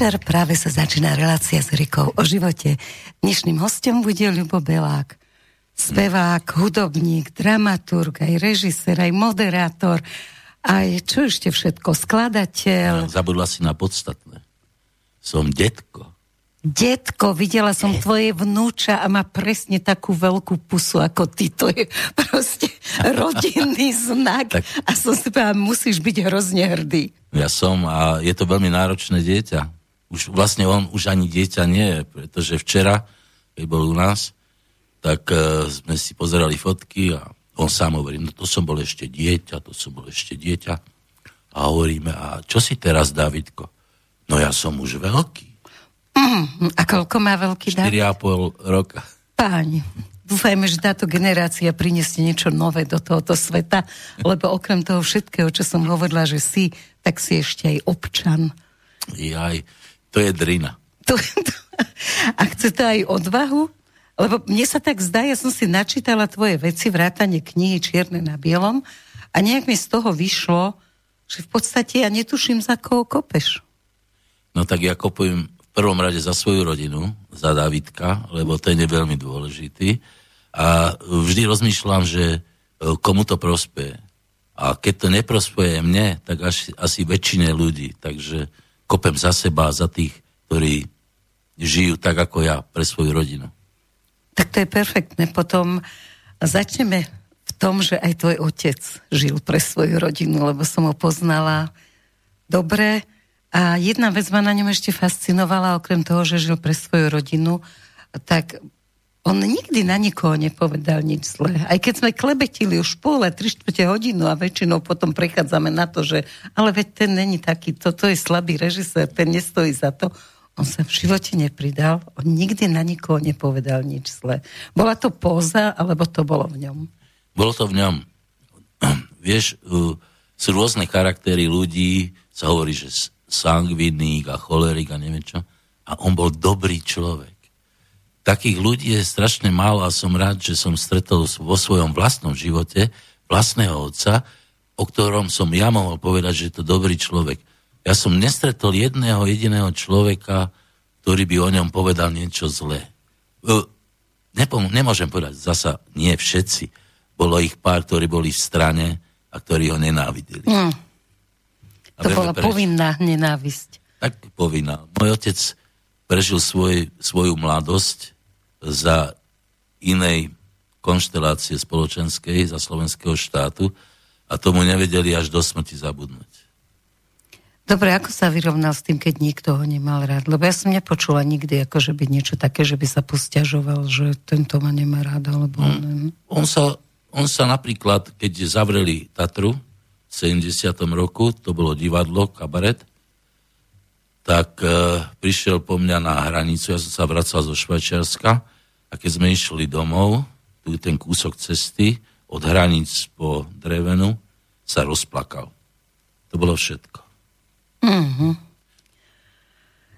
večer práve sa začína relácia s Rikou o živote. Dnešným hostom bude Ľubo Belák. Spevák, hudobník, dramaturg, aj režisér, aj moderátor, aj čo ešte všetko, skladateľ. Zabudla si na podstatné. Som detko. Detko, videla som tvoje vnúča a má presne takú veľkú pusu ako ty. To je proste rodinný znak. tak. A som si povedala, musíš byť hrozne hrdý. Ja som a je to veľmi náročné dieťa. Už vlastne on už ani dieťa nie, pretože včera, keď bol u nás, tak uh, sme si pozerali fotky a on sám hovorí, no to som bol ešte dieťa, to som bol ešte dieťa. A hovoríme, a čo si teraz, Davidko? No ja som už veľký. Mm, a koľko má veľký David? 4,5 roka. Páni, dúfajme, že táto generácia priniesie niečo nové do tohoto sveta, lebo okrem toho všetkého, čo som hovorila, že si, tak si ešte aj občan. Jaj, to je drina. To, to, a chce to aj odvahu? Lebo mne sa tak zdá, ja som si načítala tvoje veci, vrátanie knihy Čierne na bielom a nejak mi z toho vyšlo, že v podstate ja netuším, za koho kopeš. No tak ja kopujem prvom rade za svoju rodinu, za Davidka, lebo ten je veľmi dôležitý. A vždy rozmýšľam, že e, komu to prospeje. A keď to neprospeje mne, tak až, asi väčšine ľudí. Takže kopem za seba, za tých, ktorí žijú tak ako ja pre svoju rodinu. Tak to je perfektné. Potom začneme v tom, že aj tvoj otec žil pre svoju rodinu, lebo som ho poznala dobre a jedna vec ma na ňom ešte fascinovala, okrem toho, že žil pre svoju rodinu, tak on nikdy na nikoho nepovedal nič zlé. Aj keď sme klebetili už pole, tri štvrte hodinu a väčšinou potom prechádzame na to, že ale veď ten není taký, toto je slabý režisér, ten nestojí za to. On sa v živote nepridal, on nikdy na nikoho nepovedal nič zlé. Bola to póza, alebo to bolo v ňom? Bolo to v ňom. Vieš, sú rôzne charaktery ľudí, sa hovorí, že sangviník a cholerik a neviem čo. A on bol dobrý človek. Takých ľudí je strašne málo a som rád, že som stretol vo svojom vlastnom živote vlastného otca, o ktorom som ja mohol povedať, že je to dobrý človek. Ja som nestretol jedného jediného človeka, ktorý by o ňom povedal niečo zlé. Nepom- nemôžem povedať, zasa nie všetci. Bolo ich pár, ktorí boli v strane a ktorí ho nenávideli. Mm. To bola preč. povinná nenávisť. Tak povinná. Môj otec prežil svoj, svoju mladosť za inej konštelácie spoločenskej, za slovenského štátu a tomu nevedeli až do smrti zabudnúť. Dobre, ako sa vyrovnal s tým, keď nikto ho nemal rád? Lebo ja som nepočula nikdy, ako že by niečo také, že by sa posťažoval, že tento ma nemá rád, alebo... On, on, sa, on sa napríklad, keď zavreli Tatru, 70. roku, to bolo divadlo, kabaret, tak e, prišiel po mňa na hranicu, ja som sa vracal zo Švajčiarska a keď sme išli domov, tu ten kúsok cesty, od hranic po drevenu, sa rozplakal. To bolo všetko. Mm-hmm.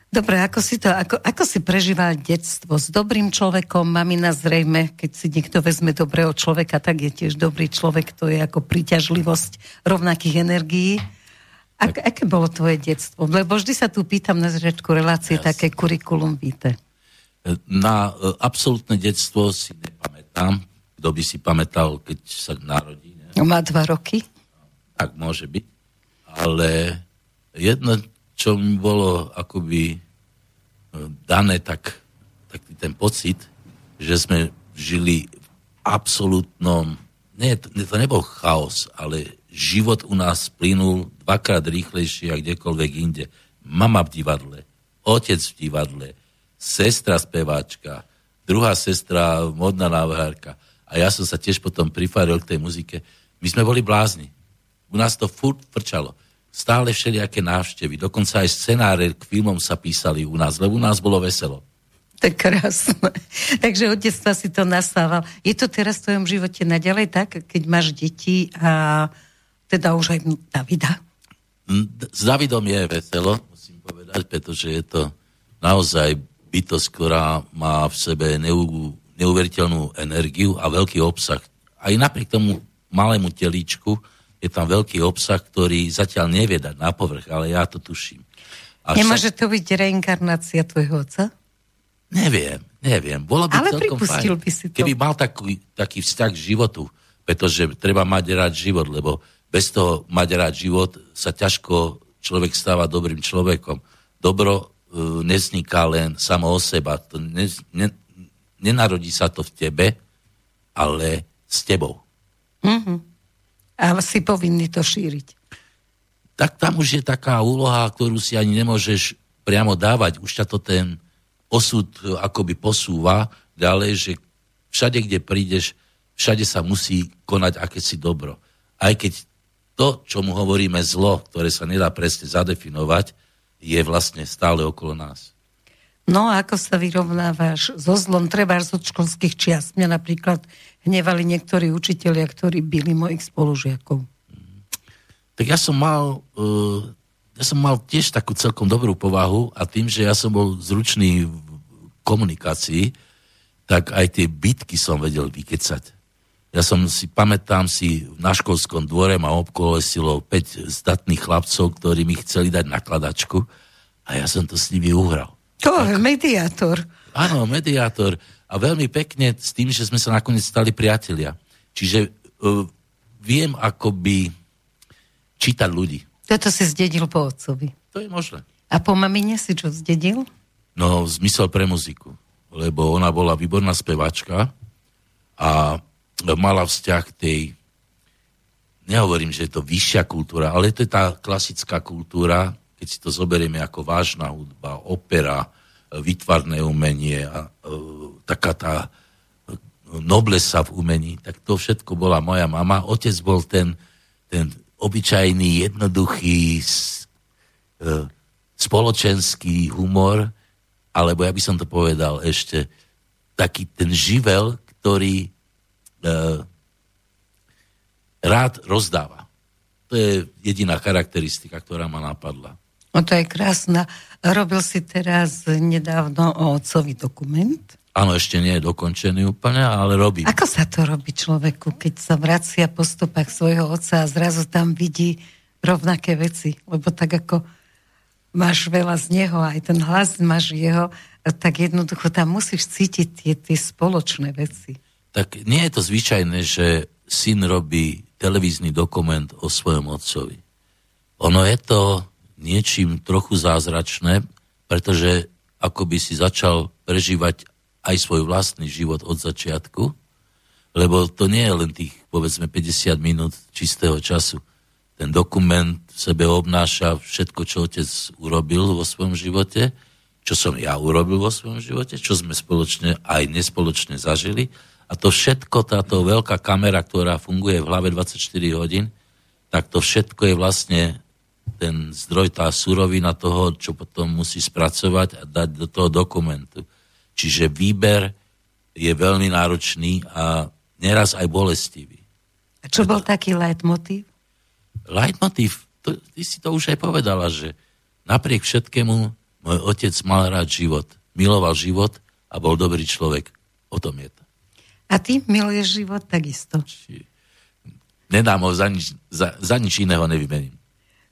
Dobre, ako si to, ako, ako si prežíval detstvo s dobrým človekom, mamina zrejme, keď si niekto vezme dobrého človeka, tak je tiež dobrý človek, to je ako príťažlivosť rovnakých energií. Ak, tak. Aké bolo tvoje detstvo? Lebo vždy sa tu pýtam na zrečku relácie Jasne. také kurikulum víte. Na e, absolútne detstvo si nepamätám. Kto by si pamätal, keď sa narodí? Ne? Má dva roky. Tak môže byť. Ale jedno, čo mi bolo akoby e, dané tak, taký ten pocit, že sme žili v absolútnom, nie, to, to nebol chaos, ale život u nás plynul dvakrát rýchlejšie a kdekoľvek inde. Mama v divadle, otec v divadle, sestra speváčka, druhá sestra modná návrhárka. A ja som sa tiež potom prifáril k tej muzike. My sme boli blázni. U nás to furt frčalo stále všelijaké návštevy. Dokonca aj scenáre k filmom sa písali u nás, lebo u nás bolo veselo. Tak krásne. Takže od detstva si to nasával. Je to teraz v tvojom živote naďalej tak, keď máš deti a teda už aj Davida? Mm, s Davidom je veselo, musím povedať, pretože je to naozaj bytosť, ktorá má v sebe neu, neuveriteľnú energiu a veľký obsah. Aj napriek tomu malému telíčku, je tam veľký obsah, ktorý zatiaľ nevie dať na povrch, ale ja to tuším. A Nemôže však... to byť reinkarnácia tvojho otca? Neviem, neviem. Bolo by Ale pripustil fajn. by si to. Keby mal taký, taký vzťah k životu, pretože treba mať rád život, lebo bez toho mať rád život sa ťažko človek stáva dobrým človekom. Dobro e, nezniká len samo o seba. To ne, ne, nenarodí sa to v tebe, ale s tebou. Mm-hmm. A si povinný to šíriť tak tam už je taká úloha, ktorú si ani nemôžeš priamo dávať. Už ťa to ten osud e, akoby posúva ďalej, že všade, kde prídeš, všade sa musí konať akési dobro. Aj keď to, čo mu hovoríme zlo, ktoré sa nedá presne zadefinovať, je vlastne stále okolo nás. No a ako sa vyrovnávaš so zlom? Treba z školských čiast. Mňa napríklad hnevali niektorí učitelia, ktorí byli mojich spolužiakov tak ja som mal, uh, ja som mal tiež takú celkom dobrú povahu a tým, že ja som bol zručný v komunikácii, tak aj tie bitky som vedel vykecať. Ja som si, pamätám si, na školskom dvore ma obkolesilo 5 zdatných chlapcov, ktorí mi chceli dať nakladačku a ja som to s nimi uhral. To je mediátor. Áno, mediátor. A veľmi pekne s tým, že sme sa nakoniec stali priatelia. Čiže uh, viem akoby čítať ľudí. Toto si zdedil po otcovi. To je možné. A po mamine si čo zdedil? No, zmysel pre muziku. Lebo ona bola výborná spevačka a mala vzťah k tej nehovorím, že je to vyššia kultúra, ale to je tá klasická kultúra, keď si to zoberieme ako vážna hudba, opera, vytvarné umenie a e, taká tá noblesa v umení, tak to všetko bola moja mama. Otec bol ten, ten obyčajný, jednoduchý, e, spoločenský humor, alebo ja by som to povedal ešte, taký ten živel, ktorý e, rád rozdáva. To je jediná charakteristika, ktorá ma napadla. No to je krásna. Robil si teraz nedávno o otcovi dokument. Áno, ešte nie je dokončený úplne, ale robí. Ako sa to robí človeku, keď sa vracia po stopách svojho otca a zrazu tam vidí rovnaké veci? Lebo tak ako máš veľa z neho, aj ten hlas máš jeho, tak jednoducho tam musíš cítiť tie, tie spoločné veci. Tak nie je to zvyčajné, že syn robí televízny dokument o svojom otcovi. Ono je to niečím trochu zázračné, pretože ako by si začal prežívať aj svoj vlastný život od začiatku, lebo to nie je len tých, povedzme, 50 minút čistého času. Ten dokument v sebe obnáša všetko, čo otec urobil vo svojom živote, čo som ja urobil vo svojom živote, čo sme spoločne aj nespoločne zažili. A to všetko, táto veľká kamera, ktorá funguje v hlave 24 hodín, tak to všetko je vlastne ten zdroj, tá surovina toho, čo potom musí spracovať a dať do toho dokumentu. Čiže výber je veľmi náročný a neraz aj bolestivý. A čo bol taký? Leitmotiv, to, ty si to už aj povedala, že napriek všetkému môj otec mal rád život, miloval život a bol dobrý človek. O tom je to. A ty miluješ život takisto? Či... Nedám ho za nič, za, za nič iného nevymením.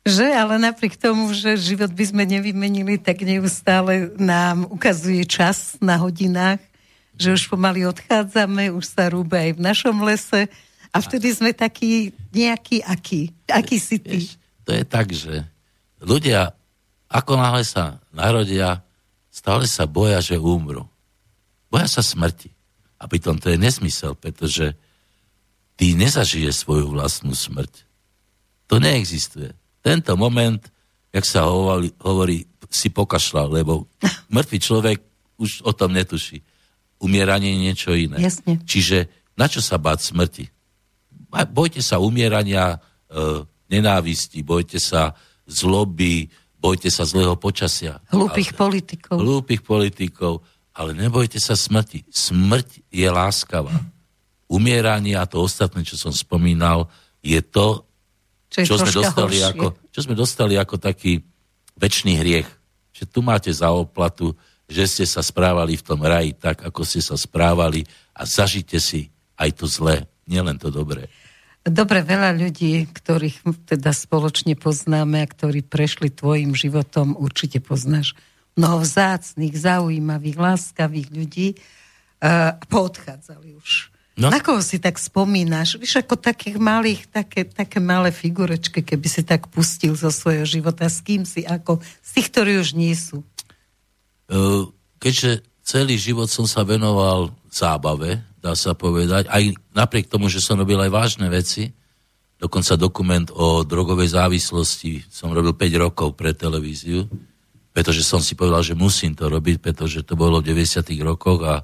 Že, ale napriek tomu, že život by sme nevymenili, tak neustále nám ukazuje čas na hodinách, že už pomaly odchádzame, už sa rúbe aj v našom lese a vtedy sme takí nejaký aký. Aký si ty? Vieš, to je tak, že ľudia, ako náhle sa narodia, stále sa boja, že umru. Boja sa smrti. A pritom to je nesmysel, pretože ty nezažiješ svoju vlastnú smrť. To neexistuje tento moment, jak sa hovorí, hovorí si pokašľal, lebo mŕtvý človek už o tom netuší. Umieranie je niečo iné. Jasne. Čiže na čo sa báť smrti? Bojte sa umierania, e, nenávisti, bojte sa zloby, bojte sa zlého počasia. Hlúpých politikov. Hlúpych politikov, ale nebojte sa smrti. Smrť je láskavá. Umieranie a to ostatné, čo som spomínal, je to, čo, čo sme dostali ako, čo sme dostali ako taký väčší hriech. Že tu máte za oplatu, že ste sa správali v tom raji tak, ako ste sa správali a zažite si aj to zlé, nielen to dobré. Dobre, veľa ľudí, ktorých teda spoločne poznáme a ktorí prešli tvojim životom, určite poznáš mnoho vzácných, zaujímavých, láskavých ľudí uh, poodchádzali už. No. Na koho si tak spomínaš? Víš, ako takých malých, také, také malé figurečky, keby si tak pustil zo svojho života, s kým si, ako, z tých, ktorí už nie sú. Uh, keďže celý život som sa venoval zábave, dá sa povedať. Aj napriek tomu, že som robil aj vážne veci, dokonca dokument o drogovej závislosti som robil 5 rokov pre televíziu, pretože som si povedal, že musím to robiť, pretože to bolo v 90. rokoch a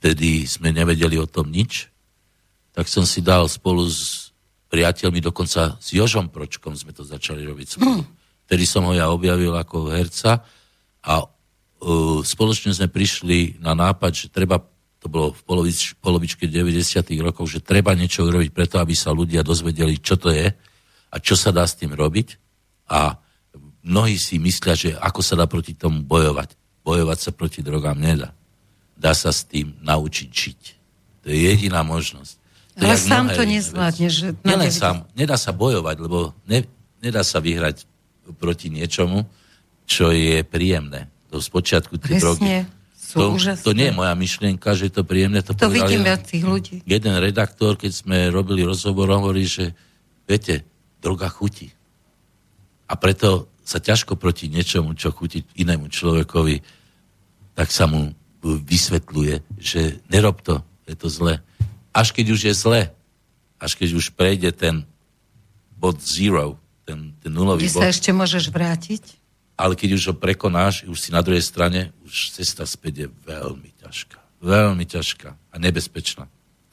vtedy sme nevedeli o tom nič. Tak som si dal spolu s priateľmi, dokonca s Jožom Pročkom sme to začali robiť spolu. Hm. Vtedy som ho ja objavil ako herca a uh, spoločne sme prišli na nápad, že treba to bolo v polovič, polovičke 90. rokov, že treba niečo urobiť preto, aby sa ľudia dozvedeli, čo to je a čo sa dá s tým robiť. A mnohí si myslia, že ako sa dá proti tomu bojovať. Bojovať sa proti drogám nedá. Dá sa s tým naučiť žiť. To je jediná možnosť. To Ale sám to nezvládne. Že Nielen sám. Nedá sa bojovať, lebo ne, nedá sa vyhrať proti niečomu, čo je príjemné. To spočiatku tie drogy to, úžasné. To nie je moja myšlienka, že je to príjemné. To, to vidím od tých ľudí. Jeden redaktor, keď sme robili rozhovor, hovorí, že viete, droga chutí. A preto sa ťažko proti niečomu, čo chutí inému človekovi, tak sa mu vysvetľuje, že nerob to, je to zle. Až keď už je zle, až keď už prejde ten bod zero, ten, ten nulový Kde bod. sa ešte môžeš vrátiť? ale keď už ho prekonáš, už si na druhej strane, už cesta späť je veľmi ťažká. Veľmi ťažká a nebezpečná.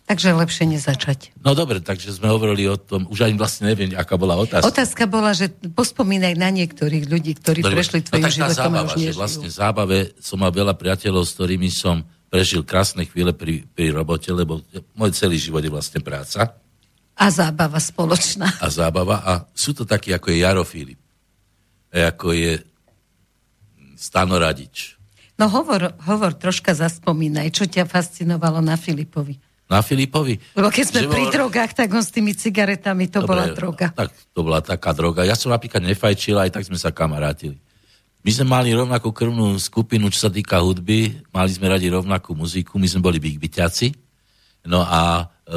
Takže lepšie nezačať. No dobre, takže sme hovorili o tom, už ani vlastne neviem, aká bola otázka. Otázka bola, že pospomínaj na niektorých ľudí, ktorí dobre. prešli tvojim no, životom zábava, že vlastne zábave som mal veľa priateľov, s ktorými som prežil krásne chvíle pri, pri robote, lebo môj celý život je vlastne práca. A zábava spoločná. A zábava. A sú to takí, ako je Jaro Filip. Ako je Stano Radič. No hovor, hovor, troška zaspomínaj, čo ťa fascinovalo na Filipovi. Na Filipovi? Lebo keď sme že pri bol... drogách, tak on s tými cigaretami, to Dobre, bola droga. Tak to bola taká droga. Ja som napríklad nefajčil, aj tak sme sa kamarátili. My sme mali rovnakú krvnú skupinu, čo sa týka hudby, mali sme radi rovnakú muziku, my sme boli big byťaci. No a e,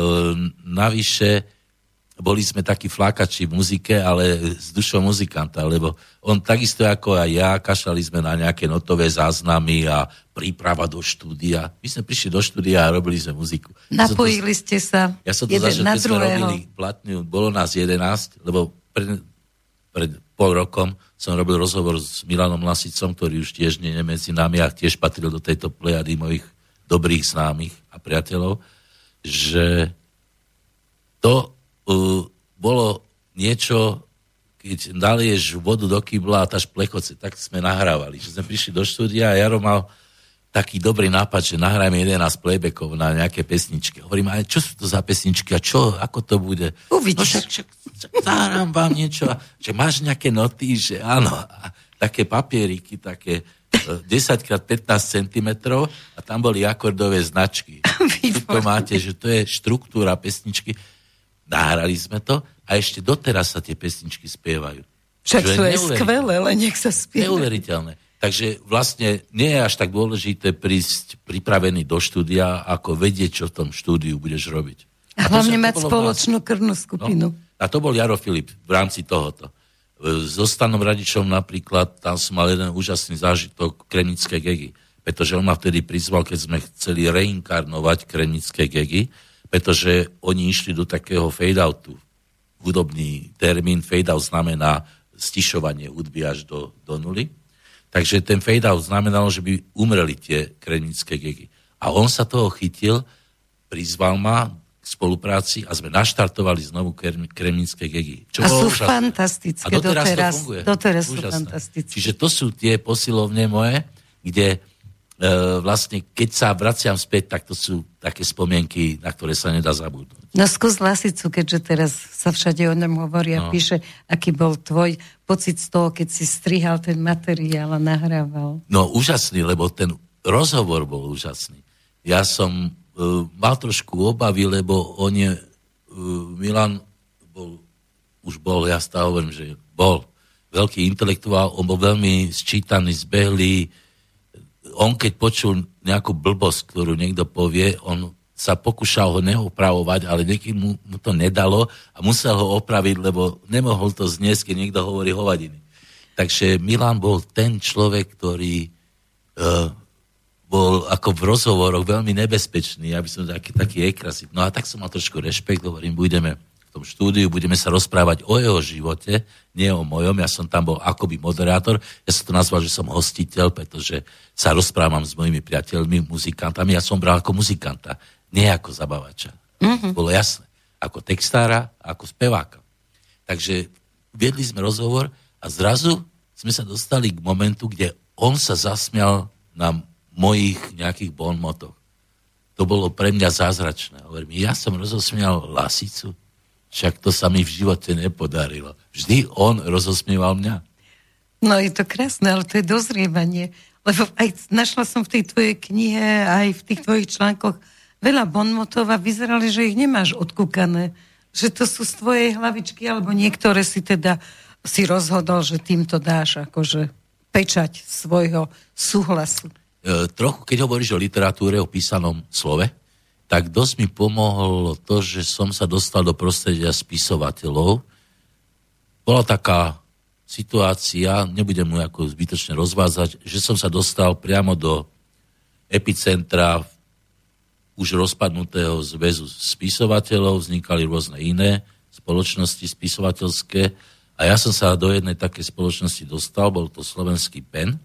navyše boli sme takí flákači v muzike, ale s dušou muzikanta, lebo on takisto ako aj ja, kašali sme na nejaké notové záznamy a príprava do štúdia. My sme prišli do štúdia a robili sme muziku. Napojili ste sa Ja som to zažil, keď sme robili platňu, bolo nás 11, lebo pred, pred pol rokom som robil rozhovor s Milanom Lasicom, ktorý už tiež nie je medzi nami a tiež patril do tejto plejady mojich dobrých známych a priateľov, že to uh, bolo niečo, keď nalieš vodu do kybla a tá šplechoce, tak sme nahrávali. Že sme prišli do štúdia a Jaro mal taký dobrý nápad, že nahrajme 11 playbackov na nejaké pesničky. Hovorím, ale čo sú to za pesničky a čo, ako to bude? Uvidíš. No však, však, však zahrám vám niečo, že máš nejaké noty, že áno, a také papieriky, také 10x15 cm a tam boli akordové značky. to máte, že to je štruktúra pesničky nahrali sme to a ešte doteraz sa tie pesničky spievajú. Však to je skvelé, len nech sa spieva. Neuveriteľné. Takže vlastne nie je až tak dôležité prísť pripravený do štúdia, ako vedieť, čo v tom štúdiu budeš robiť. A, a hlavne mať spoločnú vlastne... krvnú skupinu. No, a to bol Jaro Filip v rámci tohoto. So Stanom Radičom napríklad, tam som mal jeden úžasný zážitok krenické gegy. Pretože on ma vtedy prizval, keď sme chceli reinkarnovať krenické gegy pretože oni išli do takého fade-outu. Hudobný termín fade-out znamená stišovanie hudby až do, do nuly. Takže ten fade-out znamenalo, že by umreli tie krenické gegy. A on sa toho chytil, prizval ma k spolupráci a sme naštartovali znovu kremnické gegy. Čo a sú úžasné. fantastické a doteraz. Doteraz, to funguje. doteraz sú fantastické. Čiže to sú tie posilovne moje, kde vlastne, keď sa vraciam späť, tak to sú také spomienky, na ktoré sa nedá zabudnúť. No skús Lasicu, keďže teraz sa všade o ňom hovorí a no. píše, aký bol tvoj pocit z toho, keď si strihal ten materiál a nahrával. No úžasný, lebo ten rozhovor bol úžasný. Ja som uh, mal trošku obavy, lebo on je, uh, Milan bol, už bol, ja stále hovorím, že bol veľký intelektuál, on bol veľmi sčítaný, zbehlý. On keď počul nejakú blbosť, ktorú niekto povie, on sa pokúšal ho neopravovať, ale niekým mu, mu to nedalo a musel ho opraviť, lebo nemohol to zniesť, keď niekto hovorí hovadiny. Takže Milan bol ten človek, ktorý uh, bol ako v rozhovoroch veľmi nebezpečný, aby som taký, taký ekrasit. No a tak som mal trošku rešpekt, hovorím, budeme tom štúdiu, budeme sa rozprávať o jeho živote, nie o mojom, ja som tam bol akoby moderátor, ja som to nazval, že som hostiteľ, pretože sa rozprávam s mojimi priateľmi, muzikantami, ja som bral ako muzikanta nie ako zabavača. Mm-hmm. Bolo jasné. Ako textára, ako speváka. Takže viedli sme rozhovor a zrazu sme sa dostali k momentu, kde on sa zasmial na mojich nejakých bonmotoch. To bolo pre mňa zázračné. Hovorím, ja som rozosmial Lasicu, však to sa mi v živote nepodarilo. Vždy on rozosmieval mňa. No je to krásne, ale to je dozrievanie. Lebo aj našla som v tej tvojej knihe, aj v tých tvojich článkoch veľa bonmotov a vyzerali, že ich nemáš odkúkané. Že to sú z tvojej hlavičky, alebo niektoré si teda si rozhodol, že týmto dáš akože pečať svojho súhlasu. E, trochu, keď hovoríš o literatúre, o písanom slove, tak dosť mi pomohlo to, že som sa dostal do prostredia spisovateľov. Bola taká situácia, nebudem mu ako zbytočne rozvázať, že som sa dostal priamo do epicentra už rozpadnutého zväzu spisovateľov, vznikali rôzne iné spoločnosti spisovateľské a ja som sa do jednej takej spoločnosti dostal, bol to slovenský PEN,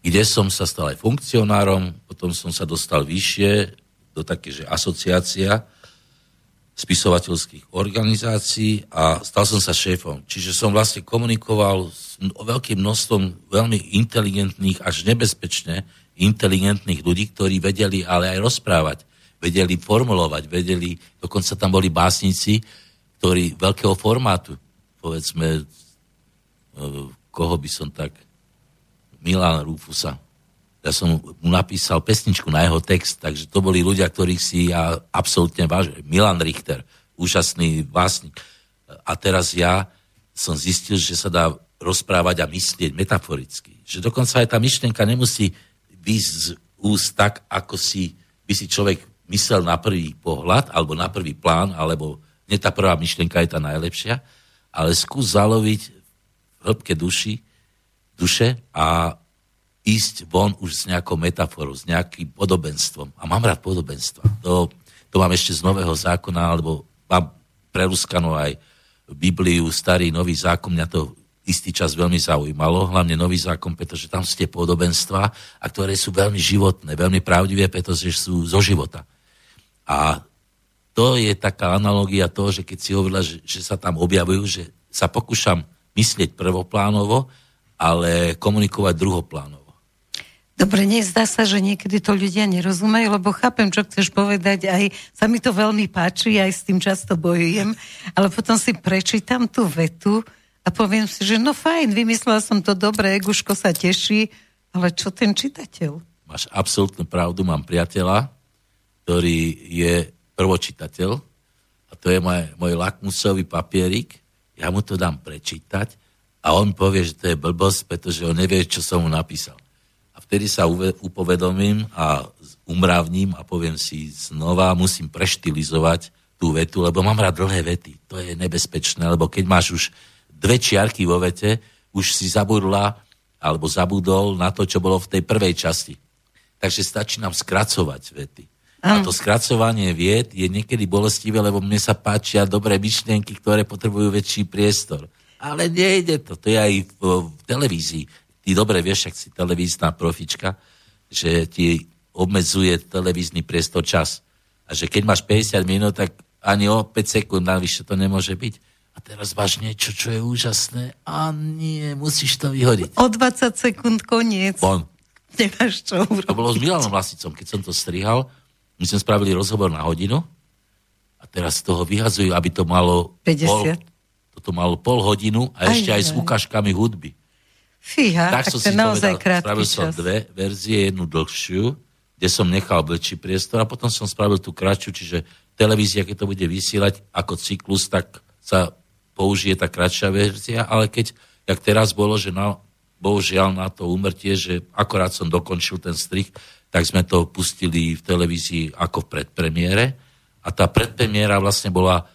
kde som sa stal aj funkcionárom, potom som sa dostal vyššie do také, že asociácia spisovateľských organizácií a stal som sa šéfom. Čiže som vlastne komunikoval s veľkým množstvom veľmi inteligentných až nebezpečne inteligentných ľudí, ktorí vedeli ale aj rozprávať, vedeli formulovať, vedeli, dokonca tam boli básnici, ktorí veľkého formátu, povedzme, e, koho by som tak, Milan Rufusa. Ja som mu napísal pesničku na jeho text, takže to boli ľudia, ktorých si ja absolútne vážim. Milan Richter, úžasný básnik. A teraz ja som zistil, že sa dá rozprávať a myslieť metaforicky. Že dokonca aj tá myšlienka nemusí výsť z úst tak, ako si by si človek myslel na prvý pohľad, alebo na prvý plán, alebo nie tá prvá myšlienka je tá najlepšia, ale skús zaloviť v hĺbke duši, duše a ísť von už s nejakou metaforou, s nejakým podobenstvom. A mám rád podobenstva. To, to mám ešte z Nového zákona, alebo mám preruskanú aj Bibliu, starý, nový zákon, mňa to istý čas veľmi zaujímalo, hlavne nový zákon, pretože tam sú tie podobenstva, a ktoré sú veľmi životné, veľmi pravdivé, pretože sú zo života. A to je taká analogia toho, že keď si hovorila, že, že sa tam objavujú, že sa pokúšam myslieť prvoplánovo, ale komunikovať druhoplánovo. Dobre, nezdá sa, že niekedy to ľudia nerozumejú, lebo chápem, čo chceš povedať, aj sa mi to veľmi páči, aj s tým často bojujem, ale potom si prečítam tú vetu, a poviem si, že no fajn, vymyslela som to dobre, Eguško sa teší, ale čo ten čitateľ? Máš absolútnu pravdu, mám priateľa, ktorý je prvočitateľ a to je môj, môj lakmusový papierik, ja mu to dám prečítať a on povie, že to je blbosť, pretože on nevie, čo som mu napísal. Vtedy sa uve, upovedomím a umravním a poviem si znova, musím preštilizovať tú vetu, lebo mám rád dlhé vety. To je nebezpečné, lebo keď máš už dve čiarky vo vete, už si zabudla alebo zabudol na to, čo bolo v tej prvej časti. Takže stačí nám skracovať vety. A to skracovanie vied je niekedy bolestivé, lebo mne sa páčia dobré myšlienky, ktoré potrebujú väčší priestor. Ale nejde to. To je aj v, v televízii. Ty dobre vieš, ak si televízna profička, že ti obmedzuje televízny priestor čas. A že keď máš 50 minút, tak ani o 5 sekúnd navyše to nemôže byť a teraz máš niečo, čo je úžasné a nie, musíš to vyhodiť. O 20 sekúnd koniec. Bon. Nemáš čo urobiť. To bolo s Milanom Lasicom, keď som to strihal, my sme spravili rozhovor na hodinu a teraz z toho vyhazujú, aby to malo 50. Pol, toto malo pol hodinu a aj, ešte aj, aj s ukážkami hudby. Fíha, tak, som si naozaj povedal, spravil čas. som dve verzie, jednu dlhšiu, kde som nechal väčší priestor a potom som spravil tú kratšiu, čiže televízia, keď to bude vysielať ako cyklus, tak sa použije tá kratšia verzia, ale keď, jak teraz bolo, že na, bohužiaľ na to umrtie, že akorát som dokončil ten strich, tak sme to pustili v televízii ako v predpremiére a tá predpremiéra vlastne bola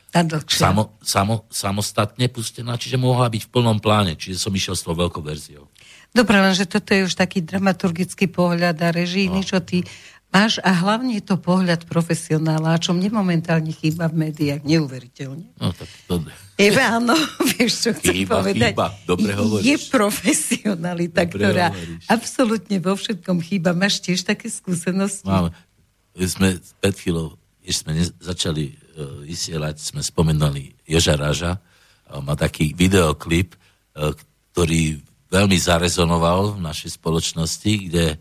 samo, samo, samostatne pustená, čiže mohla byť v plnom pláne, čiže som išiel s tou veľkou verziou. Dobre, lenže toto je už taký dramaturgický pohľad a režijný, no. čo ty máš a hlavne je to pohľad profesionála, čo mne momentálne chýba v médiách, neuveriteľne. No tak to... Eva, áno, vieš, čo chcem chýba, povedať. Chýba, dobre hovoríš. Je profesionalita, dobre ktorá hovoríš. absolútne vo všetkom chýba. Máš tiež také skúsenosti? Máme. Sme pred chvíľou, ešte sme začali vysielať, sme spomenuli Joža Raža, uh, má taký videoklip, uh, ktorý veľmi zarezonoval v našej spoločnosti, kde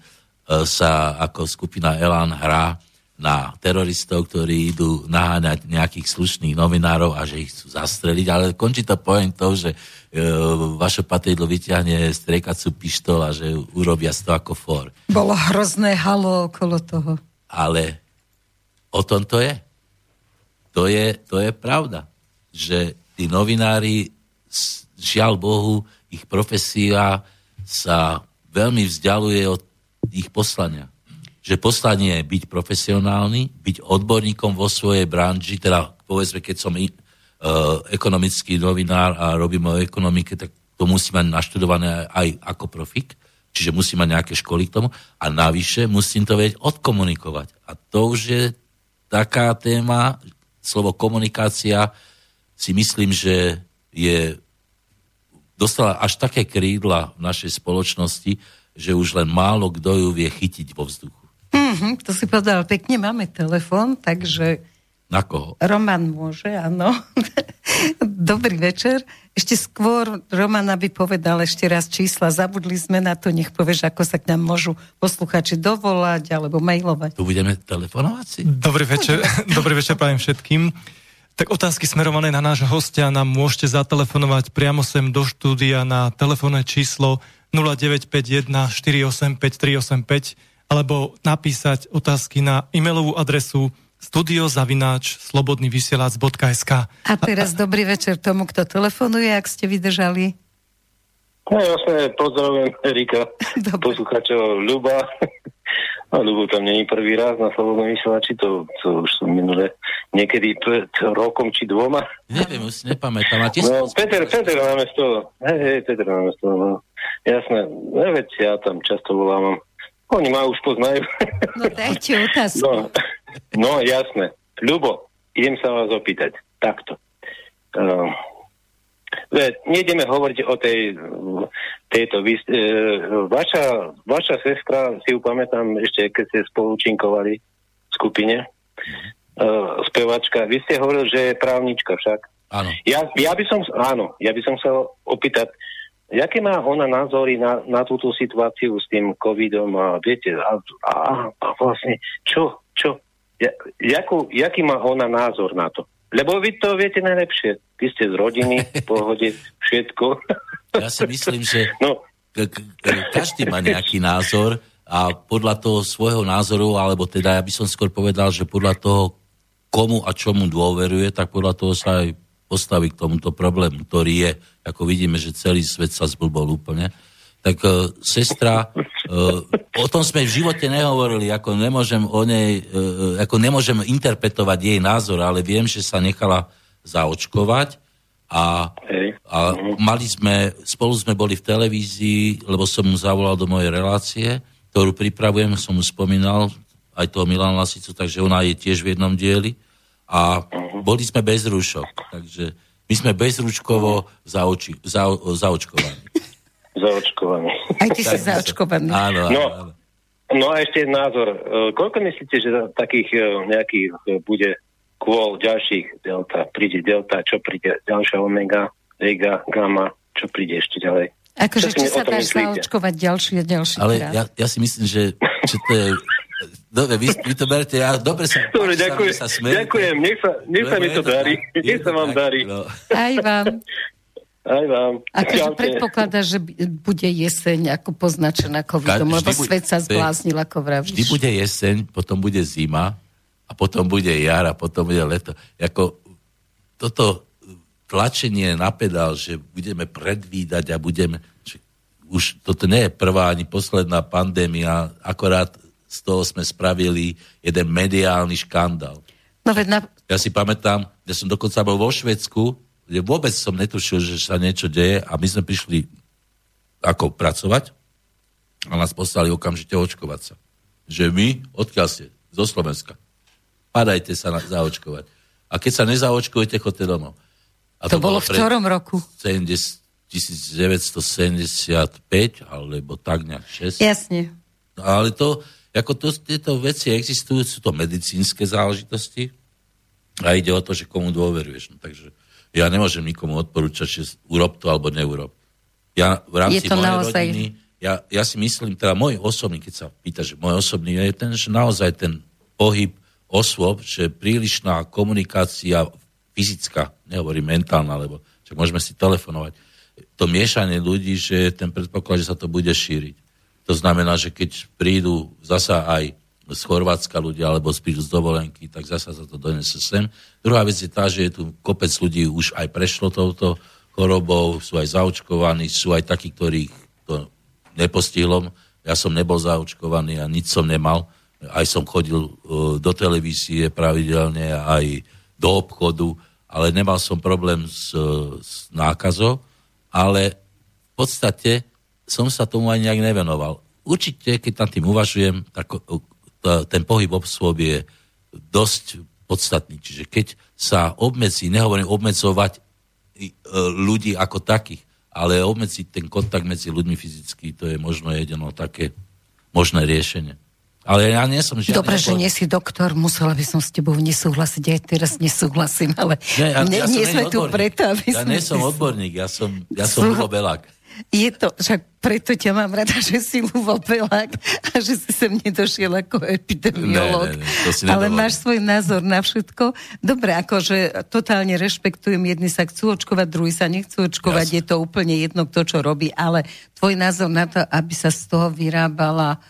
sa ako skupina Elan hrá na teroristov, ktorí idú naháňať nejakých slušných novinárov a že ich chcú zastreliť, ale končí to pointou, že e, vaše patridlo vyťahne striekacú pištol a že urobia to ako for. Bolo hrozné halo okolo toho. Ale o tom to je. To je, to je pravda, že tí novinári, žiaľ Bohu, ich profesia sa veľmi vzdialuje od ich poslania že poslanie je byť profesionálny, byť odborníkom vo svojej branži, teda povedzme, keď som uh, ekonomický novinár a robím o ekonomike, tak to musí mať naštudované aj ako profik, čiže musí mať nejaké školy k tomu a navyše musím to vedieť odkomunikovať. A to už je taká téma, slovo komunikácia si myslím, že je dostala až také krídla v našej spoločnosti, že už len málo kto ju vie chytiť vo vzduchu. Mm-hmm, to si povedal pekne, máme telefon, takže... Na koho? Roman môže, áno. Dobrý večer. Ešte skôr Roman aby povedal ešte raz čísla. Zabudli sme na to, nech povieš, ako sa k nám môžu posluchači dovolať alebo mailovať. Tu budeme telefonovať si? Dobrý večer, dobrý večer prajem všetkým. Tak otázky smerované na nášho hostia nám môžete zatelefonovať priamo sem do štúdia na telefónne číslo 0951 485 385 alebo napísať otázky na e-mailovú adresu studiozavináč slobodnyvysielac.sk A teraz dobrý večer tomu, kto telefonuje, ak ste vydržali. No jasne, pozdravujem Erika, posluchačov Ľuba. A Ľubo tam není prvý raz na Slobodnom vysielači, to, to už som minule niekedy pred rokom či dvoma. Neviem, už nepamätám. A no, Peter, Peter na mesto. Hej, hej, Peter na mesto. No. Jasné, no, veď ja tam často volám oni ma už poznajú. No dajte otázku. No, no jasné. Ľubo, idem sa vás opýtať. Takto. Uh, nejdeme hovoriť o tej, tejto... Uh, vaša, vaša sestra, si ju pamätám ešte, keď ste spolu v skupine, uh, spevačka, vy ste hovorili, že je právnička však. Áno. Ja, ja by som, áno, ja by som sa opýtať, Jaké má ona názory na, na túto situáciu s tým covidom a viete, a, a, a vlastne čo, čo, ja, jakú, jaký má ona názor na to? Lebo vy to viete najlepšie. Vy ste z rodiny, v pohode, všetko. Ja si myslím, že no. každý má nejaký názor a podľa toho svojho názoru, alebo teda ja by som skôr povedal, že podľa toho, komu a čomu dôveruje, tak podľa toho sa aj postaví k tomuto problému, ktorý je, ako vidíme, že celý svet sa zblbol úplne, tak uh, sestra, uh, o tom sme v živote nehovorili, ako nemôžem o nej, uh, ako nemôžem interpretovať jej názor, ale viem, že sa nechala zaočkovať a, a mali sme, spolu sme boli v televízii, lebo som mu zavolal do mojej relácie, ktorú pripravujem, som mu spomínal, aj toho Milan Lasicu, takže ona je tiež v jednom dieli a boli sme bez rúšok. Takže my sme bezručkovo zaoči, za, zaočkovaní. Zaočkovaní. Aj ty si zaočkovaný. Áno, áno, no, áno. No a ešte názor. E, koľko myslíte, že takých e, nejakých e, bude kvôl ďalších delta? Príde delta, čo príde ďalšia omega, vega, gamma, čo príde ešte ďalej? Akože, či sa dáš zaočkovať ďalší a ďalší Ale ja, ja si myslím, že, že to je Dobre, vy, vy to berte, ja dobre sa... Dobre, ďakujem, sa ďakujem, nech sa, nech sa mi to darí, nech sa vám darí. No. Aj vám. Aj vám. A keď predpokladá, že bude jeseň ako poznačená covidom, lebo svet sa zbláznil, ako vravíš. Vždy bude jeseň, potom bude zima a potom bude jar a potom bude leto. Jako toto tlačenie na pedál, že budeme predvídať a budeme... Že už toto nie je prvá ani posledná pandémia, akorát z toho sme spravili jeden mediálny škandál. No, na... Ja si pamätám, ja som dokonca bol vo Švedsku, kde vôbec som netušil, že sa niečo deje a my sme prišli ako pracovať a nás poslali okamžite očkovať sa. Že my, odkiaľ ste? Zo Slovenska. Padajte sa na, zaočkovať. A keď sa nezaočkujete, chodte domov. A to, to bolo v ktorom roku? 70, 1975, alebo tak nejak 6. Jasne. No, ale to, ako to, tieto veci existujú, sú to medicínske záležitosti a ide o to, že komu dôveruješ. No, takže ja nemôžem nikomu odporúčať, že urob to alebo neurob. Ja v rámci je mojej naozaj... rodiny, ja, ja si myslím, teda môj osobný, keď sa pýta, že môj osobný je ten, že naozaj ten pohyb osôb, že prílišná komunikácia fyzická, nehovorím mentálna, lebo že môžeme si telefonovať. To miešanie ľudí, že ten predpoklad, že sa to bude šíriť. To znamená, že keď prídu zasa aj z Chorvátska ľudia, alebo prídu z dovolenky, tak zasa sa to donese sem. Druhá vec je tá, že je tu kopec ľudí už aj prešlo touto chorobou, sú aj zaočkovaní, sú aj takí, ktorých to nepostihlo. Ja som nebol zaočkovaný a nič som nemal. Aj som chodil uh, do televízie pravidelne, aj do obchodu ale nemal som problém s, s nákazou, ale v podstate som sa tomu aj nejak nevenoval. Určite, keď tam tým uvažujem, tak ten pohyb osôb je dosť podstatný. Čiže keď sa obmedzí, nehovorím obmedzovať e, ľudí ako takých, ale obmedziť ten kontakt medzi ľuďmi fyzicky, to je možno jedno také možné riešenie. Ale ja nie som žiadny... Dobre, že nie si doktor, musela by som s tebou nesúhlasiť, aj teraz nesúhlasím, ale nie, ja, ne, ja nie sme tu preto, aby ja sme... Ja nie som odborník, ja som, ja som Sluho... Belák. Je to, však preto ťa mám rada, že si Luvo Belák a že si sem nedošiel ako epidemiolog. Ne, ne, ne, Ale máš svoj názor na všetko. Dobre, akože totálne rešpektujem, jedni sa chcú očkovať, druhí sa nechcú očkovať, Jasne. je to úplne jedno, kto čo robí, ale tvoj názor na to, aby sa z toho vyrábala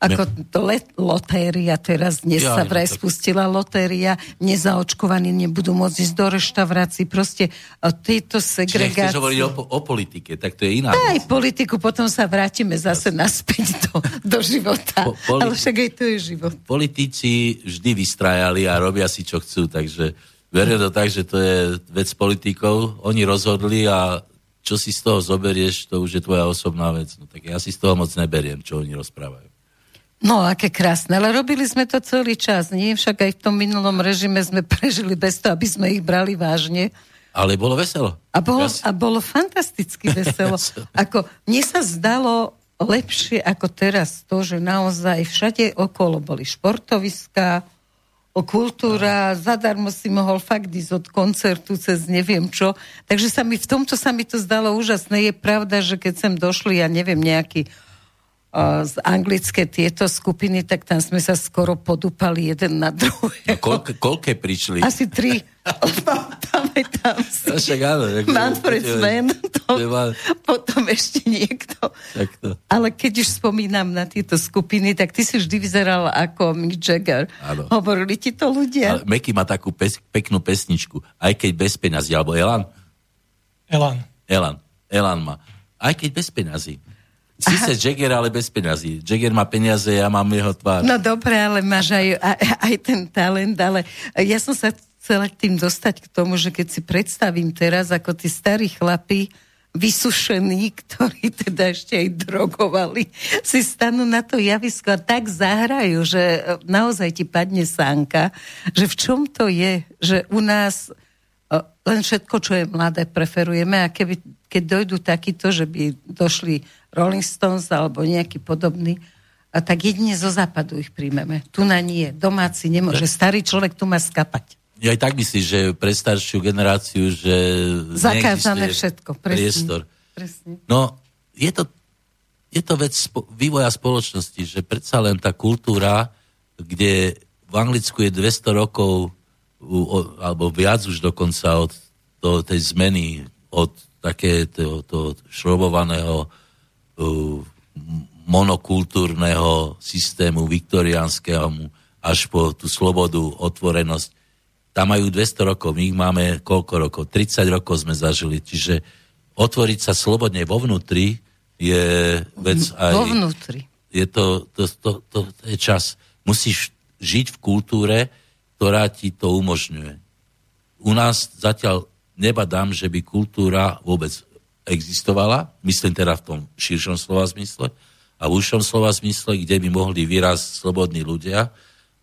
ako to let, lotéria teraz, dnes ja, sa vraj tak... spustila lotéria, nezaočkovaní nebudú môcť ísť do reštaurácií, proste tieto segregácie. Čiže hovoriť o, o politike, tak to je iná Aj politiku, potom sa vrátime zase naspäť do, do života. Po, poli... Ale však aj to je život. Politici vždy vystrajali a robia si, čo chcú, takže verím to tak, že to je vec politikov. Oni rozhodli a čo si z toho zoberieš, to už je tvoja osobná vec. No tak ja si z toho moc neberiem, čo oni rozprávajú. No, aké krásne, ale robili sme to celý čas, nie? Však aj v tom minulom režime sme prežili bez toho, aby sme ich brali vážne. Ale bolo veselo. A bolo, a bolo fantasticky veselo. ako, mne sa zdalo lepšie ako teraz to, že naozaj všade okolo boli športoviská, kultúra, zadarmo si mohol fakt ísť od koncertu cez neviem čo. Takže sa mi, v tomto sa mi to zdalo úžasné. Je pravda, že keď sem došli, ja neviem, nejaký z anglické tieto skupiny, tak tam sme sa skoro podúpali jeden na druhé. No, koľko, koľké prišli? Asi tri. Pamätám si. No, však áno. Manfred Sven, to, potom ešte niekto. To. Ale keď už spomínam na tieto skupiny, tak ty si vždy vyzeral ako Mick Jagger. Áno. Hovorili ti to ľudia? Meky má takú pes, peknú pesničku, aj keď bez peňazí, alebo Elan? Elan. Elan. Elan má. Aj keď bez peňazí. Sice Jagger, ale bez peňazí. Jagger má peniaze, ja mám jeho tvár. No dobre, ale máš aj, aj, aj ten talent, ale ja som sa chcela tým dostať k tomu, že keď si predstavím teraz, ako tí starí chlapi, vysušení, ktorí teda ešte aj drogovali, si stanú na to javisko a tak zahrajú, že naozaj ti padne sánka, že v čom to je, že u nás len všetko, čo je mladé, preferujeme a keby, keď dojdu takýto, že by došli Rolling Stones alebo nejaký podobný, a tak jedine zo západu ich príjmeme. Tu na nie. Domáci nemôže. Starý človek tu má skapať. Ja aj tak myslím, že pre staršiu generáciu, že Zakázané všetko, presne. priestor. Presne. No, je to, je to vec spo- vývoja spoločnosti, že predsa len tá kultúra, kde v Anglicku je 200 rokov, alebo viac už dokonca od to, tej zmeny, od také to, to šrobovaného monokultúrneho systému viktoriánskeho až po tú slobodu, otvorenosť. Tam majú 200 rokov, my ich máme koľko rokov? 30 rokov sme zažili, čiže otvoriť sa slobodne vo vnútri je vec aj... Vo vnútri. Je to, to, to, to, to je čas. Musíš žiť v kultúre, ktorá ti to umožňuje. U nás zatiaľ nebadám, že by kultúra vôbec existovala, myslím teda v tom širšom slova zmysle, a v užšom slova zmysle, kde by mohli výraz slobodní ľudia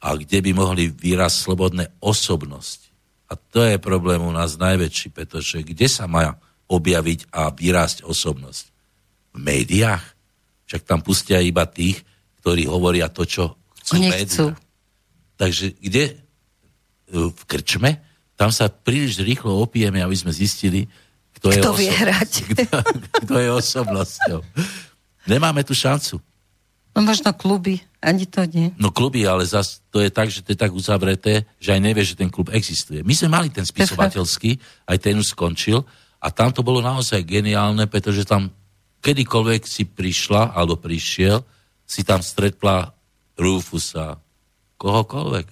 a kde by mohli výraz slobodné osobnosti. A to je problém u nás najväčší, pretože kde sa má objaviť a vyrásť osobnosť? V médiách? Však tam pustia iba tých, ktorí hovoria to, čo chcú médiá. Takže kde? V krčme? Tam sa príliš rýchlo opijeme, aby sme zistili, kto, kto je, vie hrať. Kto, kto je osobnosťou. Nemáme tu šancu. No možno kluby, ani to nie. No kluby, ale zas to je tak, že to je tak uzavreté, že aj nevie, že ten klub existuje. My sme mali ten spisovateľský, aj ten už skončil a tam to bolo naozaj geniálne, pretože tam kedykoľvek si prišla alebo prišiel, si tam stretla Rufusa, kohokoľvek.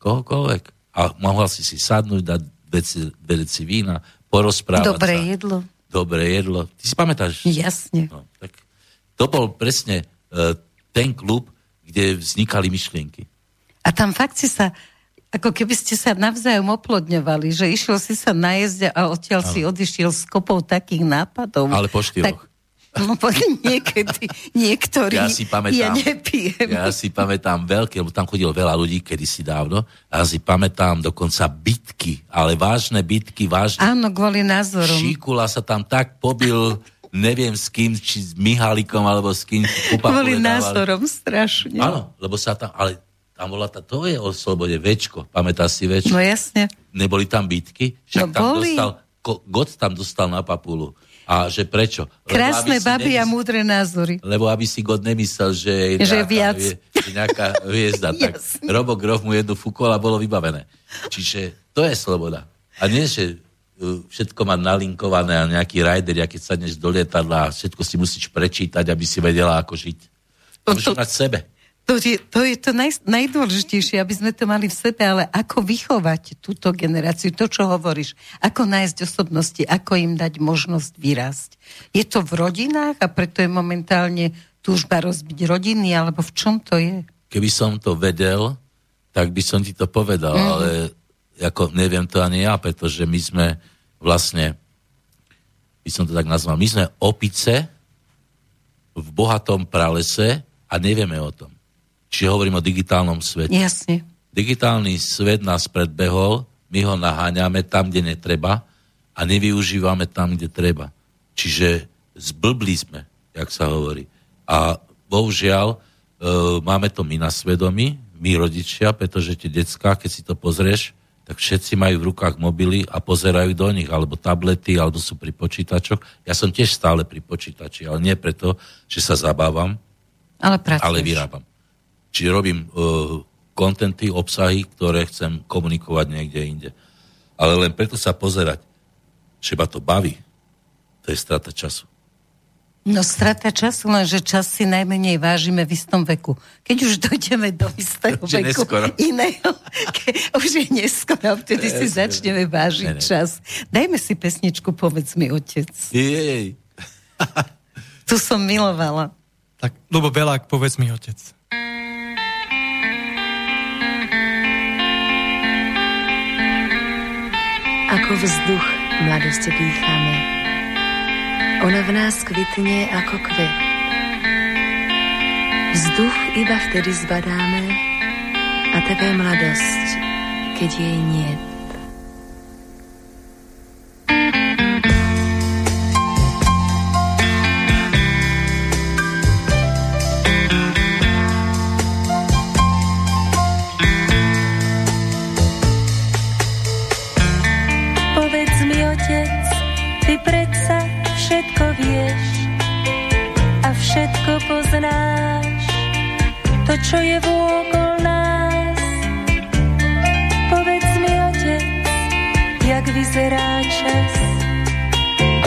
Kohokoľvek. A mohla si si sadnúť, dať veci, veci vína, porozprávať Dobré sa. jedlo. Dobré jedlo. Ty si pamätáš? Jasne. No, tak to bol presne uh, ten klub, kde vznikali myšlienky. A tam fakt si sa, ako keby ste sa navzájom oplodňovali, že išiel si sa najesť a odtiaľ ano. si odišiel s kopou takých nápadov. Ale po štyroch. Tak, Niekedy, niektorí, ja si pamätám, ja nepijem. Ja si pamätám veľké, lebo tam chodilo veľa ľudí kedysi dávno, a ja si pamätám dokonca bitky, ale vážne bitky, vážne. Áno, kvôli názorom. Šíkula sa tam tak pobil, neviem s kým, či s Mihalikom, alebo s kým. Kvôli názorom, strašne. Áno, lebo sa tam, ale tam bola tá, to je o slobode, Večko, pamätáš si Večko? No jasne. Neboli tam bitky? Však no tam boli. dostal, God tam dostal na papulu. A že prečo? Krásne baby a múdre názory. Lebo aby si God nemyslel, že je že nejaká, viac. Že nejaká hviezda. tak Robo Grof mu jednu fúkol a bolo vybavené. Čiže to je sloboda. A nie, že uh, všetko má nalinkované a nejaký rider, keď sadneš do lietadla a všetko si musíš prečítať, aby si vedela, ako žiť. To, musíš mať sebe. To je to, je to naj, najdôležitejšie, aby sme to mali v sebe, ale ako vychovať túto generáciu, to, čo hovoríš, ako nájsť osobnosti, ako im dať možnosť vyrásť. Je to v rodinách a preto je momentálne túžba rozbiť rodiny, alebo v čom to je? Keby som to vedel, tak by som ti to povedal, mm. ale ako neviem to ani ja, pretože my sme vlastne, by som to tak nazval, my sme opice v bohatom pralese a nevieme o tom. Čiže hovorím o digitálnom svete. Jasne. Digitálny svet nás predbehol, my ho naháňame tam, kde netreba a nevyužívame tam, kde treba. Čiže zblbli sme, jak sa hovorí. A bohužiaľ, e, máme to my na svedomí, my rodičia, pretože tie decka, keď si to pozrieš, tak všetci majú v rukách mobily a pozerajú do nich, alebo tablety, alebo sú pri počítačoch. Ja som tiež stále pri počítači, ale nie preto, že sa zabávam, ale, ale vyrábam. Čiže robím uh, kontenty, obsahy, ktoré chcem komunikovať niekde inde. Ale len preto sa pozerať, že ma to baví, to je strata času. No strata času, lenže čas si najmenej vážime v istom veku. Keď už dojdeme do istého že veku neskoro. iného, ke, už je neskoro, vtedy si začneme vážiť ne, ne. čas. Dajme si pesničku, povedz mi, otec. Jej. tu som milovala. Tak, Lubo Belák, povedz mi, otec. Ako vzduch mladosť dýchame. Ona v nás kvitne ako kvet. Vzduch iba vtedy zbadáme a tebe mladosť, keď jej niet. Čo je vôkol nás. Povedz mi, otec, jak vyzerá čas.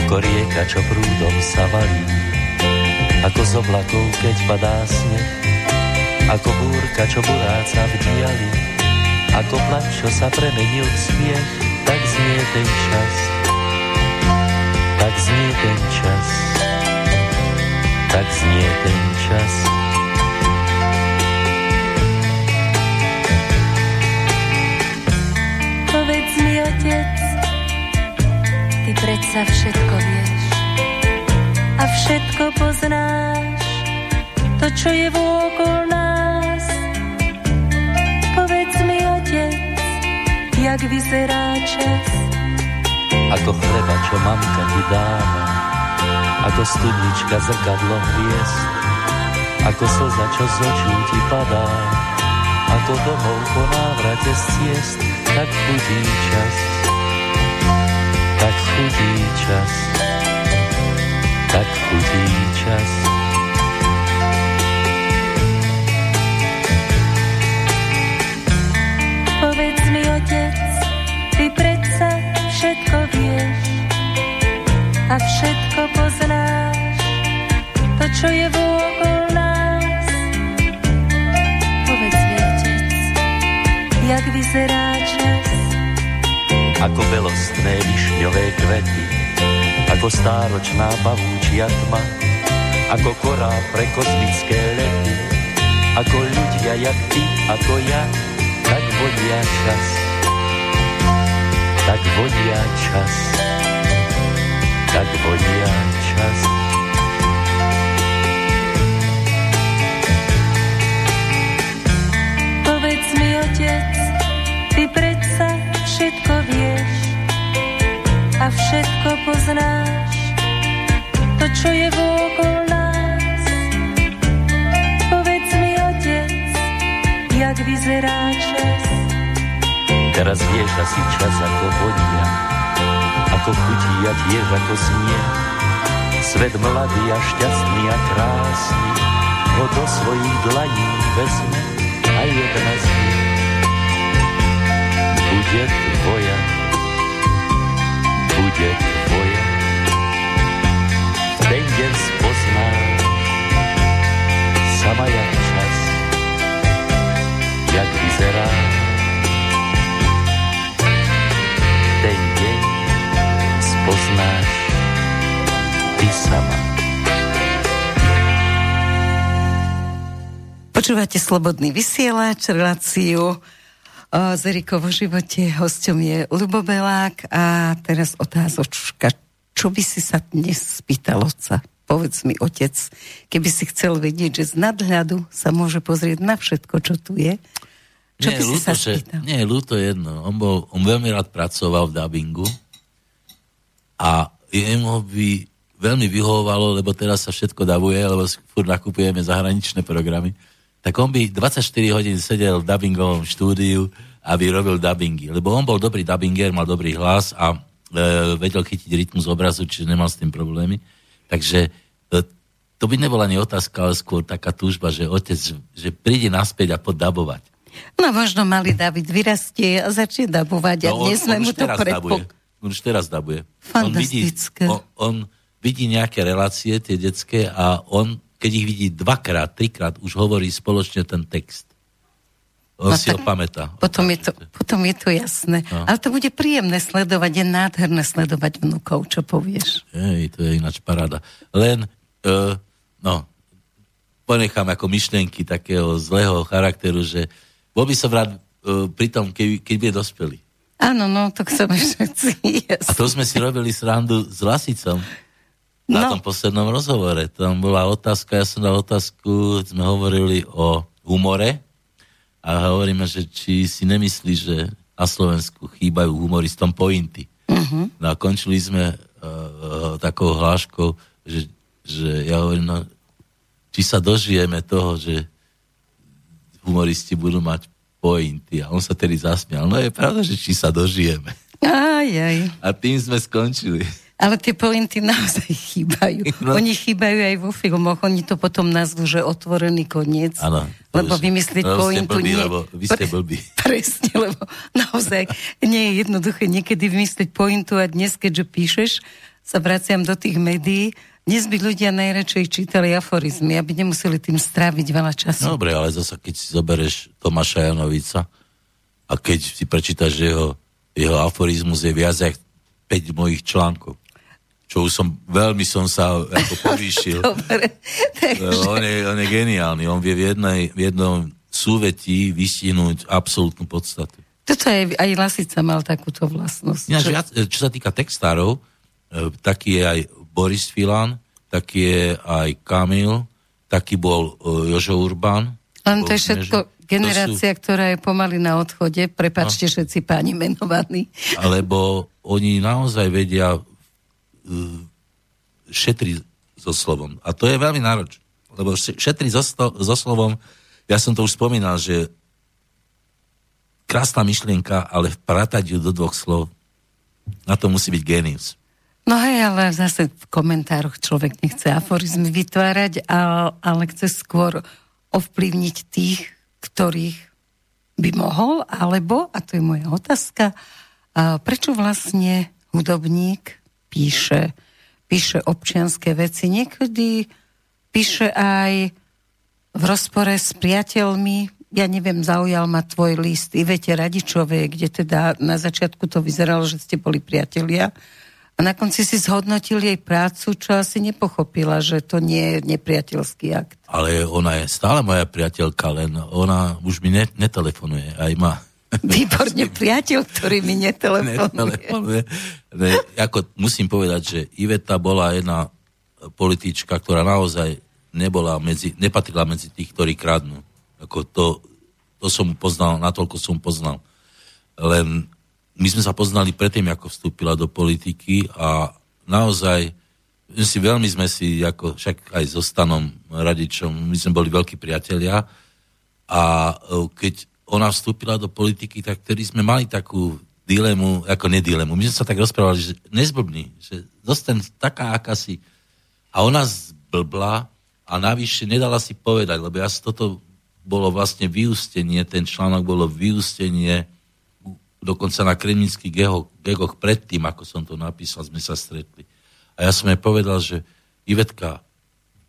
Ako rieka, čo prúdom sa valí, ako z oblakov, keď padá sneh, Ako búrka, čo buráca v diali, ako plač, čo sa premenil v smiech, tak znie ten čas. Tak znie ten čas. Tak znie ten čas. Otec, ty predsa všetko vieš a všetko poznáš, to, čo je vôkol nás. Povedz mi, otec, jak vyzerá čas. Ako chleba, čo mamka ti dáva, ako studnička zrkadlo hviezd, ako slza, čo z očí ti padá, ako domov po návrate z ciest, tak chudí čas, tak chudí čas, tak chudí čas. Povedz mi, otec, ty predsa všetko vieš a všetko poznáš, to, čo je vôkol jak vyzerá čas. ako belostné višňové kvety, ako stáročná pavúčia tma, ako korá pre kozmické lety, ako ľudia jak ty, ako ja, tak vodia čas. Tak vodia čas. Tak vodia čas. Všetko poznáš, to, čo je vôkol nás. Povedz mi, otec, jak vyzerá čas. Teraz vieš asi čas ako vodia, ako chutí a tiež ako znie. Svet mladý a šťastný a krásny ho do svojich dlaní vezme a jedna z nich bude tvoja, bude tvoja. V ten deň spozná sama jak čas, jak vyzerá ten deň spoznáš ty sama. Počúvate Slobodný vysielač, reláciu z Erikou vo živote. Hosťom je Lubo Belák a teraz otázočka. Čo by si sa dnes spýtal otca? Povedz mi, otec, keby si chcel vedieť, že z nadhľadu sa môže pozrieť na všetko, čo tu je. Čo nie, by si ľúto, sa že, spýtal? nie, ľúto jedno. On, bol, on veľmi rád pracoval v dubbingu a jemu by veľmi vyhovovalo, lebo teraz sa všetko davuje, lebo si furt nakupujeme zahraničné programy, tak on by 24 hodín sedel v dubbingovom štúdiu a vyrobil dubbingy. Lebo on bol dobrý dubbinger, mal dobrý hlas a e, vedel chytiť rytmus obrazu, čiže nemal s tým problémy. Takže e, to by nebola ani otázka, ale skôr taká túžba, že otec, že príde naspäť a poddabovať. No možno malý David vyrastie a začne dabovať a No, dnes sme mu to predpok... On už teraz dabuje. Fantastické. On vidí, on, on vidí nejaké relácie, tie detské, a on, keď ich vidí dvakrát, trikrát, už hovorí spoločne ten text. On No si tak ho pamätá. Potom je, to, potom je to jasné. No. Ale to bude príjemné sledovať, je nádherné sledovať vnúkov, čo povieš. Hej, to je ináč paráda. Len, uh, no, ponechám ako myšlienky takého zlého charakteru, že bol by som rád uh, pri tom, keď, keď bude dospelý. Áno, no, to chceme všetci. Yes. A to sme si robili srandu s Lasicom na No. tom poslednom rozhovore. Tam bola otázka, ja som dal otázku, sme hovorili o humore a hovoríme, že či si nemyslí, že na Slovensku chýbajú humoristom pointy. Uh-huh. No a končili sme uh, takou hláškou, že, že ja hovorím, no, či sa dožijeme toho, že humoristi budú mať pointy. A on sa tedy zasmial. No je pravda, že či sa dožijeme. Aj, aj. A tým sme skončili. Ale tie pointy naozaj chýbajú. No. Oni chýbajú aj vo filmoch. Oni to potom nazvú, že otvorený koniec. Áno. Lebo vymyslieť no, pointu blbí, nie... lebo vy ste blbí. Presne, lebo naozaj nie je jednoduché niekedy vymyslieť pointu a dnes, keďže píšeš, sa vraciam do tých médií, dnes by ľudia najradšej čítali aforizmy, aby nemuseli tým stráviť veľa času. Dobre, ale zasa keď si zoberieš Tomáša Janovica a keď si prečítaš jeho, jeho aforizmus je viac ako 5 mojich článkov čo už som, veľmi som sa ako povýšil. Dobre, takže... on, je, on je geniálny, on vie v, jednej, v jednom súvetí vystihnúť absolútnu podstatu. Toto aj, aj Lasica mal takúto vlastnosť. Ináč, viac, čo sa týka textárov, e, taký je aj Boris Filan, taký je aj Kamil, taký bol uh, Jožo Urban. Len to je všetko než... generácia, sú... ktorá je pomaly na odchode, prepačte no. všetci páni menovaní. Alebo oni naozaj vedia uh, šetriť so slovom. A to je veľmi náročné. Lebo šetriť so, so slovom, ja som to už spomínal, že krásna myšlienka, ale vpratať ju do dvoch slov, na to musí byť genius. No hej, ale zase v komentároch človek nechce aforizmy vytvárať, ale chce skôr ovplyvniť tých, ktorých by mohol, alebo, a to je moja otázka, prečo vlastne hudobník píše, píše občianské veci. Niekedy píše aj v rozpore s priateľmi, ja neviem, zaujal ma tvoj list Ivete Radičovej, kde teda na začiatku to vyzeralo, že ste boli priatelia, a na konci si zhodnotil jej prácu, čo asi nepochopila, že to nie je nepriateľský akt. Ale ona je stále moja priateľka, len ona už mi ne, netelefonuje. Aj ma Výborne, priateľ, ktorý mi netelefonuje. Ne, ako musím povedať, že Iveta bola jedna politička, ktorá naozaj nebola medzi, nepatrila medzi tých, ktorí kradnú. Ako to, to som poznal, natoľko som poznal. Len my sme sa poznali predtým, ako vstúpila do politiky a naozaj my si veľmi sme si, ako však aj so Stanom Radičom, my sme boli veľkí priatelia a e, keď ona vstúpila do politiky, tak tedy sme mali takú dilemu, ako nedilemu. My sme sa tak rozprávali, že nezblbni, že zostan taká, aká si. A ona zblbla a navyše nedala si povedať, lebo ja toto bolo vlastne vyústenie, ten článok bolo vyústenie dokonca na kremnických gegoch predtým, ako som to napísal, sme sa stretli. A ja som jej povedal, že Ivetka,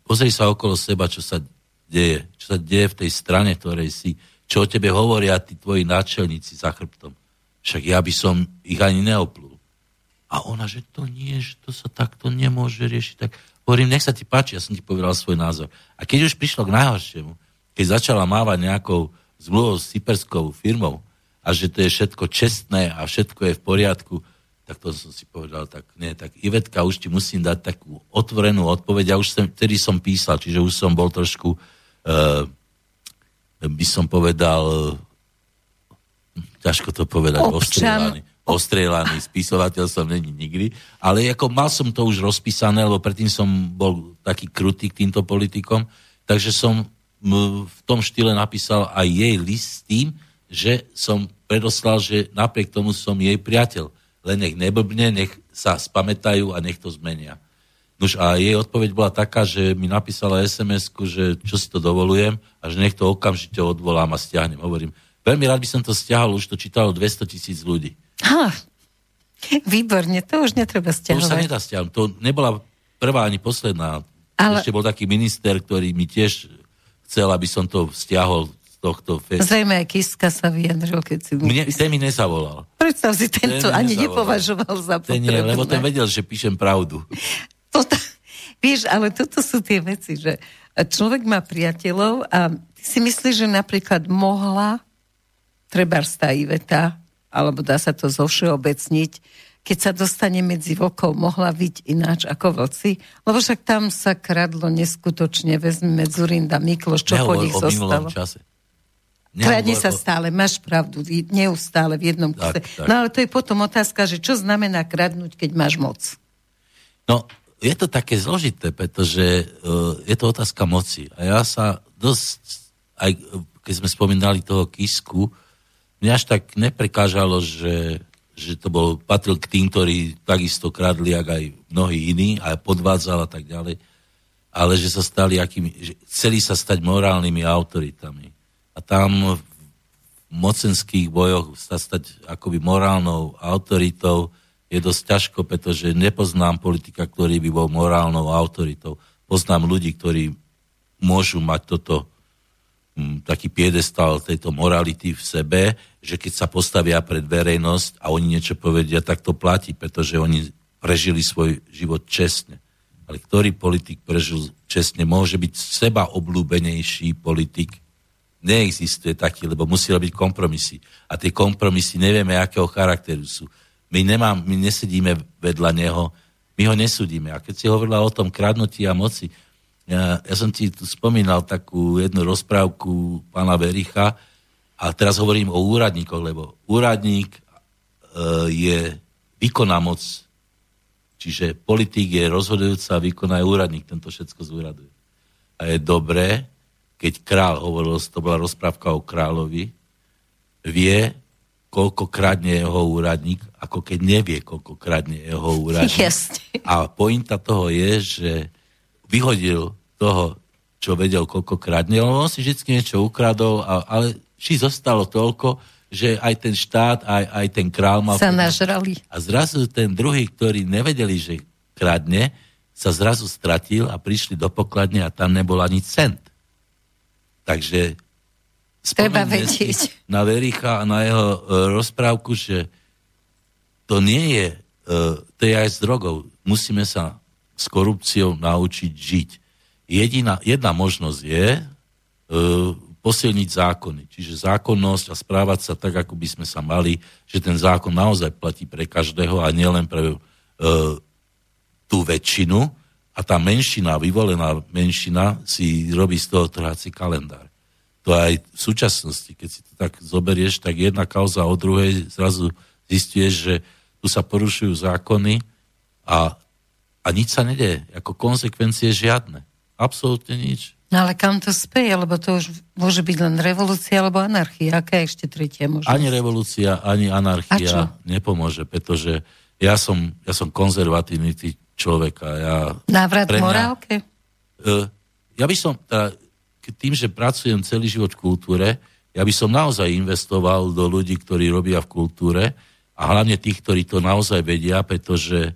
pozri sa okolo seba, čo sa deje, čo sa deje v tej strane, ktorej si, čo o tebe hovoria tí tvoji náčelníci za chrbtom. Však ja by som ich ani neoplul. A ona, že to nie, že to sa takto nemôže riešiť. Tak hovorím, nech sa ti páči, ja som ti povedal svoj názor. A keď už prišlo k najhoršiemu, keď začala mávať nejakou zmluvou s cyperskou firmou, a že to je všetko čestné a všetko je v poriadku, tak to som si povedal, tak nie, tak Ivetka, už ti musím dať takú otvorenú odpoveď. Ja už som, vtedy som písal, čiže už som bol trošku, uh, by som povedal, ťažko to povedať, ostrelaný. Ostrelaný spisovateľ som není nikdy, ale ako mal som to už rozpísané, lebo predtým som bol taký krutý k týmto politikom, takže som v tom štýle napísal aj jej list s tým, že som predoslal, že napriek tomu som jej priateľ. Len nech neblbne, nech sa spamätajú a nech to zmenia. Nož a jej odpoveď bola taká, že mi napísala sms že čo si to dovolujem a že nech to okamžite odvolám a stiahnem. Hovorím, veľmi rád by som to stiahol, už to čítalo 200 tisíc ľudí. Ha, výborne, to už netreba stiahovať. To už sa nedá stiahnuť. To nebola prvá ani posledná. Ale... Ešte bol taký minister, ktorý mi tiež chcel, aby som to stiahol tohto festu. Zrejme aj Kiska sa vyjadril, keď si... Mne, ten mi nezavolal. Predstav si, tento ani nepovažoval za potrebné. Ten nie, lebo ten vedel, že píšem pravdu. Toto, vieš, ale toto sú tie veci, že človek má priateľov a ty si myslíš, že napríklad mohla treba tá Iveta, alebo dá sa to zovšeobecniť, keď sa dostane medzi vokov, mohla byť ináč ako vlci? Lebo však tam sa kradlo neskutočne, vezmeme Zurinda Mikloš, čo po nich zostalo. Čase. Kradne sa stále, máš pravdu, neustále v jednom kuse. No ale to je potom otázka, že čo znamená kradnúť, keď máš moc? No, je to také zložité, pretože uh, je to otázka moci. A ja sa dosť, aj keď sme spomínali toho Kisku, mňa až tak neprekážalo, že, že to bol, patril k tým, ktorí takisto kradli, ak aj mnohí iní, a podvádzal a tak ďalej, ale že sa stali akými, že chceli sa stať morálnymi autoritami a tam v mocenských bojoch sa stať akoby morálnou autoritou je dosť ťažko, pretože nepoznám politika, ktorý by bol morálnou autoritou. Poznám ľudí, ktorí môžu mať toto m, taký piedestal tejto morality v sebe, že keď sa postavia pred verejnosť a oni niečo povedia, tak to platí, pretože oni prežili svoj život čestne. Ale ktorý politik prežil čestne, môže byť seba obľúbenejší politik, neexistuje taký, lebo musí robiť kompromisy. A tie kompromisy nevieme, akého charakteru sú. My, nemám, my nesedíme vedľa neho, my ho nesudíme. A keď si hovorila o tom kradnutí a moci, ja, ja som ti tu spomínal takú jednu rozprávku pána Vericha a teraz hovorím o úradníkoch, lebo úradník e, je výkonná moc. Čiže politik je rozhodujúca výkonná je úradník, tento všetko zúraduje. A je dobré, keď král hovoril, to bola rozprávka o kráľovi, vie, koľko kradne jeho úradník, ako keď nevie, koľko kradne jeho úradník. Jasne. A pointa toho je, že vyhodil toho, čo vedel, koľko kradne, lebo on si vždy niečo ukradol, a, ale či zostalo toľko, že aj ten štát, aj, aj ten král mal... Sa nažrali. A zrazu ten druhý, ktorý nevedeli, že kradne, sa zrazu stratil a prišli do pokladne a tam nebol ani cent. Takže Treba vedieť. na Vericha a na jeho uh, rozprávku, že to nie je, uh, to je aj s drogou. Musíme sa s korupciou naučiť žiť. Jediná, jedna možnosť je uh, posilniť zákony. Čiže zákonnosť a správať sa tak, ako by sme sa mali, že ten zákon naozaj platí pre každého a nielen pre uh, tú väčšinu, a tá menšina, vyvolená menšina si robí z toho trhací kalendár. To aj v súčasnosti, keď si to tak zoberieš, tak jedna kauza o druhej zrazu zistuješ, že tu sa porušujú zákony a, a nič sa nedie. Ako konsekvencie žiadne. Absolútne nič. No ale kam to speje? Lebo to už môže byť len revolúcia alebo anarchia. Aká je ešte tretia možnosť? Ani revolúcia, ani anarchia nepomôže, pretože ja som, ja som konzervatívny typ človeka. Ja, Návrat mňa, morálke? Uh, ja by som, teda, tým, že pracujem celý život v kultúre, ja by som naozaj investoval do ľudí, ktorí robia v kultúre a hlavne tých, ktorí to naozaj vedia, pretože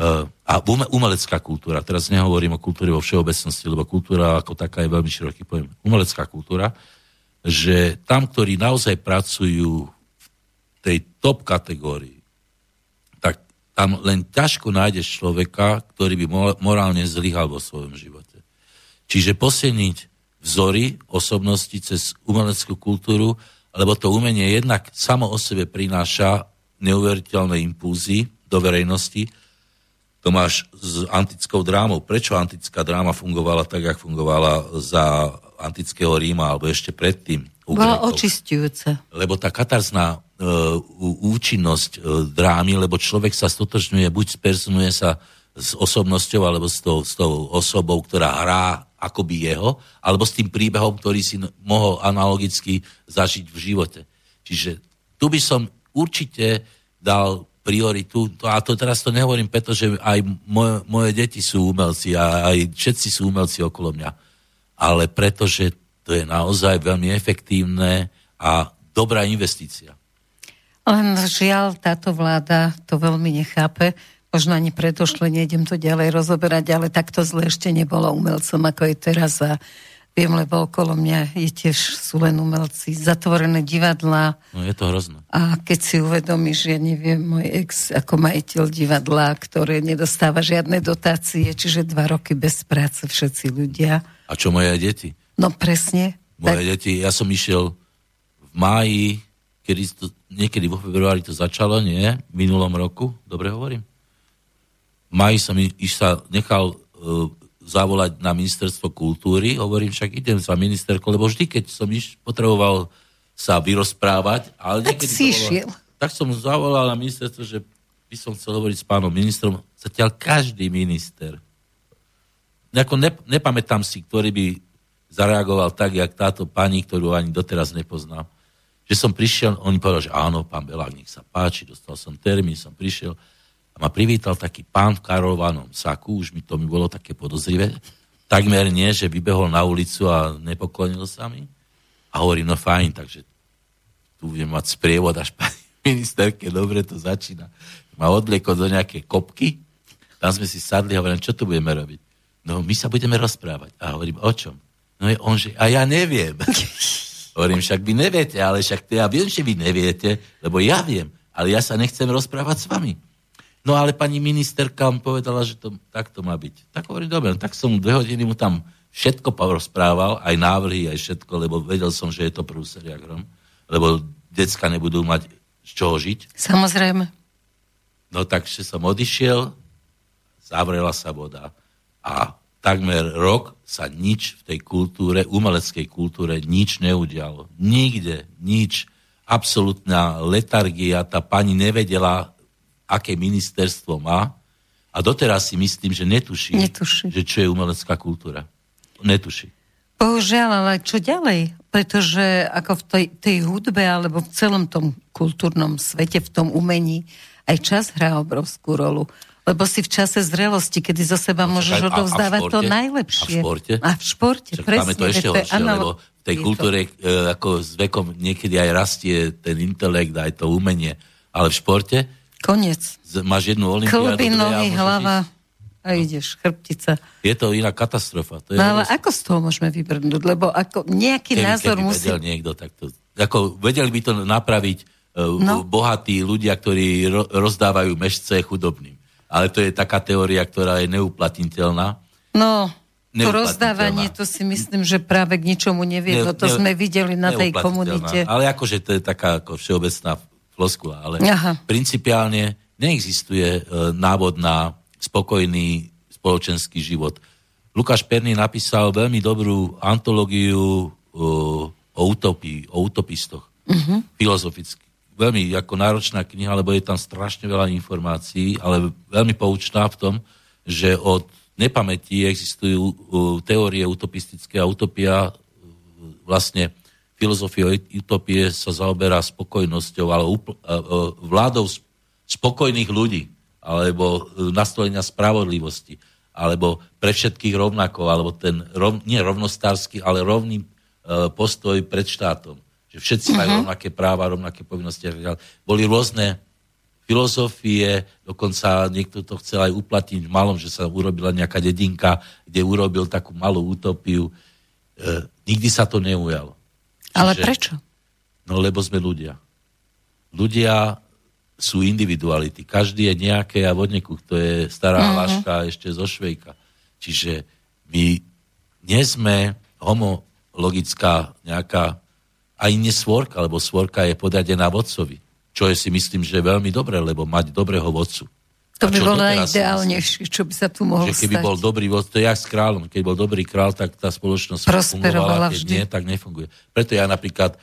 uh, a umelecká kultúra, teraz nehovorím o kultúre vo všeobecnosti, lebo kultúra ako taká je veľmi široký pojem. Umelecká kultúra, že tam, ktorí naozaj pracujú v tej top kategórii, tam len ťažko nájdeš človeka, ktorý by morálne zlyhal vo svojom živote. Čiže posilniť vzory osobnosti cez umeleckú kultúru, lebo to umenie jednak samo o sebe prináša neuveriteľné impulzy do verejnosti. To máš s antickou drámou. Prečo antická dráma fungovala tak, jak fungovala za antického Ríma, alebo ešte predtým? Bola očistujúca. Lebo tá katarzná uh, účinnosť uh, drámy, lebo človek sa stotožňuje, buď spersonuje sa s osobnosťou, alebo s tou, s tou osobou, ktorá hrá akoby jeho, alebo s tým príbehom, ktorý si mohol analogicky zažiť v živote. Čiže tu by som určite dal prioritu, a to teraz to nehovorím, pretože aj moje, moje deti sú umelci a aj všetci sú umelci okolo mňa, ale pretože to je naozaj veľmi efektívne a dobrá investícia. Len žiaľ, táto vláda to veľmi nechápe. Možno ani predošle, nejdem to ďalej rozoberať, ale takto zle ešte nebolo umelcom, ako je teraz. A viem, lebo okolo mňa je tiež sú len umelci. Zatvorené divadlá. No je to hrozné. A keď si uvedomíš, ja neviem, môj ex ako majiteľ divadla, ktoré nedostáva žiadne dotácie, čiže dva roky bez práce všetci ľudia. A čo moje deti? No presne. Moje tak... deti, ja som išiel v máji kedy to, niekedy vo februári to začalo, nie? V minulom roku, dobre hovorím? V maji som iš sa nechal uh, zavolať na ministerstvo kultúry, hovorím, však idem za ministerko, lebo vždy, keď som iš, potreboval sa vyrozprávať, ale niekedy tak, to bolo, tak som zavolal na ministerstvo, že by som chcel hovoriť s pánom ministrom, zatiaľ každý minister. Ako ne, nepamätám si, ktorý by zareagoval tak, jak táto pani, ktorú ani doteraz nepoznám. Že som prišiel, on povedal, že áno, pán Belák, nech sa páči, dostal som termín, som prišiel a ma privítal taký pán v karovanom saku, už mi to mi bolo také podozrivé, takmer nie, že vybehol na ulicu a nepoklonil sa mi a hovorí, no fajn, takže tu budem mať sprievod až pani ministerke, dobre to začína. ma odliekol do nejaké kopky, tam sme si sadli a hovorím, čo tu budeme robiť? No my sa budeme rozprávať. A hovorím, o čom? No je on, že a ja neviem. hovorím, však vy neviete, ale však ja viem, že vy neviete, lebo ja viem, ale ja sa nechcem rozprávať s vami. No ale pani ministerka mu povedala, že to tak to má byť. Tak hovorím, dobre, no tak som dve hodiny mu tam všetko porozprával, aj návrhy, aj všetko, lebo vedel som, že je to prúser, jak hrom, lebo decka nebudú mať z čoho žiť. Samozrejme. No takže som odišiel, zavrela sa voda a takmer rok sa nič v tej kultúre, umeleckej kultúre, nič neudialo. Nikde, nič. Absolutná letargia, tá pani nevedela, aké ministerstvo má a doteraz si myslím, že netuší, Netuší. že čo je umelecká kultúra. Netuší. Bohužiaľ, ale čo ďalej? Pretože ako v tej, tej hudbe alebo v celom tom kultúrnom svete, v tom umení, aj čas hrá obrovskú rolu. Lebo si v čase zrelosti, kedy zo seba No, môžeš odovzdávať to najlepšie. A v športe? A v športe, Čak presne. máme to ešte horšie, analo- lebo v tej je to- kultúre e, ako s vekom niekedy aj rastie ten intelekt, aj to umenie. Ale v športe Koniec. z- máš jednu olimpiádu, Klby, nohy, hlava a ideš, chrbtica. Je to iná katastrofa. To je No ale obrovská- ako z toho môžeme vybrnúť? Lebo ako nejaký keby, názor keby musí... vedel niekto takto. Ako vedeli by to napraviť uh, No. bohatí ľudia, ktorí ro- rozdávajú mešce chudobným. Ale to je taká teória, ktorá je neuplatniteľná. No, to rozdávanie, to si myslím, že práve k ničomu nevie. Ne- No, to ne- sme videli na tej komunite. Ale akože to je taká ako všeobecná floskula. Ale Aha. principiálne neexistuje e, návod na spokojný spoločenský život. Lukáš Perný napísal veľmi dobrú antológiu o, o utopii, o utopistoch. Uh-huh. Filozoficky. Veľmi ako náročná kniha, lebo je tam strašne veľa informácií, ale veľmi poučná v tom, že od nepamäti existujú uh, teórie utopistické a utopia uh, vlastne filozofia utopie sa zaoberá spokojnosťou, ale uh, vládou sp- spokojných ľudí, alebo uh, nastolenia spravodlivosti, alebo pre všetkých rovnako, alebo ten rov, nie rovnostársky, ale rovný uh, postoj pred štátom. Že všetci majú rovnaké práva, rovnaké povinnosti. Boli rôzne filozofie, dokonca niekto to chcel aj uplatniť v malom, že sa urobila nejaká dedinka, kde urobil takú malú utopiu. E, nikdy sa to neujalo. Ale Čiže- prečo? No lebo sme ľudia. Ľudia sú individuality. Každý je nejaké a vodneku, to je stará mm-hmm. laška ešte zo Švejka. Čiže my nie sme homologická nejaká aj nesvorka, lebo svorka je podadená vodcovi. Čo je si myslím, že je veľmi dobré, lebo mať dobrého vodcu. To by bolo najideálnejšie, čo by sa tu mohlo že keby stať. bol dobrý to je jak s kráľom. Keď bol dobrý král, tak tá spoločnosť Prosperovala fungovala, keď vždy. nie, tak nefunguje. Preto ja napríklad,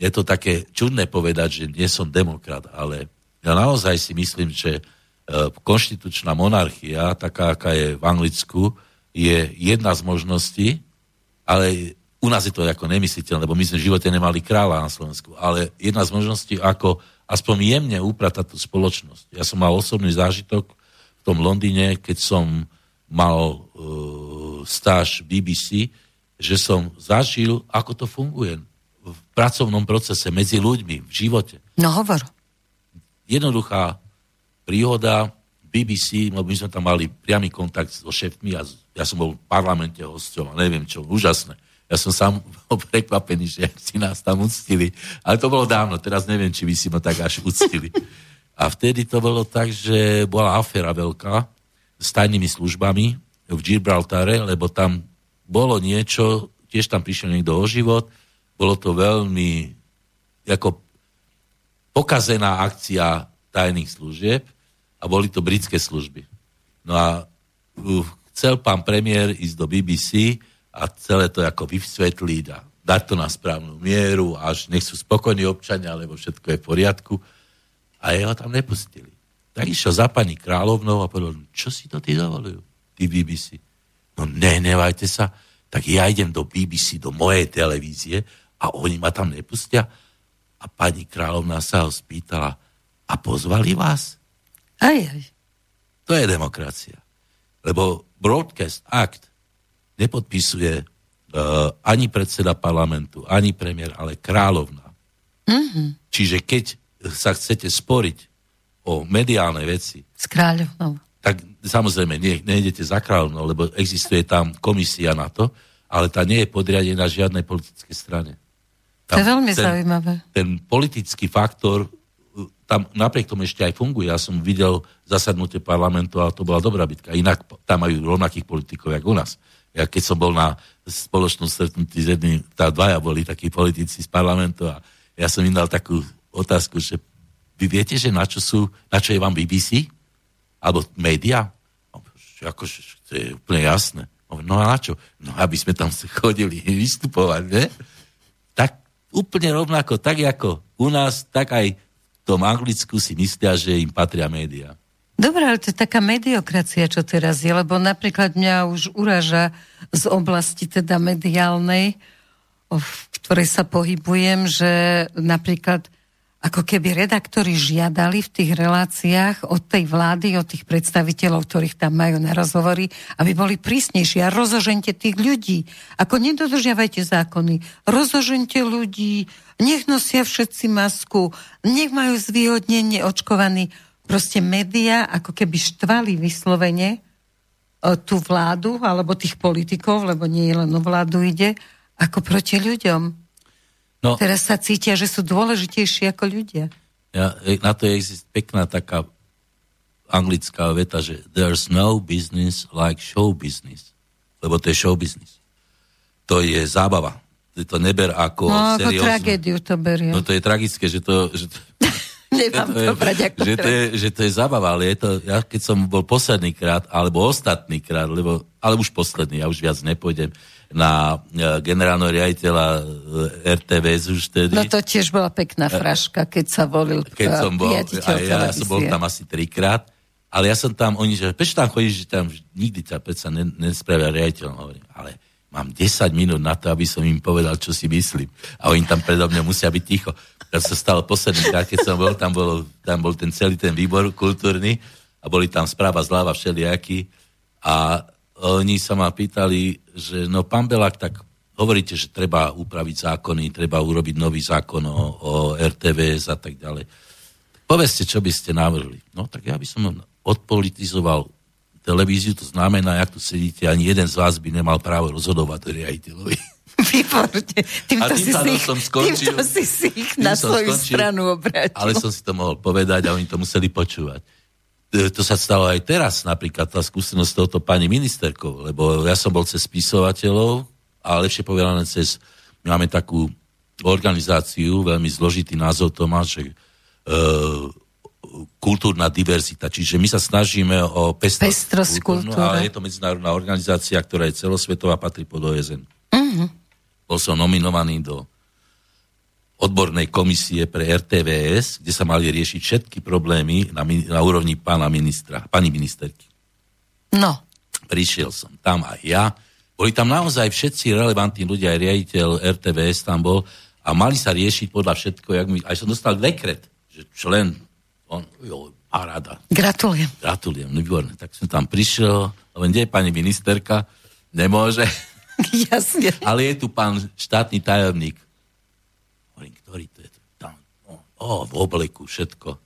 je to také čudné povedať, že nie som demokrat, ale ja naozaj si myslím, že e, konštitučná monarchia, taká, aká je v Anglicku, je jedna z možností, ale u nás je to ako nemysliteľné, lebo my sme v živote nemali kráľa na Slovensku, ale jedna z možností, ako aspoň jemne upratať tú spoločnosť. Ja som mal osobný zážitok v tom Londýne, keď som mal uh, stáž BBC, že som zažil, ako to funguje v pracovnom procese medzi ľuďmi, v živote No hovor. jednoduchá príhoda BBC, lebo my sme tam mali priamy kontakt so šéfmi a ja som bol v parlamente hosťom a neviem čo, úžasné. Ja som sám bol prekvapený, že si nás tam uctili. Ale to bolo dávno, teraz neviem, či by si ma tak až uctili. A vtedy to bolo tak, že bola aféra veľká s tajnými službami v Gibraltare, lebo tam bolo niečo, tiež tam prišiel niekto o život, bolo to veľmi ako pokazená akcia tajných služieb a boli to britské služby. No a uh, chcel pán premiér ísť do BBC a celé to ako vysvetliť a dať to na správnu mieru, až nech sú spokojní občania, lebo všetko je v poriadku. A jeho tam nepustili. Tak išiel za pani kráľovnou a povedal, čo si to ty dovolujú, ty BBC? No nehnevajte sa, tak ja idem do BBC, do mojej televízie a oni ma tam nepustia. A pani kráľovná sa ho spýtala, a pozvali vás? Aj, aj. To je demokracia. Lebo Broadcast Act nepodpisuje uh, ani predseda parlamentu, ani premiér, ale kráľovná. Mm-hmm. Čiže keď sa chcete sporiť o mediálne veci, S kráľovnou. tak samozrejme nie, nejdete za kráľovnou, lebo existuje tam komisia na to, ale tá nie je podriadená žiadnej politickej strane. To je veľmi zaujímavé. Ten politický faktor uh, tam napriek tomu ešte aj funguje. Ja som videl zasadnutie parlamentu a to bola dobrá bitka. Inak tam majú rovnakých politikov, jak u nás. Ja keď som bol na spoločnom stretnutí s jedným, tá dvaja boli takí politici z parlamentu a ja som im dal takú otázku, že vy viete, že na čo sú, na čo je vám BBC? Alebo média? Že Akože, to je úplne jasné. No a na čo? No aby sme tam chodili vystupovať, ne? Tak úplne rovnako, tak ako u nás, tak aj v tom Anglicku si myslia, že im patria médiá. Dobre, ale to je taká mediokracia, čo teraz je, lebo napríklad mňa už uraža z oblasti teda mediálnej, v ktorej sa pohybujem, že napríklad ako keby redaktori žiadali v tých reláciách od tej vlády, od tých predstaviteľov, ktorých tam majú na rozhovory, aby boli prísnejší a rozožente tých ľudí. Ako nedodržiavajte zákony, rozožente ľudí, nech nosia všetci masku, nech majú zvýhodnenie očkovaní. Proste média ako keby štvali vyslovene e, tú vládu alebo tých politikov, lebo nie len o vládu ide, ako proti ľuďom. No, Teraz sa cítia, že sú dôležitejší ako ľudia. ja, e, na to je pekná taká anglická veta, že there's no business like show business. Lebo to je show business. To je zábava. Ty to neber ako No, ako serióznu. tragédiu to berie. No to je tragické, že to, že to, Nemám to je, to brať ako že, to je, že to je zábava, ale je to, ja keď som bol posledný krát, alebo ostatný krát, lebo, ale už posledný, ja už viac nepôjdem, na e, generálneho riaditeľa e, RTVS už tedy. No to tiež bola pekná fraška, keď sa volil keď som bol, riaditeľ a ja, ja som bol tam asi trikrát, ale ja som tam, oni, že prečo tam chodíš, že tam nikdy ťa predsa ne, nespravia riaditeľom, hovorím, ale mám 10 minút na to, aby som im povedal, čo si myslím. A oni tam predo mňa musia byť ticho. To sa stalo posledný krát, keď som bol, tam bol, tam bol ten celý ten výbor kultúrny a boli tam správa zľava všelijakí a oni sa ma pýtali, že no pán Belák, tak hovoríte, že treba upraviť zákony, treba urobiť nový zákon o, o RTVS a tak ďalej. Povedzte, čo by ste navrhli. No tak ja by som odpolitizoval televíziu, to znamená, jak tu sedíte, ani jeden z vás by nemal právo rozhodovať o riaditeľovi. Výborne. Týmto, A tým si, si, ich, som skončil. týmto si si ich na svoju skončil, stranu obrátil. Ale som si to mohol povedať a oni to museli počúvať. E, To sa stalo aj teraz, napríklad tá skúsenosť s touto pani ministerkou, lebo ja som bol cez spisovateľov, a lepšie povedané cez, my máme takú organizáciu, veľmi zložitý názov to má, že e, kultúrna diverzita. Čiže my sa snažíme o pestrosť, Pestrosť kultúrnu, kultúry. ale je to medzinárodná organizácia, ktorá je celosvetová, patrí pod OSN. Mhm. Bol som nominovaný do odbornej komisie pre RTVS, kde sa mali riešiť všetky problémy na, na úrovni pána ministra, pani ministerky. No, Prišiel som tam aj ja. Boli tam naozaj všetci relevantní ľudia, aj riaditeľ RTVS tam bol a mali sa riešiť podľa všetko, jak mi, aj som dostal dekret, že člen, on, jo, paráda, gratulujem. gratulujem, výborné. Tak som tam prišiel, len kde je pani ministerka? Nemôže. Jasne. Ale je tu pán štátny tajomník. Hovorím, ktorý to je? Tam, o, o, v obleku, všetko.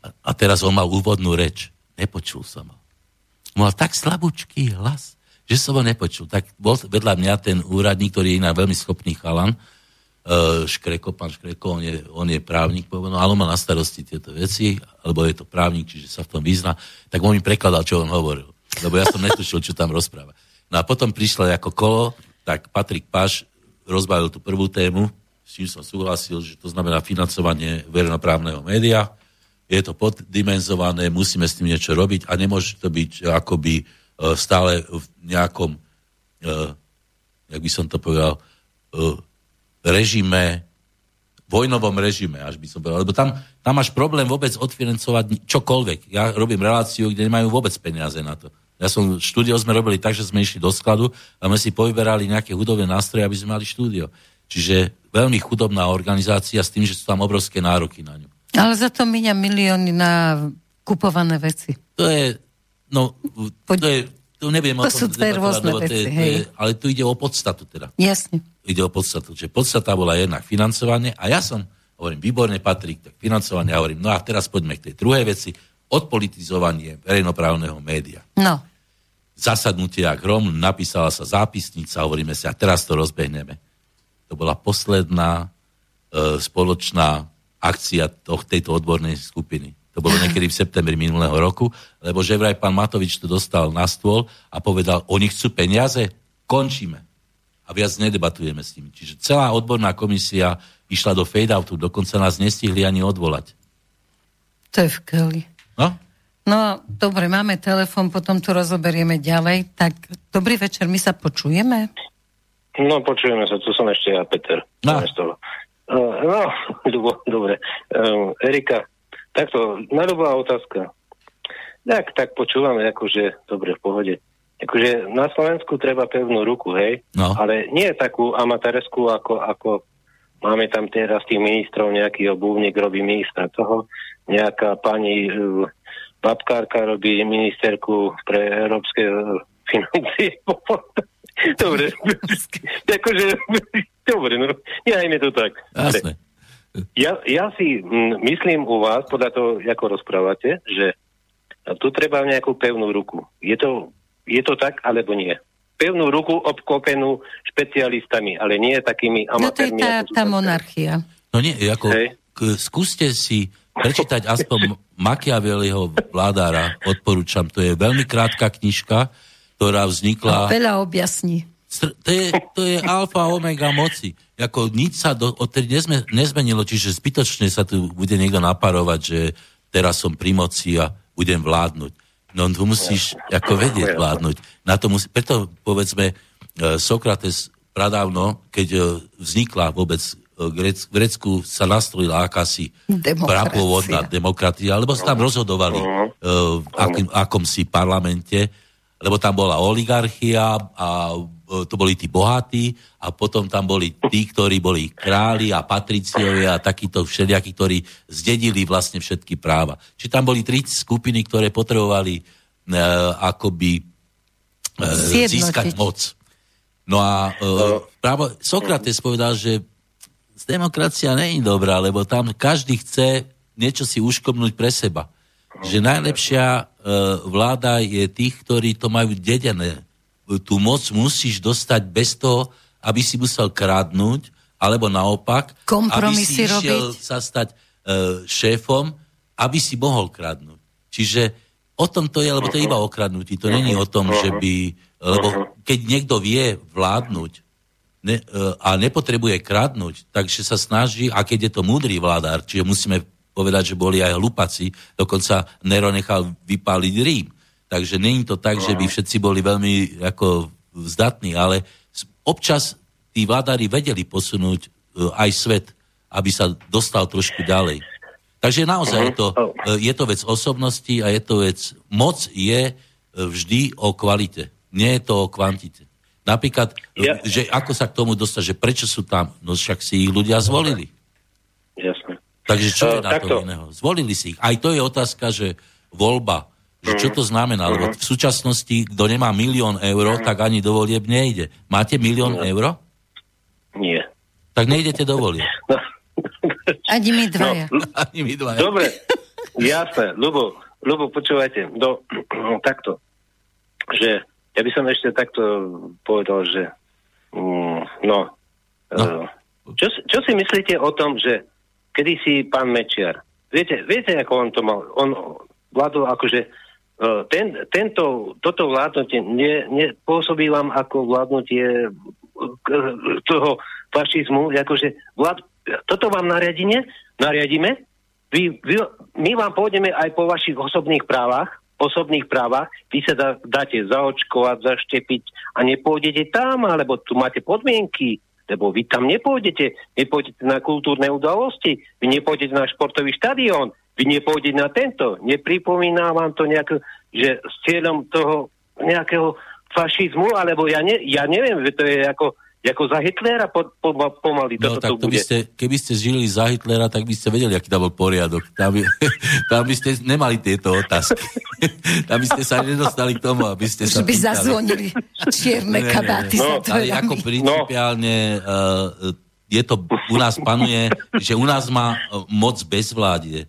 A, a teraz on mal úvodnú reč. Nepočul som ho. Mal tak slabúčký hlas, že som ho nepočul. Tak bol vedľa mňa ten úradník, ktorý je iná veľmi schopný chalan, uh, Škreko, pán Škreko, on je, on je právnik, povedal, ale on má na starosti tieto veci, alebo je to právnik, čiže sa v tom vyzná, tak on mi prekladal, čo on hovoril. Lebo ja som netušil, čo tam rozpráva. No a potom prišla ako kolo, tak Patrik Paš rozbavil tú prvú tému, s čím som súhlasil, že to znamená financovanie verejnoprávneho média. Je to poddimenzované, musíme s tým niečo robiť a nemôže to byť akoby e, stále v nejakom, e, jak by som to povedal, e, režime, vojnovom režime, až by som povedal. Lebo tam, tam máš problém vôbec odfinancovať čokoľvek. Ja robím reláciu, kde nemajú vôbec peniaze na to. Ja som, štúdio sme robili tak, že sme išli do skladu a sme si povyberali nejaké hudobné nástroje, aby sme mali štúdio. Čiže veľmi chudobná organizácia s tým, že sú tam obrovské nároky na ňu. Ale za to míňa milióny na kupované veci. To je, no, to je, to neviem To o tom sú dve rôzne lebo to je, veci, to hej. je, ale tu ide o podstatu teda. Jasne. ide o podstatu. Čiže podstata bola jednak financovanie a ja som Hovorím, výborne, Patrik, tak financovanie. Ja hovorím, no a teraz poďme k tej druhej veci. Odpolitizovanie verejnoprávneho média. No, Zasadnutie jak hrom, napísala sa zápisnica, hovoríme si, a teraz to rozbehneme. To bola posledná e, spoločná akcia toh, tejto odbornej skupiny. To bolo niekedy v septembri minulého roku, lebo že vraj pán Matovič to dostal na stôl a povedal, oni chcú peniaze, končíme. A viac nedebatujeme s nimi. Čiže celá odborná komisia išla do fade-outu, dokonca nás nestihli ani odvolať. to je vkeli. No, No, dobre, máme telefon, potom to rozoberieme ďalej. Tak, dobrý večer, my sa počujeme? No, počujeme sa, tu som ešte ja, Peter. No. No, uh, no Ľubo, dobre. Uh, Erika, takto, nadobá otázka. Tak, tak počúvame, akože, dobre, v pohode. Akože na Slovensku treba pevnú ruku, hej? No. Ale nie takú amatérskú, ako, ako máme tam teraz tých ministrov, nejaký obuvník robí ministra toho, nejaká pani uh, babkárka robí ministerku pre európske uh, financie. dobre, akože, dobre, no, nehajme to tak. jasné. Ja, ja si mm, myslím u vás, podľa toho, ako rozprávate, že tu treba nejakú pevnú ruku. Je to, je to tak, alebo nie? Pevnú ruku obklopenú špecialistami, ale nie takými No to je amatérmi. tá, tá monarchia. No nie, ako, Hej. k, skúste si prečítať aspoň Machiavelliho vládára, odporúčam. To je veľmi krátka knižka, ktorá vznikla... Veľa objasní. To, je, to je alfa omega moci. Ako nič sa do, odtedy nezme, nezmenilo, čiže zbytočne sa tu bude niekto naparovať, že teraz som pri moci a budem vládnuť. No tu musíš ako vedieť vládnuť. Na to musí, preto povedzme, e, Sokrates pradávno, keď e, vznikla vôbec v Grecku sa nastrojila akási Demokracia. prapôvodná demokratia, lebo sa tam rozhodovali uh, v akým, akomsi parlamente, lebo tam bola oligarchia a e, to boli tí bohatí a potom tam boli tí, ktorí boli králi a patriciovia a takíto všelijakí, ktorí zdedili vlastne všetky práva. Či tam boli tri skupiny, ktoré potrebovali e, akoby e, získať moc. No a e, právo, Sokrates povedal, že demokracia nie je dobrá, lebo tam každý chce niečo si uškomnúť pre seba. Že najlepšia e, vláda je tých, ktorí to majú dedené. Tú moc musíš dostať bez toho, aby si musel kradnúť, alebo naopak, Kompromisy aby si išiel robiť. sa stať e, šéfom, aby si mohol kradnúť. Čiže o tom to je, lebo to je iba o kradnutí. To není o tom, že by... Lebo keď niekto vie vládnuť ne, e, a nepotrebuje kradnúť, takže sa snaží, a keď je to múdry vládár, čiže musíme povedať, že boli aj hlupaci, dokonca Nero nechal vypáliť Rím. Takže není to tak, že by všetci boli veľmi ako zdatní, ale občas tí vládári vedeli posunúť e, aj svet, aby sa dostal trošku ďalej. Takže naozaj je to, e, je to vec osobnosti a je to vec... Moc je vždy o kvalite. Nie je to o kvantite. Napríklad, Ja- že ako sa k tomu dostať, že prečo sú tam, no však si ich ľudia zvolili. Jasné. Takže čo je Eh, na takto. to iného? Zvolili si ich. Aj to je otázka, že voľba, že čo to znamená, lebo v súčasnosti, kto nemá milión eur, tak ani do volieb nejde. Máte milión eur? Nie. Tak nejdete do volieb. No. Ani my dvaja. Ani my dva. Dobre, jasné. Ľubo, Ľubo, počúvajte, do, takto, že ja by som ešte takto povedal, že mm, no, No. no. Čo, si- čo si myslíte o tom, že kedysi pán Mečiar, viete, viete, ako on to mal, on vládol akože eh, ten, tento, toto vládnutie ne, nepôsobí vám ako vládnutie eh, toho fašizmu, akože vlád, toto vám nariadíme, nariadíme, vy, vy, my vám pôjdeme aj po vašich osobných právach, osobných právach, vy sa dá, dáte zaočkovať, zaštepiť a nepôjdete tam, alebo tu máte podmienky, lebo vy tam nepôjdete, nepôjdete na kultúrne udalosti, vy nepôjdete na športový štadión, vy nepôjdete na tento. Nepripomína vám to nejako, že s cieľom toho nejakého fašizmu, alebo ja, ne, ja neviem, to je ako, ako za Hitlera po, po, pomaly No toto tak tu to by bude. ste, keby ste žili za Hitlera, tak by ste vedeli, aký tam bol poriadok. Tam by, tam by ste nemali tieto otázky. tam by ste sa nedostali k tomu, aby ste sa Že by pýtali. zazvonili čierne Ne, ne, ne. kabáty No, za Ale ako principiálne uh, je to, u nás panuje, že u nás má e, moc bezvládie.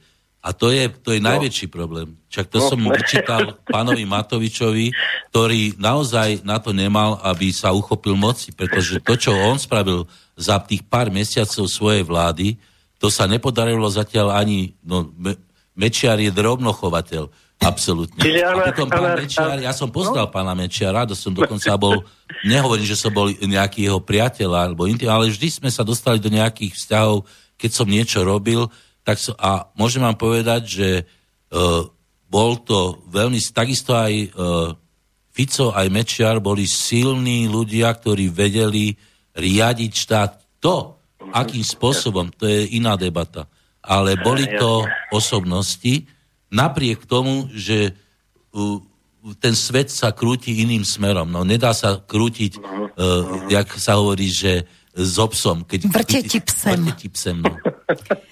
A to je, to je najväčší problém. Čak to som vyčítal pánovi Matovičovi, ktorý naozaj na to nemal, aby sa uchopil moci, pretože to, čo on spravil za tých pár mesiacov svojej vlády, to sa nepodarilo zatiaľ ani, no, Mečiar je drobnochovateľ, absolútne. A potom pán Mečiar, ja som poznal no? pána Mečiara, to som dokonca bol, nehovorím, že som bol nejaký jeho priateľ, alebo intim, ale vždy sme sa dostali do nejakých vzťahov, keď som niečo robil, tak so, a môžem vám povedať, že uh, bol to veľmi, takisto aj uh, Fico, aj Mečiar boli silní ľudia, ktorí vedeli riadiť štát. To, akým spôsobom, to je iná debata. Ale boli to osobnosti, napriek tomu, že uh, ten svet sa krúti iným smerom. No nedá sa krútiť, uh, jak sa hovorí, že s obsom. Keď, vrte ti psem. Vrte ti psem, no.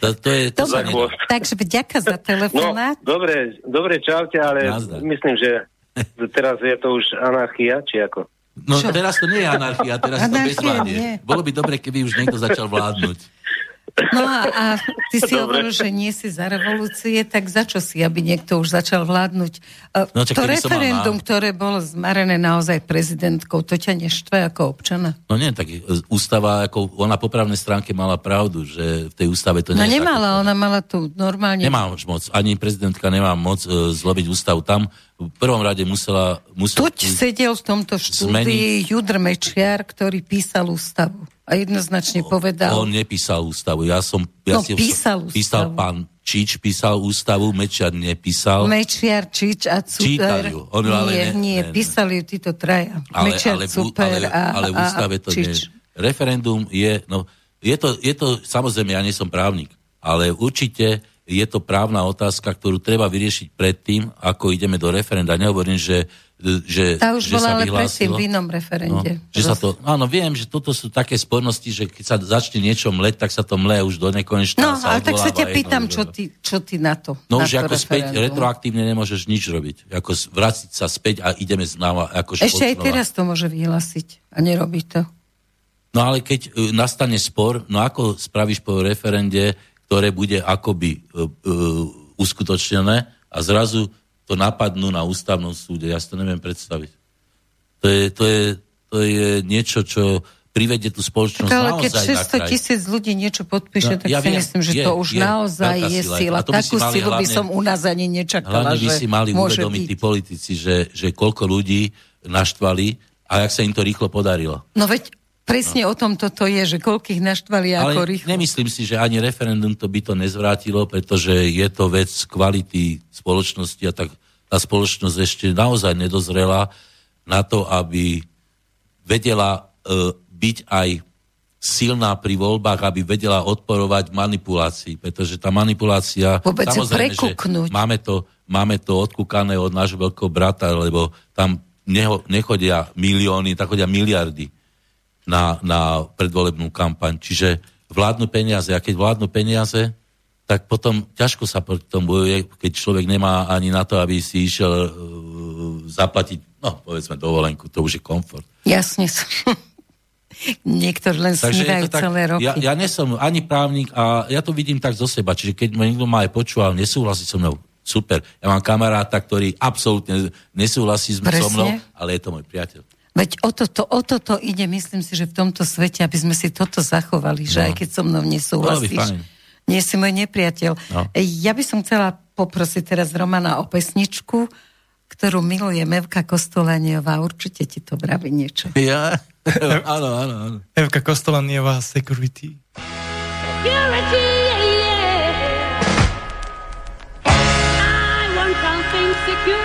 To, to je, to Dobre, takže vďaka za telefonát. No, dobre, dobre, čaute, ale Nazdar. myslím, že teraz je to už anarchia, či ako? No Čo? teraz to nie je anarchia, teraz anarchia, to bezvládie. Bolo by dobre, keby už niekto začal vládnuť. No a, a ty si hovoril, že nie si za revolúcie, tak za čo si, aby niekto už začal vládnuť? E, no, to referendum, ktoré bolo zmarené naozaj prezidentkou, to ťa neštve ako občana? No nie, tak ústava, ako ona po právnej stránke mala pravdu, že v tej ústave to nie No nemala, ona mala tu normálne... Nemá už moc, ani prezidentka nemá moc uh, zlobiť ústavu tam. V prvom rade musela... musela Tuď sedel v tomto štúdii Judr Mečiar, ktorý písal ústavu a jednoznačne povedal... On nepísal ústavu. Ja som... Ja no, si, písal ústavu. Písal pán Čič, písal ústavu, Mečiar nepísal. Mečiar, Čič a Cuper. ju. On, ale nie, ne, nie, ne, písali ju títo traja. Ale, Mečiar, ale, Cuper ale, a, ale v ústave to Čič. nie. Referendum je... No, je to, je to, samozrejme, ja nie som právnik, ale určite je to právna otázka, ktorú treba vyriešiť predtým, ako ideme do referenda. Nehovorím, že že, tá už že bola sa ale predtým v inom referende. No, že sa to, áno, viem, že toto sú také spornosti, že keď sa začne niečo mleť, tak sa to mle už do nekonečna. No, ale tak sa ťa pýtam, čo ty, čo ty na to. No na už ako referendum. späť retroaktívne nemôžeš nič robiť. Ako vrátiť sa späť a ideme znova. Ako Ešte aj teraz to môže vyhlasiť a nerobí to. No ale keď uh, nastane spor, no ako spravíš po referende, ktoré bude akoby uh, uh, uskutočnené a zrazu to napadnú na ústavnom súde. Ja si to neviem predstaviť. To je, to je, to je niečo, čo privedie tú spoločnosť tak, ale keď 600 tisíc ľudí niečo podpíše, no, tak ja si viem, myslím, že je, to už je, naozaj je sila. Takú by silu hlavne, by som u nás ani nečakala, Hlavne by si mali uvedomiť tí politici, že, že koľko ľudí naštvali a jak sa im to rýchlo podarilo. No veď Presne no. o tom toto je, že koľkých naštvali Ale ako rýchlo. nemyslím si, že ani referendum to by to nezvrátilo, pretože je to vec kvality spoločnosti a tak tá spoločnosť ešte naozaj nedozrela na to, aby vedela e, byť aj silná pri voľbách, aby vedela odporovať manipulácii, pretože tá manipulácia... Vôbec samozrejme, že máme to, máme to odkúkané od nášho veľkého brata, lebo tam neho, nechodia milióny, tak chodia miliardy na, na predvolebnú kampaň. Čiže vládnu peniaze. A keď vládnu peniaze, tak potom ťažko sa proti tomu bojuje, keď človek nemá ani na to, aby si išiel uh, zaplatiť, no povedzme, dovolenku. To už je komfort. Jasne. Niektorí len snívajú tak, celé roky. Ja, ja nesom ani právnik a ja to vidím tak zo seba. Čiže keď ma niekto ma aj počúval, nesúhlasí so mnou, super. Ja mám kamaráta, ktorý absolútne nesúhlasí so mnou, ale je to môj priateľ. Veď o toto, o toto ide, myslím si, že v tomto svete, aby sme si toto zachovali, no. že aj keď so mnou nesúhlasíš, nie si môj nepriateľ. No. Ja by som chcela poprosiť teraz Romana o pesničku, ktorú miluje Evka Kostolaniová. Určite ti to vraví niečo. Ja? áno, áno, áno. Evka Kostolaniová, Security. Security! Yeah, yeah. I want something secure.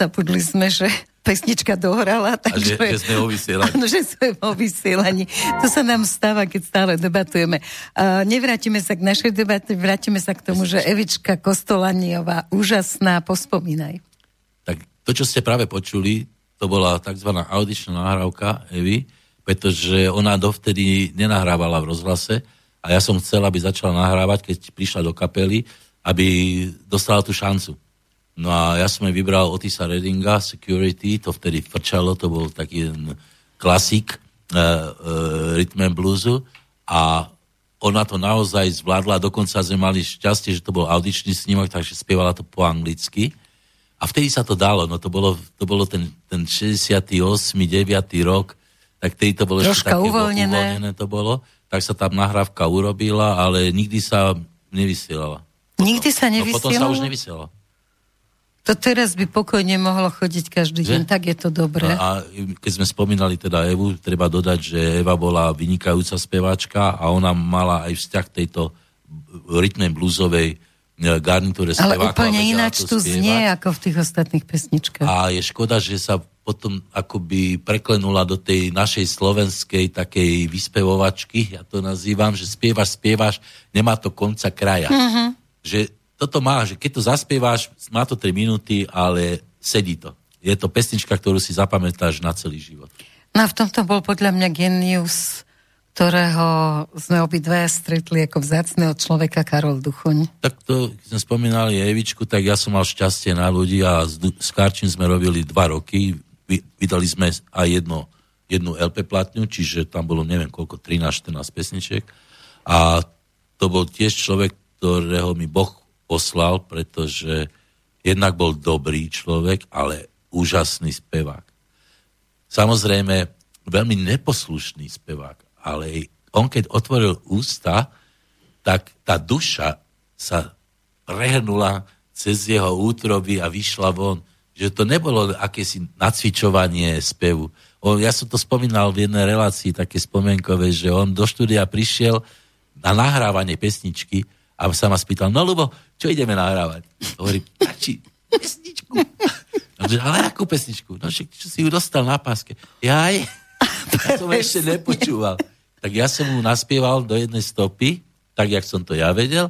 Zabudli sme, že pesnička dohrala. A že, Takže, že sme vo vysielaní. Áno, že sme vo vysielaní. To sa nám stáva, keď stále debatujeme. Uh, nevrátime sa k našej debate, vrátime sa k tomu, že Evička Kostolaniová, úžasná, pospomínaj. Tak to, čo ste práve počuli, to bola tzv. audičná nahrávka Evy, pretože ona dovtedy nenahrávala v rozhlase a ja som chcel, aby začala nahrávať, keď prišla do kapely, aby dostala tú šancu. No a ja som jej vybral Otisa Reddinga, Security, to vtedy frčalo, to bol taký klasik uh, uh, rytm and bluesu a ona to naozaj zvládla, dokonca sme mali šťastie, že to bol audičný snímok, takže spievala to po anglicky. A vtedy sa to dalo, no to bolo, to bolo ten, ten 68. 9. rok, tak vtedy to bolo Troška ešte také uvoľnené. uvoľnené to bolo, tak sa tam nahrávka urobila, ale nikdy sa nevysielala. Nikdy sa No potom sa už nevysielala. To teraz by pokojne mohlo chodiť každý Že? deň, tak je to dobré. No a keď sme spomínali teda Evu, treba dodať, že Eva bola vynikajúca speváčka a ona mala aj vzťah k tejto rytme bluesovej e, garnitúre Ale spevákov. úplne a ináč tu znie ako v tých ostatných pesničkách. A je škoda, že sa potom akoby preklenula do tej našej slovenskej takej vyspevovačky, ja to nazývam, že spievaš, spievaš, nemá to konca kraja. Mhm. Že toto má, že keď to zaspievaš, má to 3 minúty, ale sedí to. Je to pesnička, ktorú si zapamätáš na celý život. No a v tomto bol podľa mňa genius, ktorého sme obidvaja stretli ako vzácného človeka Karol Duchoň. Tak to, keď sme spomínali Evičku, tak ja som mal šťastie na ľudí a s, s Karčím sme robili dva roky. Vy, vydali sme aj jedno, jednu LP platňu, čiže tam bolo neviem koľko, 13-14 pesničiek. A to bol tiež človek, ktorého mi Boh poslal, pretože jednak bol dobrý človek, ale úžasný spevák. Samozrejme, veľmi neposlušný spevák, ale on keď otvoril ústa, tak tá duša sa prehrnula cez jeho útroby a vyšla von. Že to nebolo akési nacvičovanie spevu. On, ja som to spomínal v jednej relácii, také spomenkové, že on do štúdia prišiel na nahrávanie pesničky a sa ma spýtal, no Lubo, čo ideme nahrávať? Hovorí, tači, pesničku. Že, ale akú pesničku? No však, čo si ju dostal na páske. Jaj, ja som ešte nepočúval. Tak ja som mu naspieval do jednej stopy, tak, jak som to ja vedel.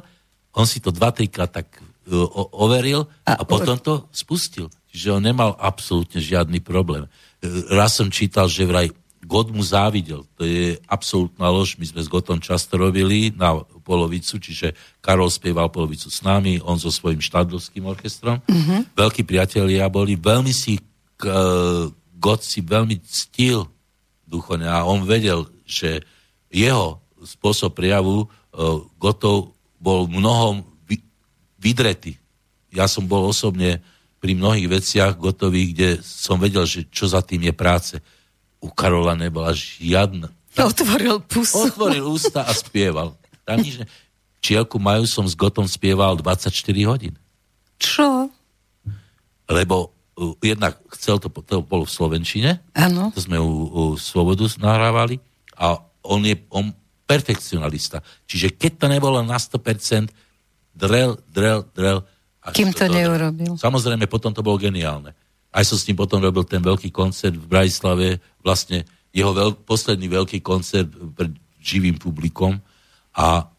On si to dva, trikrát tak uh, o- overil a, a potom to spustil. Čiže on nemal absolútne žiadny problém. Uh, Raz som čítal, že vraj God mu závidel. To je absolútna lož. My sme s Gotom často robili na polovicu, čiže Karol spieval polovicu s nami, on so svojím štádovským orchestrom. Mm-hmm. Veľkí priatelia boli, veľmi si uh, God si veľmi ctil duchovne a on vedel, že jeho spôsob prejavu uh, Gotov bol mnohom vy, vydretý. Ja som bol osobne pri mnohých veciach gotových, kde som vedel, že čo za tým je práce. U Karola nebola žiadna. Otvoril pusu. Otvoril ústa a spieval. Tam nič ne... Čielku majú som s Gotom spieval 24 hodín. Čo? Lebo uh, jednak chcel to, to bolo v Slovenčine, Áno. to sme u, u Svobodu nahrávali a on je on perfekcionalista. Čiže keď to nebolo na 100%, drel, drel, drel. až Kým to neurobil. Samozrejme, potom to bolo geniálne. Aj som s ním potom robil ten veľký koncert v Bratislave, vlastne jeho veľ, posledný veľký koncert pred živým publikom a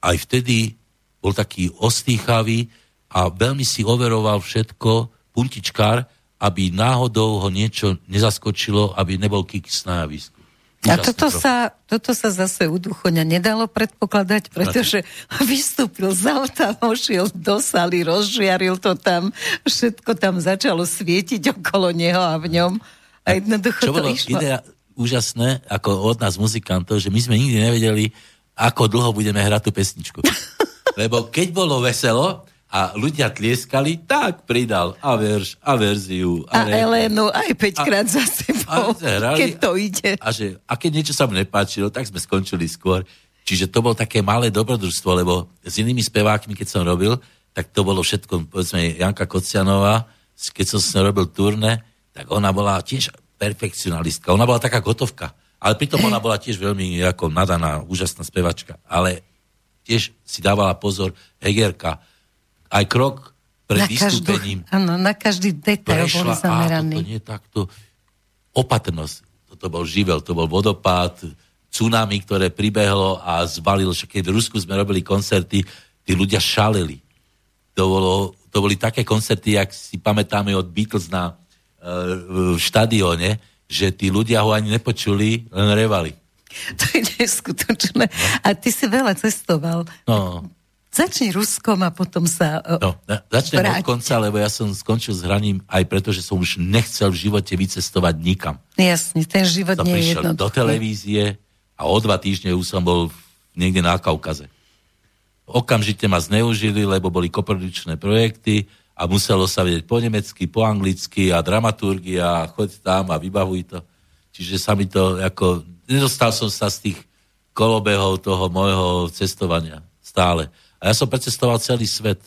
aj vtedy bol taký ostýchavý a veľmi si overoval všetko, puntičkár, aby náhodou ho niečo nezaskočilo, aby nebol kiks na. A toto sa, toto sa zase u Duchoňa nedalo predpokladať, pretože vystúpil z auta, vošiel do sály, rozžiaril to tam, všetko tam začalo svietiť okolo neho a v ňom. A jednoducho Čo to bolo išlo. idea úžasné, ako od nás muzikantov, že my sme nikdy nevedeli, ako dlho budeme hrať tú pesničku. Lebo keď bolo veselo a ľudia tlieskali, tak pridal a verš, a verziu. A refrén. Elenu aj 5 krát za sebou, a hrali- keď to ide. A, že, a keď niečo sa mu nepáčilo, tak sme skončili skôr. Čiže to bolo také malé dobrodružstvo, lebo s inými spevákmi, keď som robil, tak to bolo všetko, povedzme, Janka Kocianová, keď som s ňou robil turné, tak ona bola tiež perfekcionalistka. Ona bola taká gotovka. Ale pritom ona bola tiež veľmi ako nadaná, úžasná spevačka. Ale tiež si dávala pozor, Hegerka, aj krok pred na vystúpením Každú, áno, na každý detail boli prešla, a zameraní. toto nie takto. Opatrnosť. Toto bol živel, to bol vodopád, tsunami, ktoré pribehlo a zvalil, že keď v Rusku sme robili koncerty, tí ľudia šaleli. To, bolo, to boli také koncerty, jak si pamätáme od Beatles na uh, v štadióne, že tí ľudia ho ani nepočuli, len revali. To je neskutočné. A ty si veľa cestoval. No, Začni Ruskom a potom sa... no začnem Vráť. od konca, lebo ja som skončil s hraním aj preto, že som už nechcel v živote vycestovať nikam. Jasne, ten život Som nie je prišiel do jednoduchý. televízie a o dva týždne už som bol niekde na Kaukaze. Okamžite ma zneužili, lebo boli koprodučné projekty a muselo sa vedieť po nemecky, po anglicky a dramaturgia a choď tam a vybavuj to. Čiže sa mi to ako... Nedostal som sa z tých kolobehov toho môjho cestovania stále. A ja som precestoval celý svet.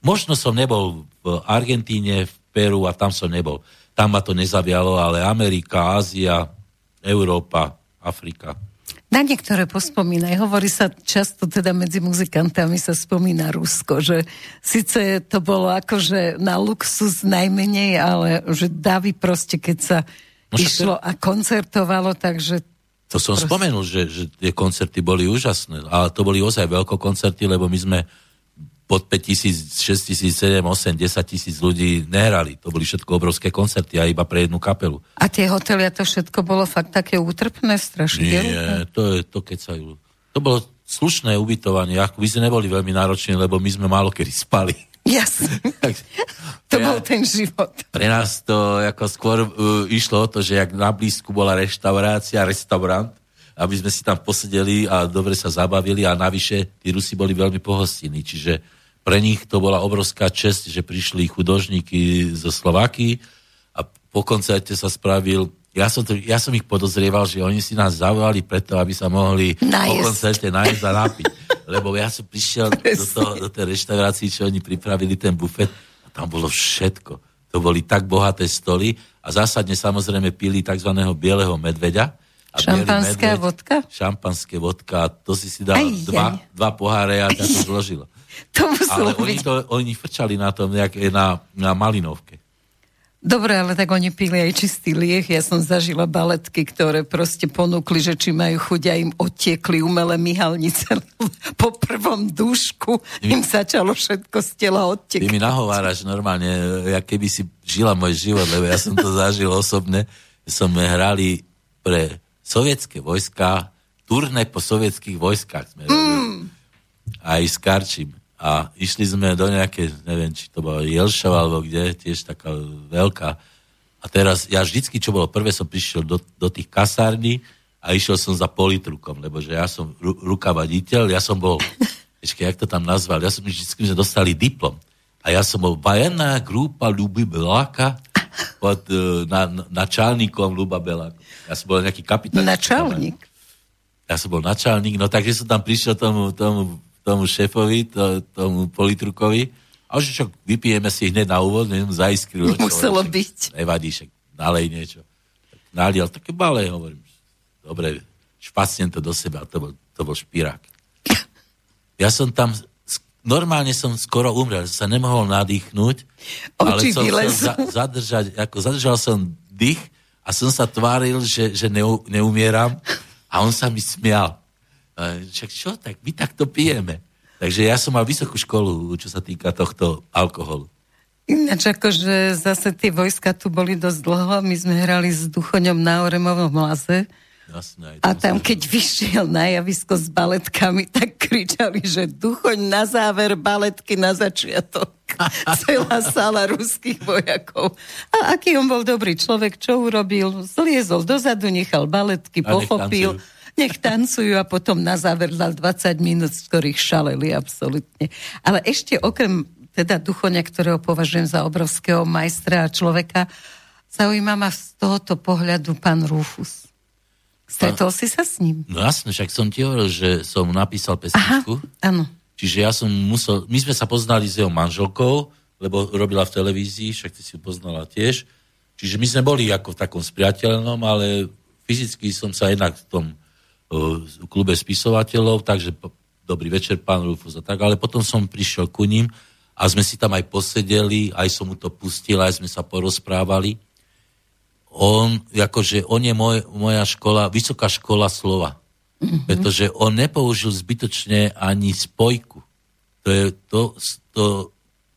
Možno som nebol v Argentíne, v Peru a tam som nebol. Tam ma to nezavialo, ale Amerika, Ázia, Európa, Afrika. Na niektoré pospomínaj. Hovorí sa často teda medzi muzikantami sa spomína Rusko, že síce to bolo akože na luxus najmenej, ale že davy proste, keď sa No však išlo a koncertovalo, takže To som Proste. spomenul, že, že tie koncerty boli úžasné. Ale to boli ozaj veľkokoncerty, lebo my sme pod 5 tisíc, 6 tisíc, 7, 8, 10 tisíc ľudí nehrali. To boli všetko obrovské koncerty a iba pre jednu kapelu. a tie hotely a to všetko bolo fakt také útrpné, strašidelné. Nie, to je to, keď sa. To bolo slušné ubytovanie. My sme neboli veľmi nároční, lebo my sme málo kedy spali. Jasne. To Ja- bol ten život. Pre nás to ako skôr uh, išlo o to, že jak na blízku bola reštaurácia, restaurant, aby sme si tam posedeli a dobre sa zabavili a navyše tí Rusi boli veľmi pohostinní, čiže pre nich to bola obrovská čest, že prišli chudožníky zo Slovaky a po koncerte sa spravil ja som, to, ja som ich podozrieval, že oni si nás zavolali preto, aby sa mohli po Najesť. koncerte nájsť a napiť. Lebo ja som prišiel do, toho, do tej reštaurácii, čo oni pripravili ten bufet a tam bolo všetko. To boli tak bohaté stoly a zásadne samozrejme pili tzv. bieleho medveďa. A Šampanské a vodka? Šampanské vodka. a To si si dal Aj, dva, aj. dva poháre a ťa to zložilo. To Ale oni, to, oni frčali na tom nejaké na, na Malinovke. Dobre, ale tak oni pili aj čistý lieh. Ja som zažila baletky, ktoré proste ponúkli, že či majú chuť a im odtiekli umelé myhalnice. po prvom dúšku im začalo všetko z tela Ty odtekať. mi nahováraš normálne, ja keby si žila môj život, lebo ja som to zažil osobne. Sme hrali pre sovietské vojska, turné po sovietských vojskách sme robili. Aj s Karčím. A išli sme do nejaké, neviem, či to bolo Jelšova, alebo kde, tiež taká veľká. A teraz, ja vždycky, čo bolo prvé, som prišiel do, do tých kasární a išiel som za politrukom, lebo že ja som ru, rukavaditeľ, ja som bol, ešte jak to tam nazval, ja som vždycky sme dostali diplom. A ja som bol vajenná grupa Ľuby Beláka pod uh, na, načálnikom Ľuba Beláka. Ja som bol nejaký kapitán. Načálnik. Ja som bol načálnik, no takže som tam prišiel tomu, tomu, tomu šéfovi, to, tomu politrukovi a už čo, vypijeme si hneď na úvod, neviem, zaiskrilo. Muselo však byť. Nevadí, však nalej niečo. Tak nalial, také malé, hovorím. Dobre, špacnem to do seba, to bol, to bol špirák. Ja som tam, normálne som skoro umrel, sa nemohol nadýchnuť, ale Oči som, som vylezú. za, zadržať, ako zadržal som dých a som sa tváril, že, že neu, neumieram a on sa mi smial. Však čo, tak my takto pijeme. Takže ja som mal vysokú školu, čo sa týka tohto alkoholu. Ináč akože zase tie vojska tu boli dosť dlho. My sme hrali s Duchoňom na Oremovom laze. Jasné, A tam, keď vyšiel na javisko s baletkami, tak kričali, že Duchoň na záver, baletky na začiatok. Celá sála ruských vojakov. A aký on bol dobrý človek, čo urobil? Zliezol dozadu, nechal baletky, pochopil. tancujú. Nech tancujú a potom na záver dal 20 minút, z ktorých šaleli absolútne. Ale ešte okrem teda Duchoňa, ktorého považujem za obrovského majstra a človeka, zaujíma ma z tohoto pohľadu pán Rufus. Stretol si sa s ním? No jasne, však som ti hovoril, že som napísal Aha, pesničku. áno. Čiže ja som musel, my sme sa poznali s jeho manželkou, lebo robila v televízii, však ty si ju poznala tiež. Čiže my sme boli ako v takom spriateľnom, ale fyzicky som sa jednak v tom klube spisovateľov, takže dobrý večer, pán Rufus a tak, ale potom som prišiel ku ním a sme si tam aj posedeli, aj som mu to pustil, aj sme sa porozprávali. On, akože on je moj, moja škola, vysoká škola slova. Mm-hmm. Pretože on nepoužil zbytočne ani spojku. To, je, to, to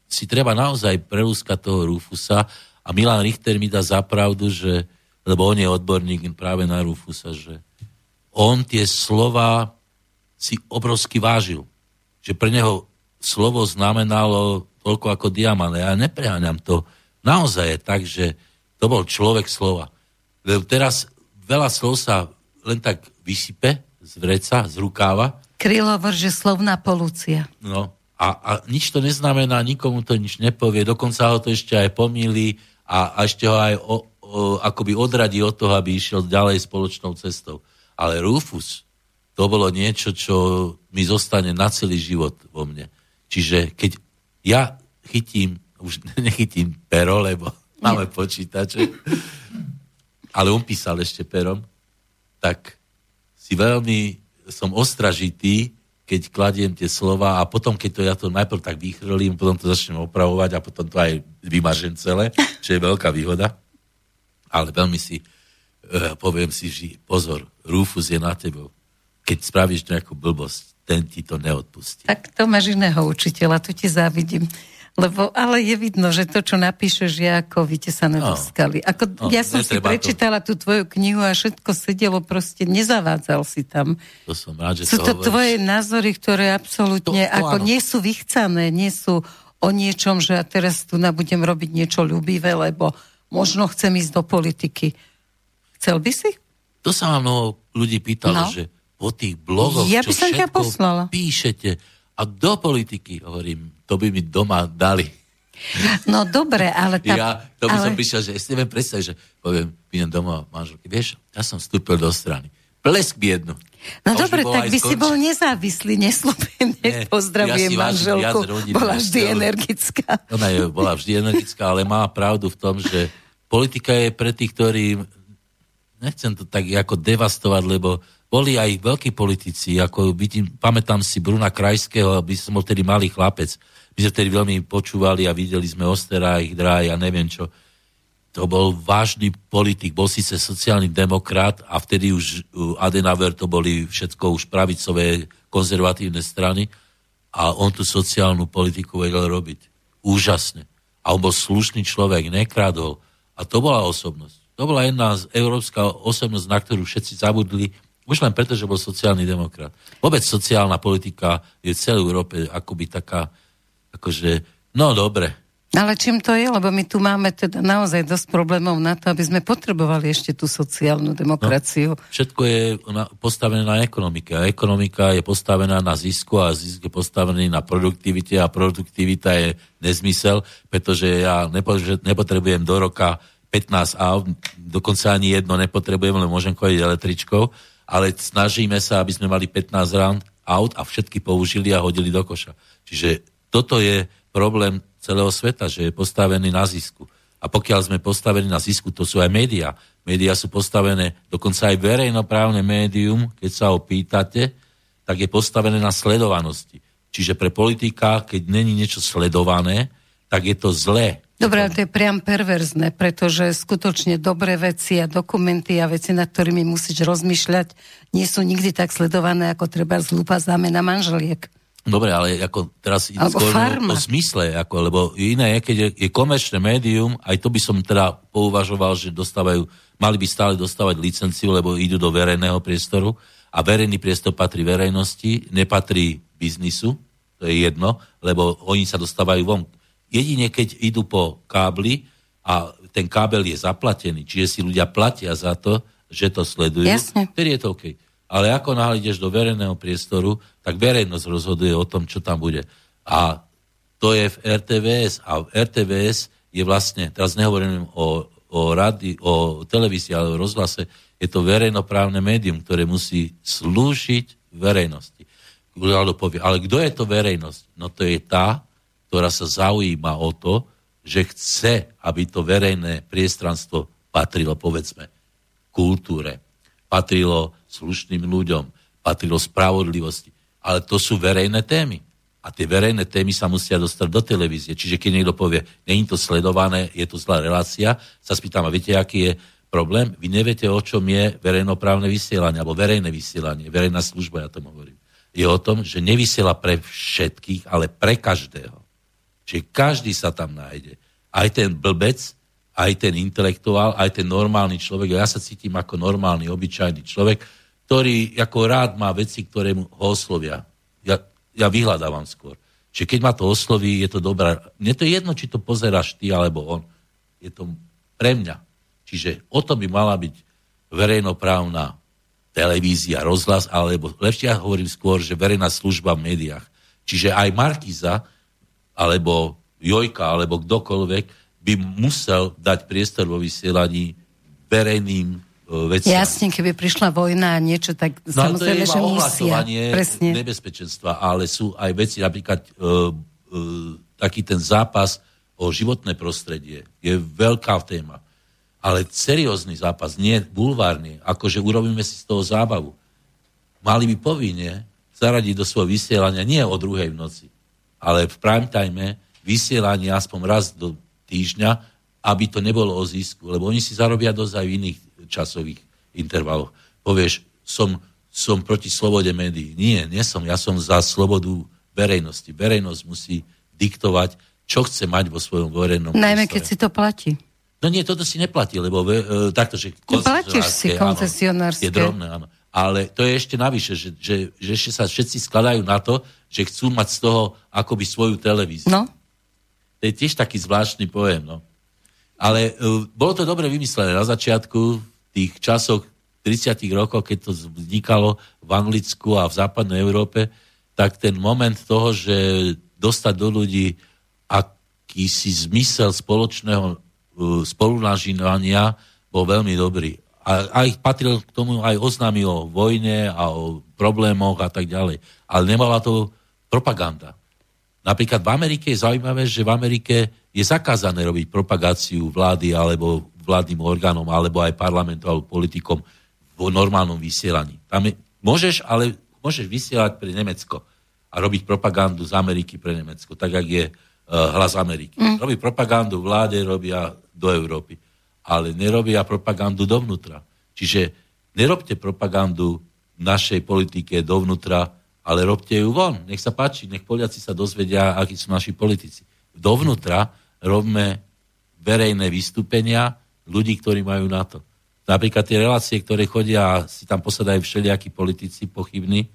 si treba naozaj prelúskať toho Rufusa a Milan Richter mi dá zapravdu, že, lebo on je odborník práve na Rufusa, že on tie slova si obrovsky vážil. Že pre neho slovo znamenalo toľko ako diamant. Ja nepreháňam to. Naozaj je tak, že to bol človek slova. Teraz veľa slov sa len tak vysype z vreca, z rukáva. Krylo vrže slovná polúcia. No a, a nič to neznamená, nikomu to nič nepovie, dokonca ho to ešte aj pomýli a, a ešte ho aj o, o, akoby odradí od toho, aby išiel ďalej spoločnou cestou. Ale Rufus, to bolo niečo, čo mi zostane na celý život vo mne. Čiže keď ja chytím, už nechytím pero, lebo máme počítače, ale on písal ešte perom, tak si veľmi som ostražitý, keď kladiem tie slova a potom, keď to ja to najprv tak vychrlím, potom to začnem opravovať a potom to aj vymažem celé, čo je veľká výhoda. Ale veľmi si, uh, poviem si, že pozor, Rufus je na tebou. Keď spravíš nejakú blbosť, ten ti to neodpustí. Tak to máš iného učiteľa, tu ti závidím. Lebo, ale je vidno, že to, čo napíšeš, je ako víte sa nedoskali. No. Ako, no, ja som si prečítala to. tú tvoju knihu a všetko sedelo proste, nezavádzal si tam. To som rád, že Sú to, to tvoje názory, ktoré absolútne to, to ako áno. nie sú vychcané, nie sú o niečom, že ja teraz tu budem robiť niečo ľubivé, lebo možno chcem ísť do politiky. Chcel by si? To sa ma mnoho ľudí pýtalo, no. že po tých blogoch, ja by čo som ťa poslala. píšete a do politiky, hovorím, to by mi doma dali. No dobre, ale... Tá, ja to by ale... som píšel, že si neviem predstaviť, že poviem, idem domov manželky, vieš, ja som vstúpil do strany. Plesk by jednu. No dobre, tak by si bol nezávislý, neslúbený. Pozdravujem ja manželku. Bola vždy ale, energická. Ona je, bola vždy energická, ale má pravdu v tom, že politika je pre tých, ktorí nechcem to tak ako devastovať, lebo boli aj veľkí politici, ako vidím, pamätám si Bruna Krajského, aby som bol tedy malý chlapec. My sme vtedy veľmi počúvali a videli sme Ostera, ich dráj a neviem čo. To bol vážny politik, bol síce sociálny demokrat a vtedy už Adenauer to boli všetko už pravicové konzervatívne strany a on tú sociálnu politiku vedel robiť. Úžasne. A on bol slušný človek, nekradol. A to bola osobnosť. To bola jedna z európska osobnosť, na ktorú všetci zabudli už len preto, že bol sociálny demokrat. Vôbec sociálna politika je v celej Európe akoby taká, akože, no dobre. Ale čím to je? Lebo my tu máme teda naozaj dosť problémov na to, aby sme potrebovali ešte tú sociálnu demokraciu. No, všetko je na, postavené na ekonomike. A ekonomika je postavená na zisku a zisk je postavený na produktivite a produktivita je nezmysel, pretože ja nepotrebujem do roka 15 aut, dokonca ani jedno nepotrebujem, len môžem chodiť električkou ale snažíme sa, aby sme mali 15 rán aut a všetky použili a hodili do koša. Čiže toto je problém celého sveta, že je postavený na zisku. A pokiaľ sme postavení na zisku, to sú aj médiá. Médiá sú postavené, dokonca aj verejnoprávne médium, keď sa ho pýtate, tak je postavené na sledovanosti. Čiže pre politika, keď není niečo sledované, tak je to zlé. Dobre, ale to je priam perverzné, pretože skutočne dobré veci a dokumenty a veci, nad ktorými musíš rozmýšľať, nie sú nikdy tak sledované, ako treba zlupa zámena manželiek. Dobre, ale ako teraz skôr o zmysle, ako, lebo iné je, keď je, je komerčné médium, aj to by som teda pouvažoval, že dostávajú, mali by stále dostávať licenciu, lebo idú do verejného priestoru a verejný priestor patrí verejnosti, nepatrí biznisu, to je jedno, lebo oni sa dostávajú von Jedine keď idú po kábli a ten kábel je zaplatený, čiže si ľudia platia za to, že to sledujú, Jasne. vtedy je to OK. Ale ako náhle ideš do verejného priestoru, tak verejnosť rozhoduje o tom, čo tam bude. A to je v RTVS. A v RTVS je vlastne, teraz nehovorím o, o, radi, o televízii, ale o rozhlase, je to verejnoprávne médium, ktoré musí slúžiť verejnosti. Povie, ale kto je to verejnosť? No to je tá, ktorá sa zaujíma o to, že chce, aby to verejné priestranstvo patrilo, povedzme, kultúre, patrilo slušným ľuďom, patrilo spravodlivosti. Ale to sú verejné témy. A tie verejné témy sa musia dostať do televízie. Čiže keď niekto povie, není to sledované, je to zlá relácia, sa spýtam, a viete, aký je problém? Vy neviete, o čom je verejnoprávne vysielanie, alebo verejné vysielanie, verejná služba, ja tomu hovorím. Je o tom, že nevysiela pre všetkých, ale pre každého. Čiže každý sa tam nájde. Aj ten blbec, aj ten intelektuál, aj ten normálny človek. Ja sa cítim ako normálny, obyčajný človek, ktorý ako rád má veci, ktoré mu ho oslovia. Ja, ja vyhľadávam skôr. Čiže keď ma to osloví, je to dobré. Mne to je jedno, či to pozeráš ty alebo on. Je to pre mňa. Čiže o to by mala byť verejnoprávna televízia, rozhlas, alebo lepšie ja hovorím skôr, že verejná služba v médiách. Čiže aj Markiza, alebo Jojka, alebo kdokoľvek by musel dať priestor vo vysielaní verejným veci. Jasne, keby prišla vojna a niečo, tak no, samozrejme, to je že musia. Presne. nebezpečenstva, ale sú aj veci, napríklad e, e, taký ten zápas o životné prostredie je veľká téma. Ale seriózny zápas, nie bulvárny, akože urobíme si z toho zábavu. Mali by povinne zaradiť do svojho vysielania nie o druhej v noci, ale v prime time vysielanie aspoň raz do týždňa, aby to nebolo o zisku, lebo oni si zarobia dosť aj v iných časových intervaloch. Povieš, som, som proti slobode médií. Nie, nie som. Ja som za slobodu verejnosti. Verejnosť musí diktovať, čo chce mať vo svojom verejnom Najmä keď si to platí. No nie, toto si neplatí, lebo e, takto, že Platíš si koncesionárske. Je drobné, áno. Ale to je ešte navyše, že, že, že ešte sa všetci skladajú na to, že chcú mať z toho akoby svoju televíziu. No. To je tiež taký zvláštny pojem, no. Ale uh, bolo to dobre vymyslené na začiatku, tých časoch 30 rokov, keď to vznikalo v Anglicku a v západnej Európe, tak ten moment toho, že dostať do ľudí akýsi zmysel spoločného uh, spolunažívania bol veľmi dobrý. A aj patril k tomu aj oznámy o vojne a o problémoch a tak ďalej. Ale nemala to propaganda. Napríklad v Amerike je zaujímavé, že v Amerike je zakázané robiť propagáciu vlády alebo vládnym orgánom alebo aj parlamentu alebo politikom vo normálnom vysielaní. Tam je, môžeš, ale môžeš vysielať pre Nemecko a robiť propagandu z Ameriky pre Nemecko, tak ako je uh, hlas Ameriky. Mm. Robí propagandu vláde, robia do Európy, ale nerobia propagandu dovnútra. Čiže nerobte propagandu našej politike dovnútra, ale robte ju von. Nech sa páči, nech Poliaci sa dozvedia, akí sú naši politici. Dovnútra robme verejné vystúpenia, ľudí, ktorí majú na to. Napríklad tie relácie, ktoré chodia a si tam posadajú všelijakí politici pochybní,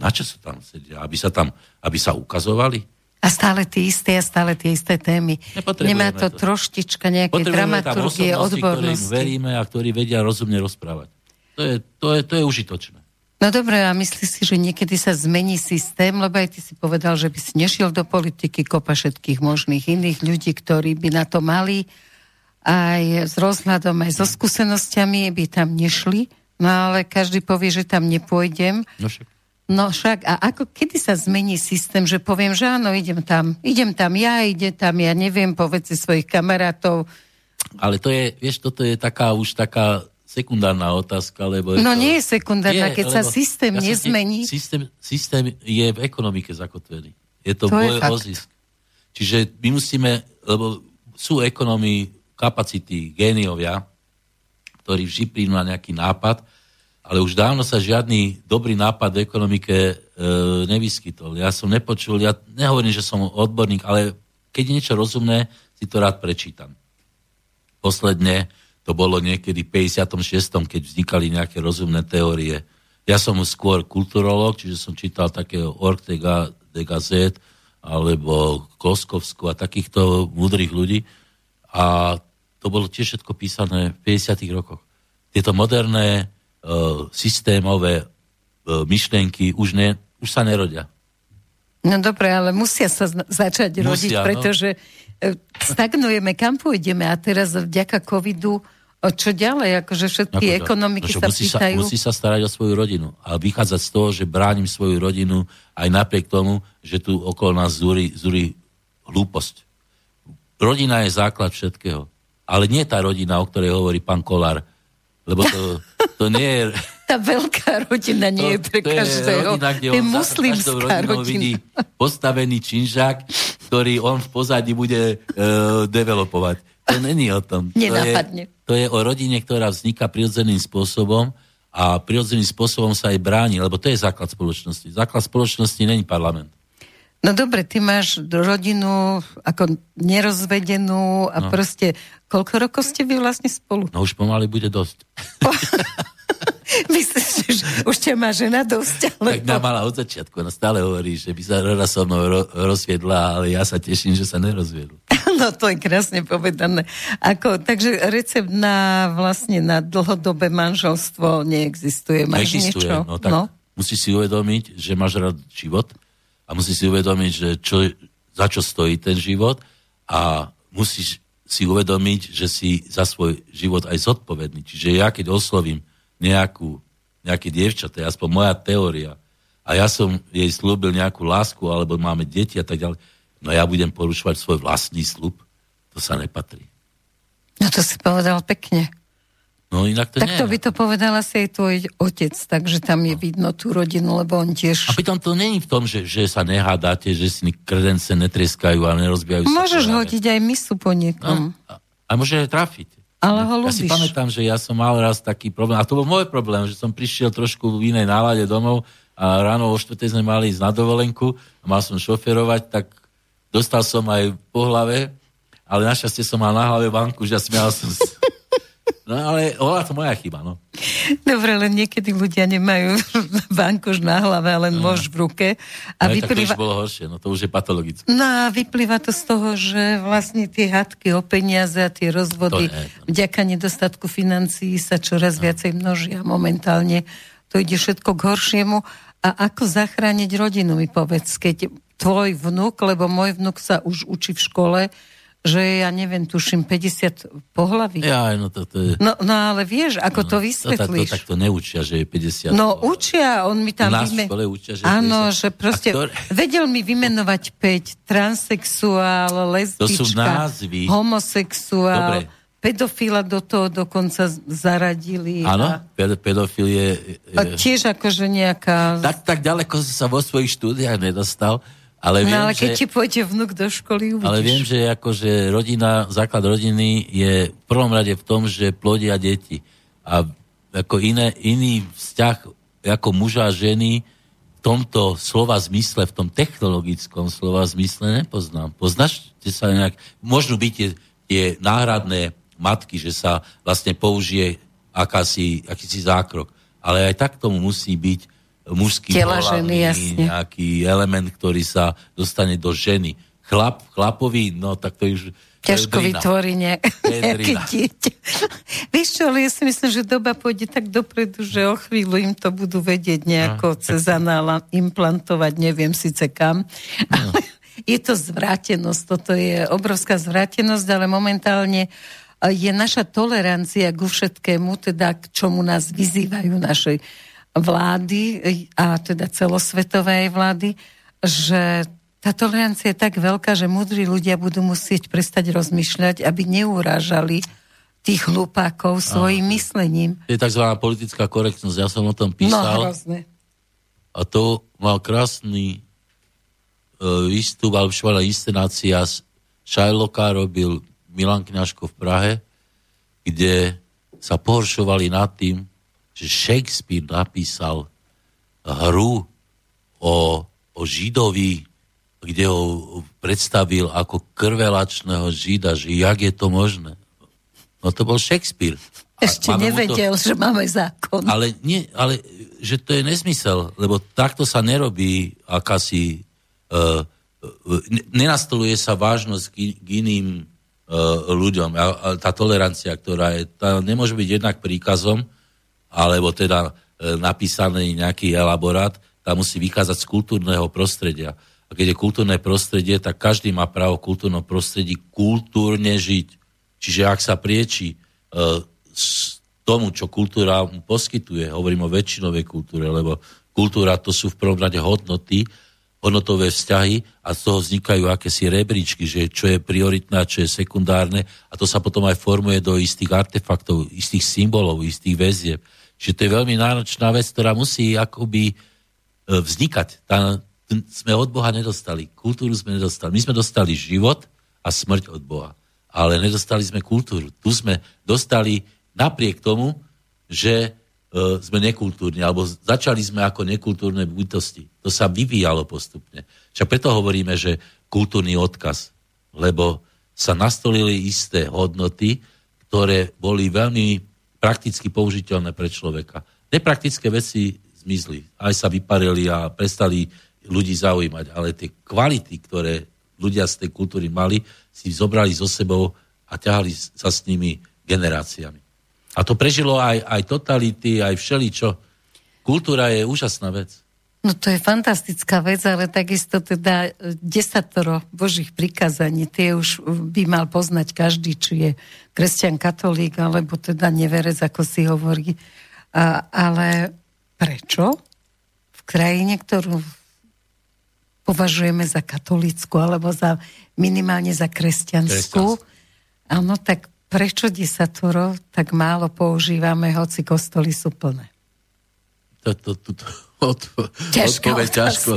na čo sa tam sedia? Aby sa tam, aby sa ukazovali? A stále tie isté a stále tie isté témy. Nemá to, to. troštička nejaké dramaturgie, odbornosti. Ktorým veríme a ktorí vedia rozumne rozprávať. To je, to je, to je užitočné. No dobre, a myslíš si, že niekedy sa zmení systém, lebo aj ty si povedal, že by si nešiel do politiky, kopa všetkých možných iných ľudí, ktorí by na to mali aj s rozhľadom, aj so skúsenosťami by tam nešli, no ale každý povie, že tam nepôjdem. No však. No však, a ako, kedy sa zmení systém, že poviem, že áno, idem tam, idem tam ja, ide tam, ja neviem, povedz svojich kamarátov. Ale to je, vieš, toto je taká už taká sekundárna otázka, lebo... No to, nie je sekundárna, je, keď sa systém ja nezmení. Systém, systém je v ekonomike zakotvený. Je to, to boj o zisk. Čiže my musíme, lebo sú ekonomii kapacity géniovia, ktorí vždy príjmu na nejaký nápad, ale už dávno sa žiadny dobrý nápad v ekonomike e, nevyskytol. Ja som nepočul, ja nehovorím, že som odborník, ale keď je niečo rozumné, si to rád prečítam. Posledne to bolo niekedy v 56., keď vznikali nejaké rozumné teórie. Ja som skôr kulturolog, čiže som čítal takého Ortega de Gazet alebo Kloskovsku a takýchto múdrych ľudí. A to bolo tiež všetko písané v 50. rokoch. Tieto moderné systémové uh, myšlienky už, ne, už sa nerodia. No dobre, ale musia sa začať musia, rodiť, no. pretože no. stagnujeme, kam pôjdeme a teraz vďaka covidu čo ďalej? Akože všetky Ako ekonomiky no, sa musí pýtajú. Sa, musí sa starať o svoju rodinu a vychádzať z toho, že bránim svoju rodinu aj napriek tomu, že tu okolo nás zúri, zúri hlúposť. Rodina je základ všetkého ale nie tá rodina, o ktorej hovorí pán Kolár. Lebo to, to nie je... tá veľká rodina nie je pre to každého. Je rodina, kde to je on muslimská rodina. vidí postavený činžák, ktorý on v pozadí bude uh, developovať. To není o tom. Nenápadne. To je, to je o rodine, ktorá vzniká prirodzeným spôsobom a prirodzeným spôsobom sa aj bráni, lebo to je základ spoločnosti. Základ spoločnosti není parlament. No dobre, ty máš rodinu ako nerozvedenú a No. proste, koľko rokov ste vy vlastne spolu? No už pomaly bude dosť. Myslíš, že už ťa má žena dosť? Tak mňa Alebo... mala od začiatku. Ona stále hovorí, že by sa rada so mnou ro- rozviedla, ale ja sa teším, že sa nerozviedla. No to je krásne povedané. Ako, takže recept na vlastne na dlhodobé manželstvo neexistuje. Máš Existuje. niečo? No tak musíš si uvedomiť, že máš rád život a musíš si uvedomiť, že čo, za čo stojí ten život a musíš si uvedomiť, že si za svoj život aj zodpovedný. Čiže ja keď oslovím nejakú, nejaké dievča, to je aspoň moja teória, a ja som jej slúbil nejakú lásku, alebo máme deti a tak ďalej, no ja budem porušovať svoj vlastný slúb, to sa nepatrí. No to si povedal pekne. No inak to tak nie. to by to povedal asi aj tvoj otec, takže tam je vidno tú rodinu, lebo on A tiež... pritom to není v tom, že, že sa nehádate, že si kredence netreskajú a nerozbijajú sa. Môžeš hlave. hodiť aj misu po niekom. A, a môže aj trafiť. Ale ho Ja si pamätám, že ja som mal raz taký problém, a to bol môj problém, že som prišiel trošku v inej nálade domov a ráno o 4. sme mali ísť na dovolenku a mal som šoferovať, tak dostal som aj po hlave, ale našťastie som mal na hlave banku, že ja smial som sa. No ale bola to moja chyba, no. Dobre, len niekedy ľudia nemajú bankož na hlave, len môž v ruke. A No, tak to vyplýva... už bolo horšie, no to už je patologické. No a vyplýva to z toho, že vlastne tie hadky o peniaze a tie rozvody To to vďaka nedostatku financií sa čoraz viacej množia momentálne. To ide všetko k horšiemu. A ako zachrániť rodinu, mi povedz, keď tvoj vnuk, lebo môj vnuk sa už učí v škole, že ja neviem, tuším 50 pohlaví. Ja, no to, to je... No, no ale vieš, ako to To, tak, to, vysvetlíš? tak to neučia, že je 50. No učia, on mi tam... Nás v škole učia, že Áno, 50. že proste ktoré- vedel mi vymenovať 5, transexuál, lesbička, To sú názvy. homosexuál, Dobre. pedofila do toho dokonca zaradili. Áno, A, ped- pedofil je... a tiež akože nejaká... tak, tak ďaleko som sa vo svojich štúdiách nedostal, ale viem, no ale keď že... ti pôjde vnuk do školy, uvidíš. Ale viem, že akože rodina, základ rodiny je v prvom rade v tom, že plodia deti. A ako iné, iný vzťah ako muža a ženy v tomto slova zmysle, v tom technologickom slova zmysle nepoznám. Poznáš Tie sa nejak... Možno byť tie, tie náhradné matky, že sa vlastne použije akási, akýsi zákrok. Ale aj tak tomu musí byť mužský Tela pohlavný ženy, jasne. nejaký element, ktorý sa dostane do ženy. Chlap, chlapový, no tak to už... ťažko vytvorí ne, nejaké dieťa. Vieš čo, ale ja si myslím, že doba pôjde tak dopredu, že o chvíľu im to budú vedieť nejako cez anála implantovať, neviem síce kam. No. Ale je to zvrátenosť, toto je obrovská zvrátenosť, ale momentálne eh, je naša tolerancia ku všetkému, teda k čomu nás vyzývajú naše vlády eh, a teda celosvetové vlády, že tá tolerancia je tak veľká, že múdri ľudia budú musieť prestať rozmýšľať, aby neurážali tých hlupákov svojim myslením. To je tzv. politická korektnosť. Ja som o tom No písal. hrozné. A to mal krásny uh, výstup, alebo švala inscenácia z Šajloka robil Milan Kňažko v Prahe, kde sa pohoršovali nad tým, že Shakespeare napísal hru o, o Židovi, kde ho predstavil ako krvelačného Žida, že jak je to možné. No to bol Shakespeare. Ešte mu to- nevedel, že máme zákon. ale, nie, ale že to je nezmysel, lebo takto sa nerobí akási... Uh, nenastoluje sa vážnosť k iným uh, ľuďom. A, a tá tolerancia, ktorá je, tá nemôže byť jednak príkazom, alebo teda uh, napísaný nejaký elaborát, tá musí vychádzať z kultúrneho prostredia. A keď je kultúrne prostredie, tak každý má právo v kultúrnom prostredí kultúrne žiť. Čiže ak sa prieči uh, s tomu, čo kultúra mu poskytuje, hovorím o väčšinovej kultúre, lebo kultúra to sú v prvom rade hodnoty, hodnotové vzťahy a z toho vznikajú akési rebríčky, že čo je prioritné a čo je sekundárne a to sa potom aj formuje do istých artefaktov, istých symbolov, istých väzieb. Čiže to je veľmi náročná vec, ktorá musí akoby e, vznikať. Tá, sme od Boha nedostali. Kultúru sme nedostali. My sme dostali život a smrť od Boha. Ale nedostali sme kultúru. Tu sme dostali napriek tomu, že e, sme nekultúrni, alebo začali sme ako nekultúrne bytosti. To sa vyvíjalo postupne. Však preto hovoríme, že kultúrny odkaz, lebo sa nastolili isté hodnoty, ktoré boli veľmi prakticky použiteľné pre človeka. Nepraktické veci zmizli, aj sa vyparili a prestali ľudí zaujímať, ale tie kvality, ktoré ľudia z tej kultúry mali, si zobrali so sebou a ťahali sa s nimi generáciami. A to prežilo aj, aj totality, aj všeličo. Kultúra je úžasná vec. No to je fantastická vec, ale takisto teda desatoro Božích prikázaní, tie už by mal poznať každý, či je kresťan, katolík, alebo teda neverec, ako si hovorí. A, ale prečo v krajine, ktorú považujeme za katolickú, alebo za minimálne za kresťanskú, áno, tak prečo desatoro tak málo používame, hoci kostoly sú plné? To, to, to, to od, odpoveď ťažko.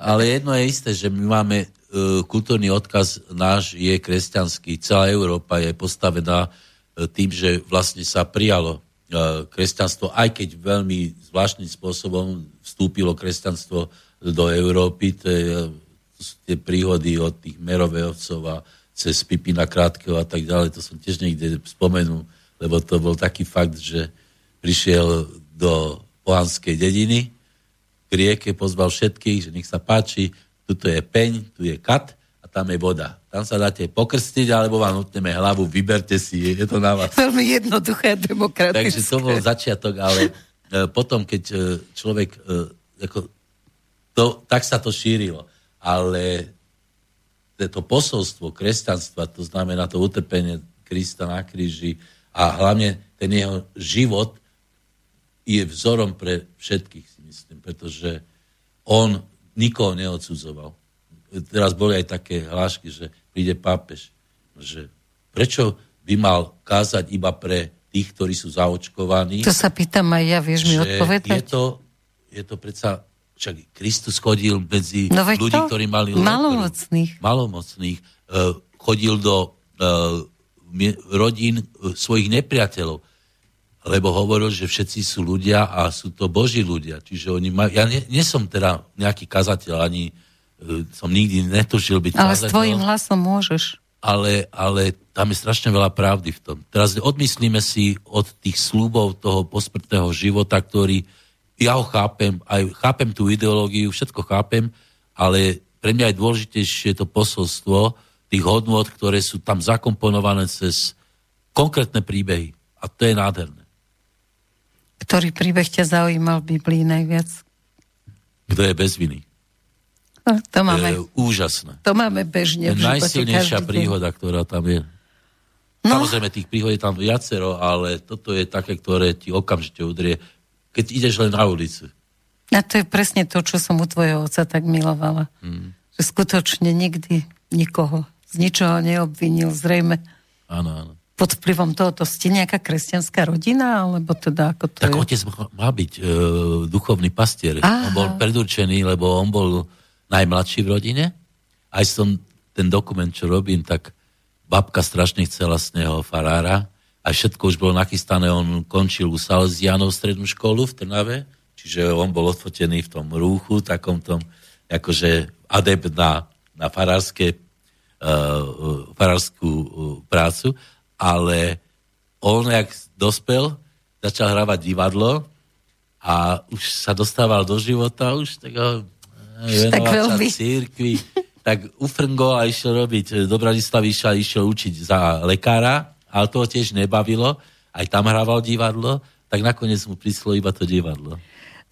Ale jedno je isté, že my máme uh, kultúrny odkaz náš je kresťanský. Celá Európa je postavená uh, tým, že vlastne sa prijalo uh, kresťanstvo, aj keď veľmi zvláštnym spôsobom vstúpilo kresťanstvo do Európy. To, je, to sú tie príhody od tých merovejovcov a cez Pipina Krátkeho a tak ďalej. To som tiež niekde spomenul, lebo to bol taký fakt, že prišiel do pohanskej dediny k rieke, pozval všetkých, že nech sa páči, tuto je peň, tu je kat a tam je voda. Tam sa dáte pokrstiť, alebo vám utneme hlavu, vyberte si, je to na vás. Veľmi jednoduché a demokratické. Takže to bol začiatok, ale e, potom, keď e, človek, e, ako, to, tak sa to šírilo. Ale to posolstvo kresťanstva, to znamená to utrpenie Krista na kríži a hlavne ten jeho život je vzorom pre všetkých myslím, pretože on nikoho neodsudzoval. Teraz boli aj také hlášky, že príde pápež, že prečo by mal kázať iba pre tých, ktorí sú zaočkovaní. To sa pýtam aj ja, vieš mi odpovedať? Je to, je to predsa, však Kristus chodil medzi no ľudí, to? ktorí mali malomocných. malomocných. Uh, chodil do uh, rodín uh, svojich nepriateľov lebo hovoril, že všetci sú ľudia a sú to boží ľudia. Čiže oni majú, ja nie, nie som teda nejaký kazateľ, ani uh, som nikdy netušil byť ale kazateľ. Ale s tvojim hlasom môžeš. Ale, ale tam je strašne veľa pravdy v tom. Teraz odmyslíme si od tých slúbov toho posmrtného života, ktorý ja ho chápem, aj chápem tú ideológiu, všetko chápem, ale pre mňa je dôležitejšie to posolstvo tých hodnôt, ktoré sú tam zakomponované cez konkrétne príbehy. A to je nádherné. Ktorý príbeh ťa zaujímal v Biblii najviac? Kto je bez viny? No, to máme. To je úžasné. To máme bežne. Je najsilnejšia príhoda, ktorá tam je. No. Samozrejme, tých príhod je tam viacero, ale toto je také, ktoré ti okamžite udrie, keď ideš len na ulicu. A to je presne to, čo som u tvojho oca tak milovala. Hmm. Že skutočne nikdy nikoho z ničoho neobvinil, zrejme. Áno, áno pod vplyvom tohoto ste nejaká kresťanská rodina, alebo teda ako to Tak je? otec má byť e, duchovný pastier. Aha. On bol predurčený, lebo on bol najmladší v rodine. Aj som ten dokument, čo robím, tak babka strašne chcela z neho farára a všetko už bolo nachystané. On končil u Salesianov strednú školu v Trnave, čiže on bol odfotený v tom rúchu, takom tom, akože adept na, na farárske, uh, farárskú uh, prácu ale on, jak dospel, začal hravať divadlo a už sa dostával do života, už tak ho eh, venovať sa církvi, tak ufrngo a išiel robiť, do Bratislavy išiel, učiť za lekára, ale toho tiež nebavilo, aj tam hrával divadlo, tak nakoniec mu prišlo iba to divadlo.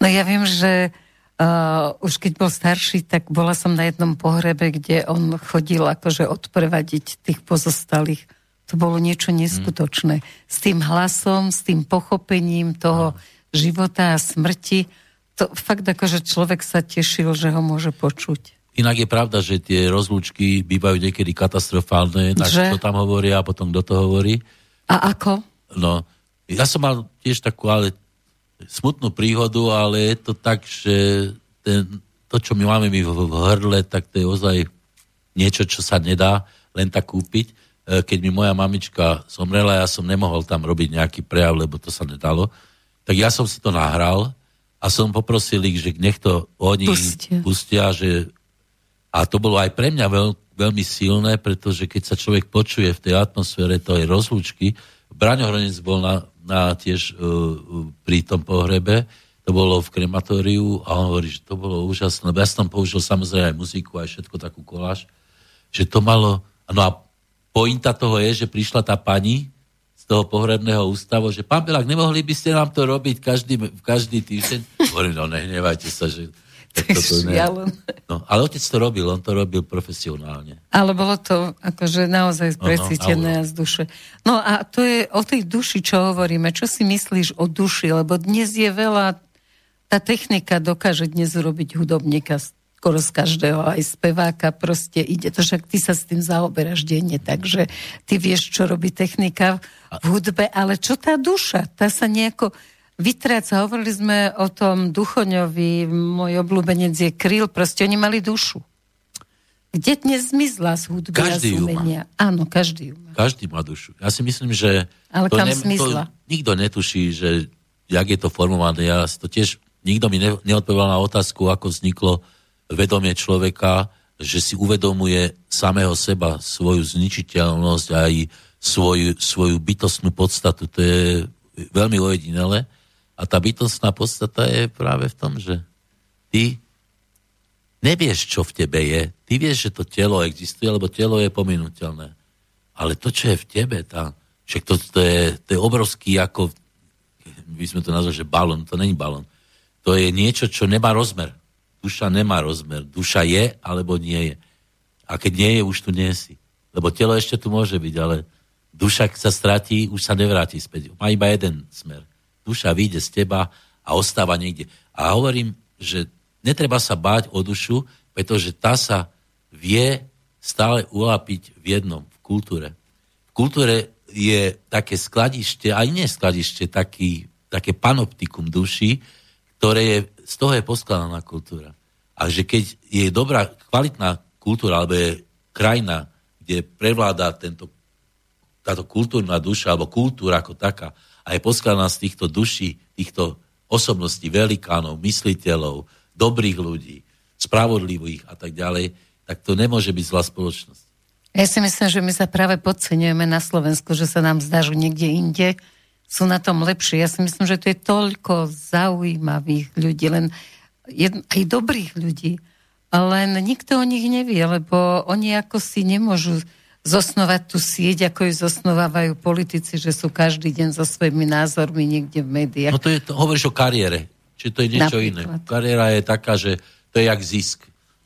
No ja viem, že uh, už keď bol starší, tak bola som na jednom pohrebe, kde on chodil akože odprevadiť tých pozostalých to bolo niečo neskutočné. S tým hlasom, s tým pochopením toho života a smrti, to fakt ako, že človek sa tešil, že ho môže počuť. Inak je pravda, že tie rozlúčky bývajú niekedy katastrofálne, tak že? to tam hovorí a potom kto to hovorí. A ako? No, ja som mal tiež takú, ale smutnú príhodu, ale je to tak, že ten, to, čo my máme my v, v hrdle, tak to je ozaj niečo, čo sa nedá len tak kúpiť. E, keď mi moja mamička zomrela, ja som nemohol tam robiť nejaký prejav, lebo to sa nedalo, tak ja som si to nahral a som poprosil ich, že nech to oni pustia, pustia že a to bolo aj pre mňa veľ, veľmi silné, pretože keď sa človek počuje v tej atmosfére tej rozlúčky, Braňo Hronec bol na, na tiež uh, pri tom pohrebe, to bolo v krematóriu a on hovorí, že to bolo úžasné. Ja som tam použil samozrejme aj muziku, aj všetko takú koláž, že to malo... No a pointa toho je, že prišla tá pani z toho pohrebného ústavu, že pán Belák, nemohli by ste nám to robiť každý, každý týždeň? Hovorím, no nehnevajte sa, že to je ne... no, ale otec to robil, on to robil profesionálne. Ale bolo to akože naozaj precítené z duše. No a to je o tej duši, čo hovoríme. Čo si myslíš o duši? Lebo dnes je veľa, tá technika dokáže dnes urobiť hudobníka skoro z každého, aj speváka, proste ide to, však ty sa s tým zaoberáš denne, takže ty vieš, čo robí technika v hudbe, ale čo tá duša? Tá sa nejako vytráca. Hovorili sme o tom Duchoňovi, môj obľúbenec je Kryl, proste oni mali dušu. Kde dnes zmizla z hudby každý a z umenia? Áno, každý ju má. Každý má dušu. Ja si myslím, že... Ale to kam ne, zmizla? To nikto netuší, že jak je to formované. Ja to tiež... Nikto mi ne, neodpovedal na otázku, ako vzniklo vedomie človeka, že si uvedomuje samého seba, svoju zničiteľnosť a aj svoju, svoju bytostnú podstatu. To je veľmi ojedinele. A tá bytostná podstata je práve v tom, že ty nevieš, čo v tebe je. Ty vieš, že to telo existuje, lebo telo je pominuteľné. Ale to, čo je v tebe, tá, však to, to, je, to je obrovský ako, by sme to nazvali, že balón, to není balón. To je niečo, čo nemá rozmer. Duša nemá rozmer. Duša je, alebo nie je. A keď nie je, už tu nie si. Lebo telo ešte tu môže byť, ale duša, sa stratí, už sa nevráti späť. Má iba jeden smer duša vyjde z teba a ostáva niekde. A hovorím, že netreba sa báť o dušu, pretože tá sa vie stále ulápiť v jednom, v kultúre. V kultúre je také skladište, aj nie skladište, taký, také panoptikum duši, ktoré je, z toho je poskladaná kultúra. A že keď je dobrá, kvalitná kultúra, alebo je krajina, kde prevláda tento, táto kultúrna duša, alebo kultúra ako taká, a je poskladaná z týchto duší, týchto osobností, velikánov, mysliteľov, dobrých ľudí, spravodlivých a tak ďalej, tak to nemôže byť zlá spoločnosť. Ja si myslím, že my sa práve podceňujeme na Slovensku, že sa nám zdá, že niekde inde sú na tom lepšie. Ja si myslím, že to je toľko zaujímavých ľudí, len jedn, aj dobrých ľudí, len nikto o nich nevie, lebo oni ako si nemôžu zosnovať tú sieť, ako ju zosnovávajú politici, že sú každý deň so svojimi názormi niekde v médiách. No to je, to, hovoríš o kariére, či to je niečo Napríklad. iné. Kariéra je taká, že to je jak zisk.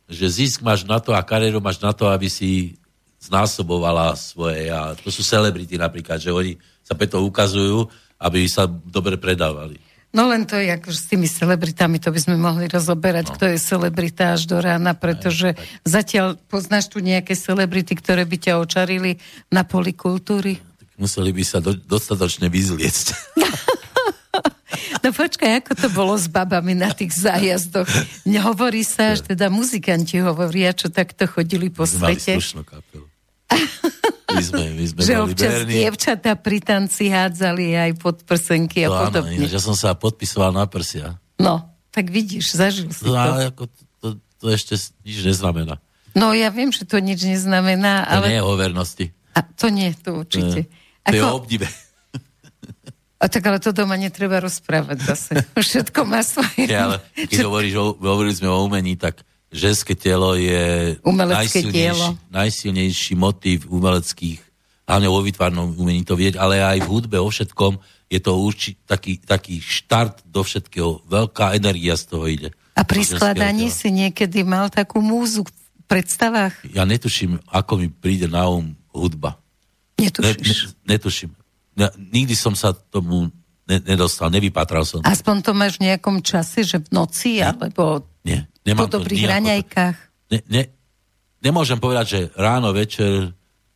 Že zisk máš na to a kariéru máš na to, aby si znásobovala svoje. A to sú celebrity napríklad, že oni sa preto ukazujú, aby sa dobre predávali. No len to je ako s tými celebritami, to by sme mohli rozoberať, no. kto je celebrita až do rána, pretože aj, aj. zatiaľ poznáš tu nejaké celebrity, ktoré by ťa očarili na polikultúry? Tak museli by sa do, dostatočne vyzliecť. No počkaj, ako to bolo s babami na tých zájazdoch? Nehovorí sa, že teda muzikanti hovoria, čo takto chodili po my svete. Mali kapelu. My sme, my sme že občas berní. dievčatá pri tanci hádzali aj pod prsenky a to podobne. Áno, ja som sa podpisoval na prsia. No, tak vidíš, zažil si no, to. Ale ako to, to, to ešte nič neznamená. No ja viem, že to nič neznamená, to ale... nie je o vernosti. A to nie, to určite. To ako... je o obdive. A tak ale to doma netreba rozprávať zase. Všetko má svoje... Ja, ale keď hovoríš, hovorili sme o umení, tak ženské telo je najsilnejší, najsilnejší motív umeleckých, hlavne vo výtvarnom umení to vieť, ale aj v hudbe, o všetkom je to určite taký, taký štart do všetkého. Veľká energia z toho ide. A pri skladaní si niekedy mal takú múzu v predstavách? Ja netuším, ako mi príde na um hudba. Netušíš? Ne, ne, netuším. Ne, nikdy som sa tomu ne, nedostal, nevypátral som. Aspoň to máš v nejakom čase, že v noci, ne, alebo nie, nemám po dobrých raňajkách? Ne, ne, nemôžem povedať, že ráno, večer,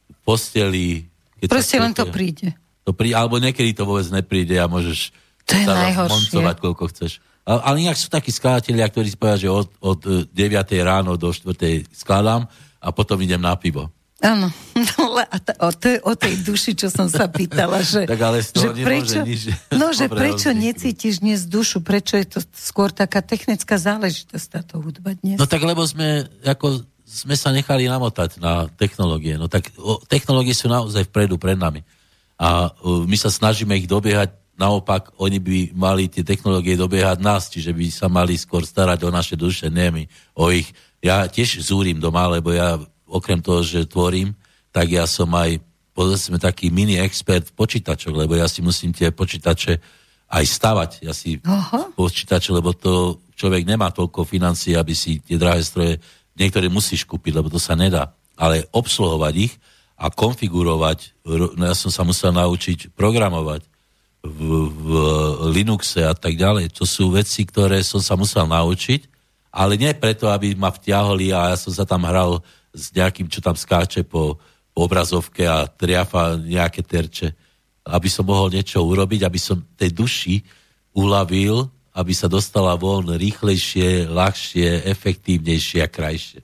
v posteli... Keď Proste len to príde. To príde, alebo niekedy to vôbec nepríde a môžeš To je moncovať, koľko chceš. Ale inak sú takí skladatelia, ktorí povedia, že od, od e, 9. ráno do 4. skladám a potom idem na pivo. Áno, no, le- a ta, o, to je o tej duši, čo som sa pýtala, že, Tak ale že prečo, nič no, že prečo necítiš dnes dušu, prečo je to skôr taká technická záležitosť táto hudba dnes? No tak lebo sme, ako, sme sa nechali namotať na technológie. No tak o, technológie sú naozaj vpredu pred nami. A uh, my sa snažíme ich dobiehať, naopak oni by mali tie technológie dobiehať nás, čiže by sa mali skôr starať o naše duše, nie my, o ich. Ja tiež zúrim doma, lebo ja okrem toho, že tvorím, tak ja som aj povedzme taký mini expert v počítačoch, lebo ja si musím tie počítače aj stavať. Ja si Aha. počítače, lebo to človek nemá toľko financií, aby si tie drahé stroje, niektoré musíš kúpiť, lebo to sa nedá. Ale obsluhovať ich a konfigurovať, ro- no ja som sa musel naučiť programovať v, v Linuxe a tak ďalej. To sú veci, ktoré som sa musel naučiť, ale nie preto, aby ma vtiahli a ja som sa tam hral s nejakým, čo tam skáče po, po obrazovke a triafa nejaké terče. Aby som mohol niečo urobiť, aby som tej duši uľavil, aby sa dostala von rýchlejšie, ľahšie, efektívnejšie a krajšie.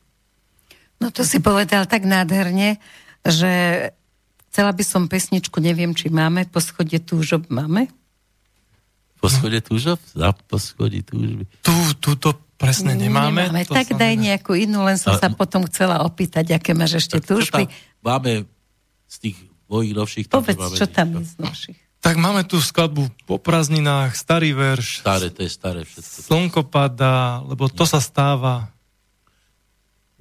No to si povedal tak nádherne, že chcela by som pesničku, neviem, či máme, po schode túžob máme? Po schode túžob? Za po schode túžby. Tu, tu to presne nemáme. Nemáme. to Tak daj nedá. nejakú inú, len som A- sa potom chcela opýtať, aké máš ešte túžby. Máme z tých mojich novších... tam Povedz, nemáme čo tam je z novších. Tak máme tu skladbu po prázdninách, starý verš, Staré, to je staré všetko. slnko padá, lebo to sa stáva.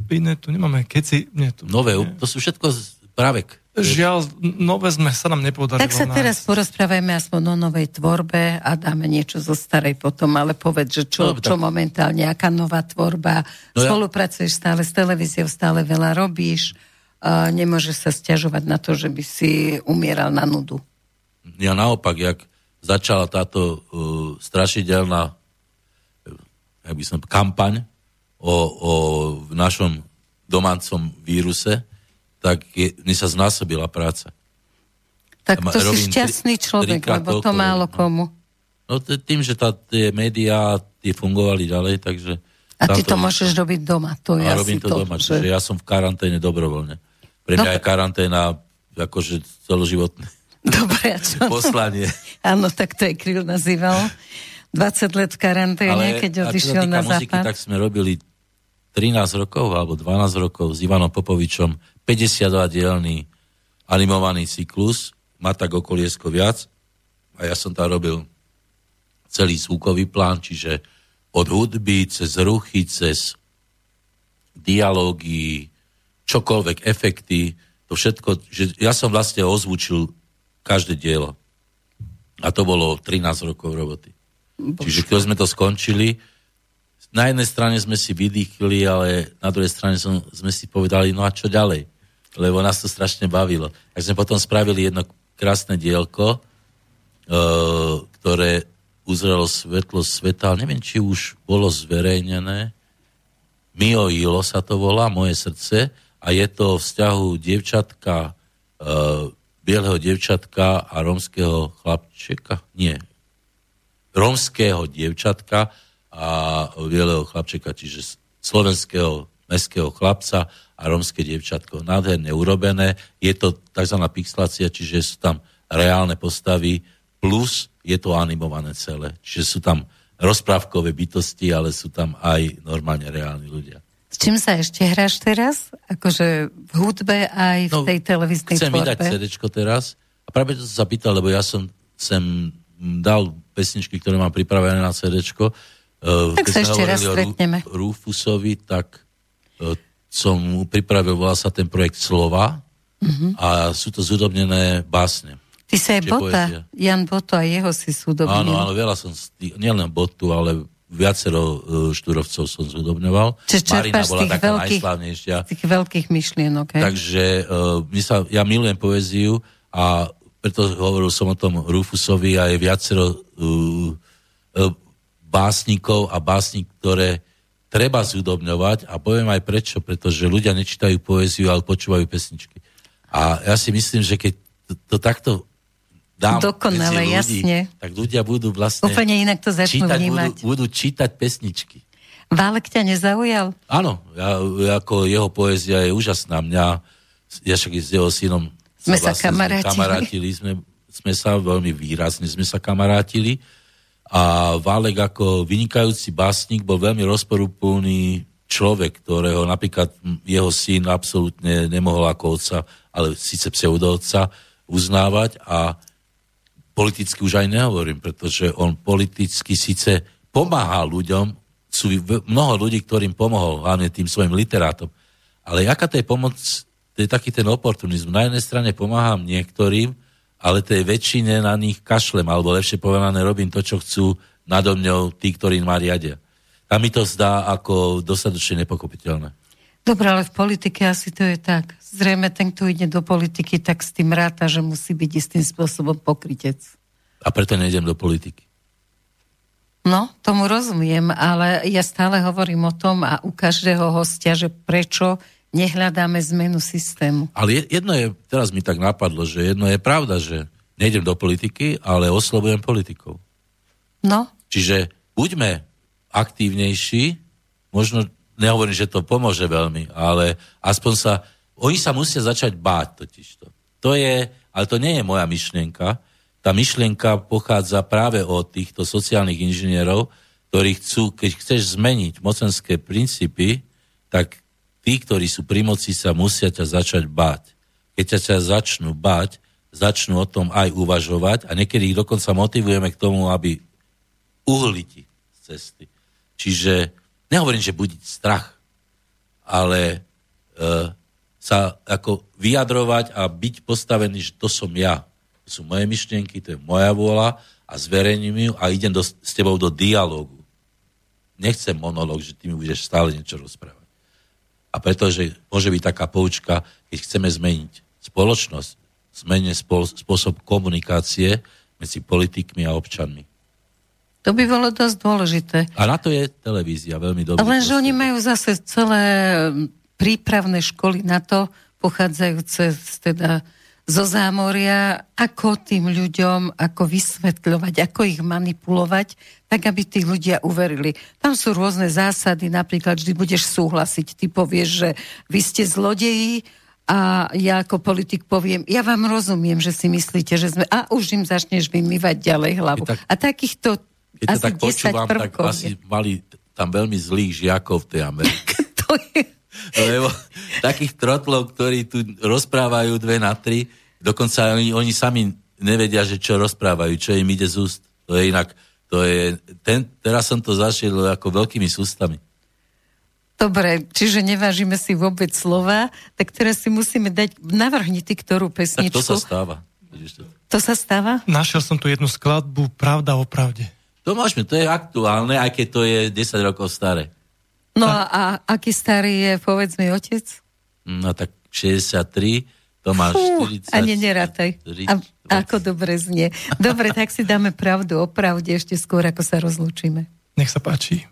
Iné tu nemáme, keci, nie tu. Nové, nie. to sú všetko z právek. Žiaľ, nové sme sa nám nepodarilo Tak sa nájsť. teraz porozprávajme aspoň o novej tvorbe a dáme niečo zo starej potom, ale povedz, že čo, Dobre, čo momentálne, aká nová tvorba. No ja- Spolupracuješ stále s televíziou, stále veľa robíš. A nemôžeš sa stiažovať na to, že by si umieral na nudu. Ja naopak, jak začala táto uh, strašidelná uh, jak by som, kampaň o, o v našom domácom víruse, tak je, mne sa znásobila práca. Tak to si robím tri- šťastný človek, lebo to málo no. komu. No tým, že tá, tie médiá tie fungovali ďalej, takže... A ty to môžeš robiť doma, to je a asi robím to, to. doma, že- čiže ja som v karanténe dobrovoľne. Pre mňa No. je karanténa akože celoživotné Dobre, a čo? poslanie. Áno, tak to je Kryl nazýval. 20 let v karanténe, keď a čo sa odišiel na muziky, západ. tak sme robili 13 rokov alebo 12 rokov s Ivanom Popovičom 52-dielný animovaný cyklus, má tak okoliesko viac a ja som tam robil celý zvukový plán, čiže od hudby, cez ruchy, cez dialógy, čokoľvek, efekty, to všetko, že ja som vlastne ozvučil každé dielo. A to bolo 13 rokov roboty. Čiže keď sme to skončili, na jednej strane sme si vydýchli, ale na druhej strane som, sme si povedali, no a čo ďalej? Lebo nás to strašne bavilo. Tak sme potom spravili jedno krásne dielko, e, ktoré uzrelo svetlo sveta, ale neviem, či už bolo zverejnené. Mio Ilo sa to volá, Moje srdce, a je to vzťahu dievčatka, e, bieleho dievčatka a rómskeho chlapčeka. Nie, rómskeho dievčatka a bieleho chlapčeka, čiže slovenského mestského chlapca a rómske dievčatko. Nádherne urobené. Je to tzv. pixlácia, čiže sú tam reálne postavy, plus je to animované celé. Čiže sú tam rozprávkové bytosti, ale sú tam aj normálne reálni ľudia. S čím sa ešte hráš teraz? Akože v hudbe aj v tej televíznej No, Chcem vydať tvorbe? CDčko teraz a práve to sa pýtal, lebo ja som sem dal pesničky, ktoré mám pripravené na CDčko. Uh, Tak sa ešte raz stretneme. Rúfusovi, tak som pripravil, volá sa ten projekt Slova Mhm. a sú to zúdobnené básne. Ty sa aj Bota, poézia. Jan Boto a jeho si súdobnil. Áno, áno, veľa som, nielen Botu, ale viacero uh, štúrovcov som zúdobňoval. Čiže Marina bola taká veľkých- najslavnejšia. Z tých veľkých myšlienok, hej? Takže uh, my sa, ja milujem poéziu a preto hovoril som o tom Rufusovi a je viacero uh, uh, básnikov a básnik, ktoré treba zúdobňovať a poviem aj prečo, pretože ľudia nečítajú poéziu, ale počúvajú pesničky. A ja si myslím, že keď to, to takto dám Dokonale, ľudí, jasne. tak ľudia budú vlastne Úplne inak to začnú čítať, budú, vnímať. budú čítať pesničky. Válek ťa nezaujal? Áno, ja, ako jeho poézia je úžasná. Mňa, ja však s jeho synom Sme sa vlastne kamarátili. kamarátili sme, sme sa veľmi výrazne sme sa kamarátili a Válek ako vynikajúci básnik bol veľmi rozporúplný človek, ktorého napríklad jeho syn absolútne nemohol ako otca, ale síce pseudootca uznávať a politicky už aj nehovorím, pretože on politicky síce pomáha ľuďom, sú mnoho ľudí, ktorým pomohol, hlavne tým svojim literátom. Ale jaká to je pomoc, to je taký ten oportunizm. Na jednej strane pomáham niektorým, ale tej väčšine na nich kašlem, alebo lepšie povedané, robím to, čo chcú nado mňou tí, ktorí ma riadia. A mi to zdá ako dostatočne nepochopiteľné. Dobre, ale v politike asi to je tak. Zrejme ten, kto ide do politiky, tak s tým ráta, že musí byť istým spôsobom pokrytec. A preto nejdem do politiky. No, tomu rozumiem, ale ja stále hovorím o tom a u každého hostia, že prečo nehľadáme zmenu systému. Ale je- jedno je, teraz mi tak napadlo, že jedno je pravda, že nejdem do politiky, ale oslovujem politikov. No, Čiže buďme aktívnejší, možno nehovorím, že to pomôže veľmi, ale aspoň sa, oni sa musia začať báť totižto. To je, ale to nie je moja myšlienka, tá myšlienka pochádza práve od týchto sociálnych inžinierov, ktorí chcú, keď chceš zmeniť mocenské princípy, tak tí, ktorí sú pri moci, sa musia ťa začať báť. Keď ťa, ťa začnú báť, začnú o tom aj uvažovať a niekedy ich dokonca motivujeme k tomu, aby uhli ti z cesty. Čiže nehovorím, že budiť strach, ale e, sa ako vyjadrovať a byť postavený, že to som ja. To sú moje myšlienky, to je moja vôľa a zverejním ju a idem do, s tebou do dialógu. Nechcem monológ, že ty mi budeš stále niečo rozprávať. A pretože môže byť taká poučka, keď chceme zmeniť spoločnosť, spol- spôsob komunikácie medzi politikmi a občanmi. to by bolo dosť dôležité. A na to je televízia veľmi dobrý. Lenže oni prostriedok. majú zase celé prípravné školy na to, pochádzajúce z, teda zo zámoria, ako tým ľuďom, ako vysvetľovať, ako ich manipulovať, tak aby tí ľudia uverili. Tam sú rôzne zásady, napríklad vždy budeš súhlasiť, ty povieš, že vy ste zlodeji a ja ako politik poviem, ja vám rozumiem, že si myslíte, že sme... A už im začneš vymývať ďalej hlavu. Tak- a takýchto Keď to asi tak 10 počúvam, tak asi mali tam veľmi zlých žiakov v tej Amerike. To je... Lebo takých trotlov, ktorí tu rozprávajú dve na tri, dokonca oni, oni sami nevedia, že čo rozprávajú, čo im ide z úst. To je inak, to je, ten, teraz som to zašiel ako veľkými sústami. Dobre, čiže nevážime si vôbec slova, tak teraz si musíme dať, navrhni ty ktorú Tak pesničku. to sa stáva. To? to sa stáva? Našiel som tu jednu skladbu Pravda o pravde. To môžeme, to je aktuálne, aj keď to je 10 rokov staré. No a, a aký starý je, povedz mi, otec? No tak 63, to máš Fú, 40. ani nerátaj. A, 40. ako dobre znie. Dobre, tak si dáme pravdu o pravde ešte skôr, ako sa rozlúčime. Nech sa páči.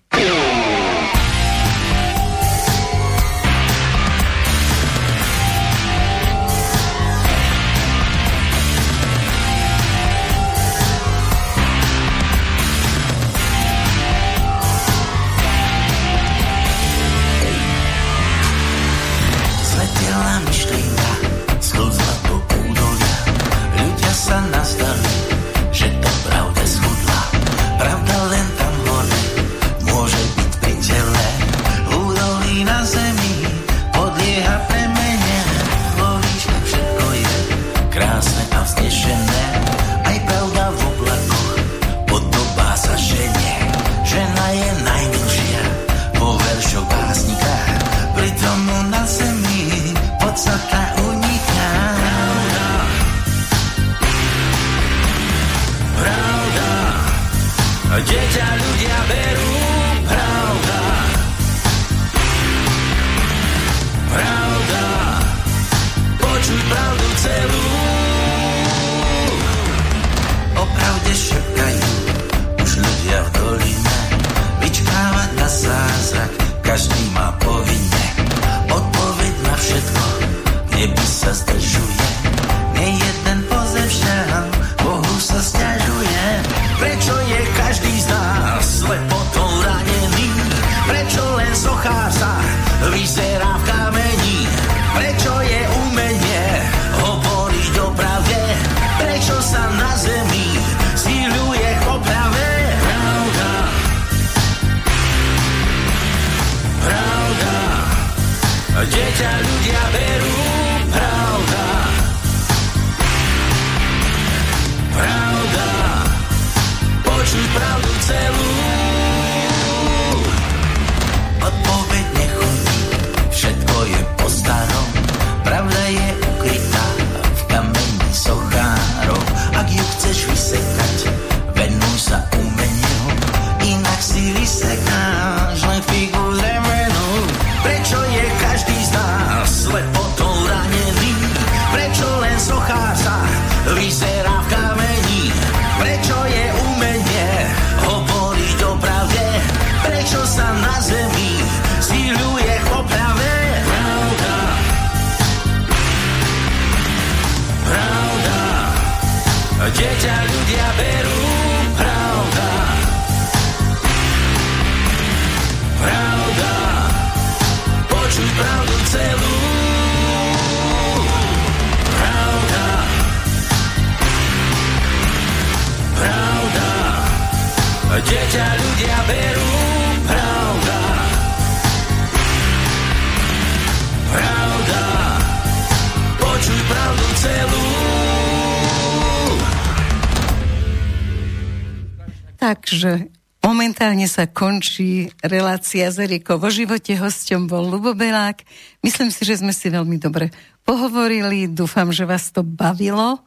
Takže momentálne sa končí relácia z Erikou vo živote. Hosťom bol Lubo Belák. Myslím si, že sme si veľmi dobre pohovorili. Dúfam, že vás to bavilo.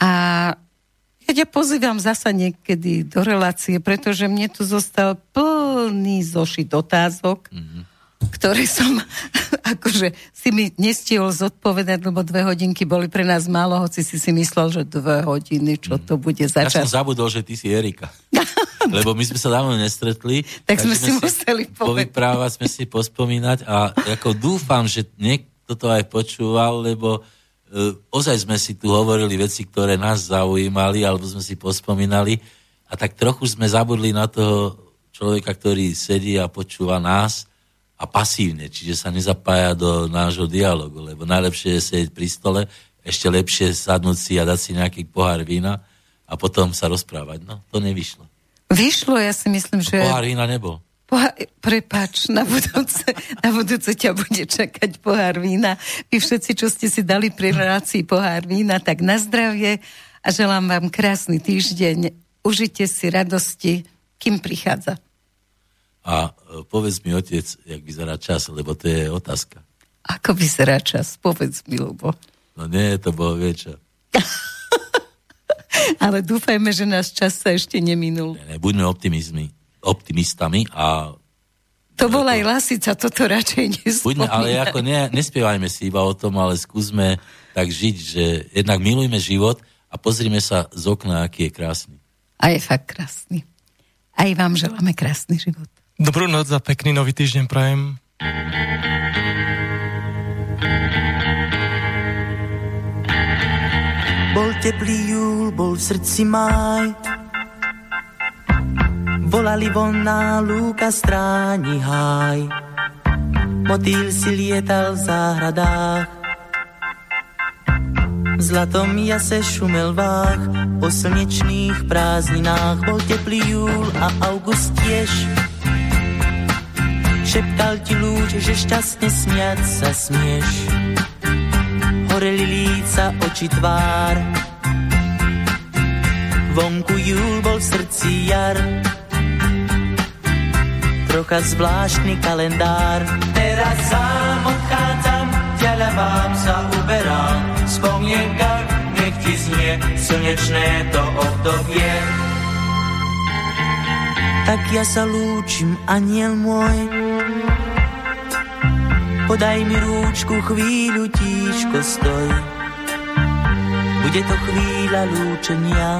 A ja ťa pozývam zasa niekedy do relácie, pretože mne tu zostal plný zošit otázok, mm-hmm. ktoré som akože si mi nestihol zodpovedať, lebo dve hodinky boli pre nás málo, hoci si si myslel, že dve hodiny, čo to bude Ja začať. som zabudol, že ty si Erika. Lebo my sme sa dávno nestretli. Tak sme si museli povedať. Povyprávať sme si, pospomínať a ako dúfam, že niekto to aj počúval, lebo e, ozaj sme si tu hovorili veci, ktoré nás zaujímali, alebo sme si pospomínali a tak trochu sme zabudli na toho človeka, ktorý sedí a počúva nás a pasívne, čiže sa nezapája do nášho dialogu, lebo najlepšie je sedieť pri stole, ešte lepšie sadnúť si a dať si nejaký pohár vína a potom sa rozprávať. No, to nevyšlo. Vyšlo, ja si myslím, že... Pohár vína nebol. Poha- prepač, na budúce, na budúce ťa bude čakať pohár vína. Vy všetci, čo ste si dali pri relácii pohár vína, tak na zdravie a želám vám krásny týždeň. Užite si radosti, kým prichádza. Povedz mi, otec, jak vyzerá čas, lebo to je otázka. Ako vyzerá čas? Povedz mi, Lubo. No nie, to bolo viečo. Ale dúfajme, že náš čas sa ešte neminul. Ne, buďme optimizmi, optimistami a To bola aj Lasica, toto radšej buďme, nespomínaj. ale ako ne, nespievajme si iba o tom, ale skúsme tak žiť, že jednak milujme život a pozrime sa z okna, aký je krásny. A je fakt krásny. Aj vám želáme krásny život. Dobrú noc a pekný nový týždeň prajem. Bol teplý júl, bol v srdci máj. Volali von na lúka stráni háj. Motýl si lietal v záhradách. V zlatom jase šumel vách, po slnečných prázdninách bol teplý júl a august tiež. Šeptal ti lúč, že šťastne smiať sa smieš horeli líca, oči tvár. Vonku júl bol v srdci jar, trocha zvláštny kalendár. Teraz sám odchádzam, ďaľavám sa uberám, v spomienkach nech ti znie slnečné to obdobie. Tak ja sa lúčim, aniel môj, Podaj mi rúčku, chvíľu tíško stoj. Bude to chvíľa lúčenia.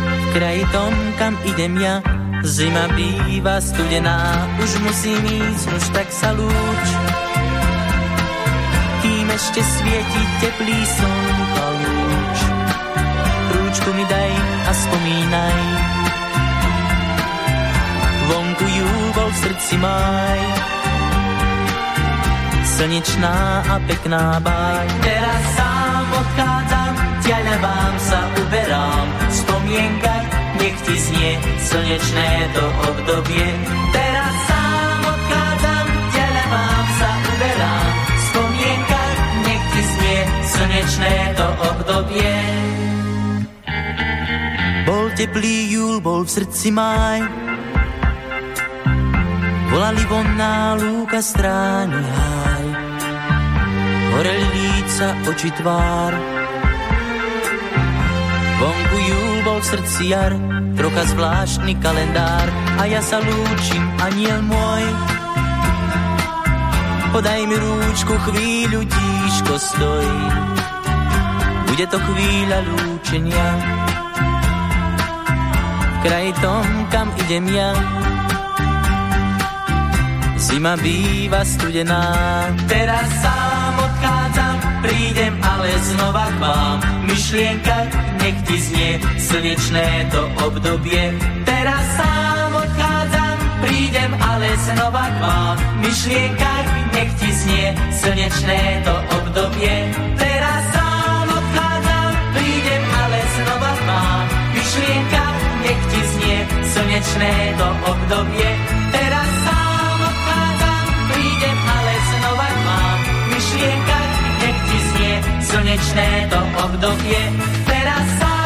V kraji tom, kam idem ja, zima býva studená. Už musím ísť, už tak sa lúč. Kým ešte svieti teplý slnko lúč. Rúčku mi daj a spomínaj. Vonku júl bol v srdci maj. Slnečná a pekná báj. Teraz sám odchádzam, ťaľavám sa uberám, v spomienkach nech ti znie slnečné to obdobie. Teraz sám odchádzam, ťaľavám sa uberám, v spomienkach nech ti znie slnečné to obdobie. Bol teplý júl, bol v srdci máj, volali vonná lúka stráni háj. Horeli líca, oči tvár, vonku júl bol v srdci jar, trocha zvláštny kalendár a ja sa lúčim, aniel môj. Podaj mi rúčku, chvíľu tíško stojí, bude to chvíľa lúčenia. V kraji tom, kam idem ja, Zima býva studená. Teraz sám odchádzam, prídem ale znova k vám. Myšlienka, nech ti znie slnečné to obdobie. Teraz sám odchádzam, prídem ale znova k vám. Myšlienka, nech ti znie slnečné to obdobie. Teraz sám odchádzam, prídem ale znova k vám. Myšlienka, nech ti znie slnečné to obdobie. Slnečné to obdobie. Teraz sám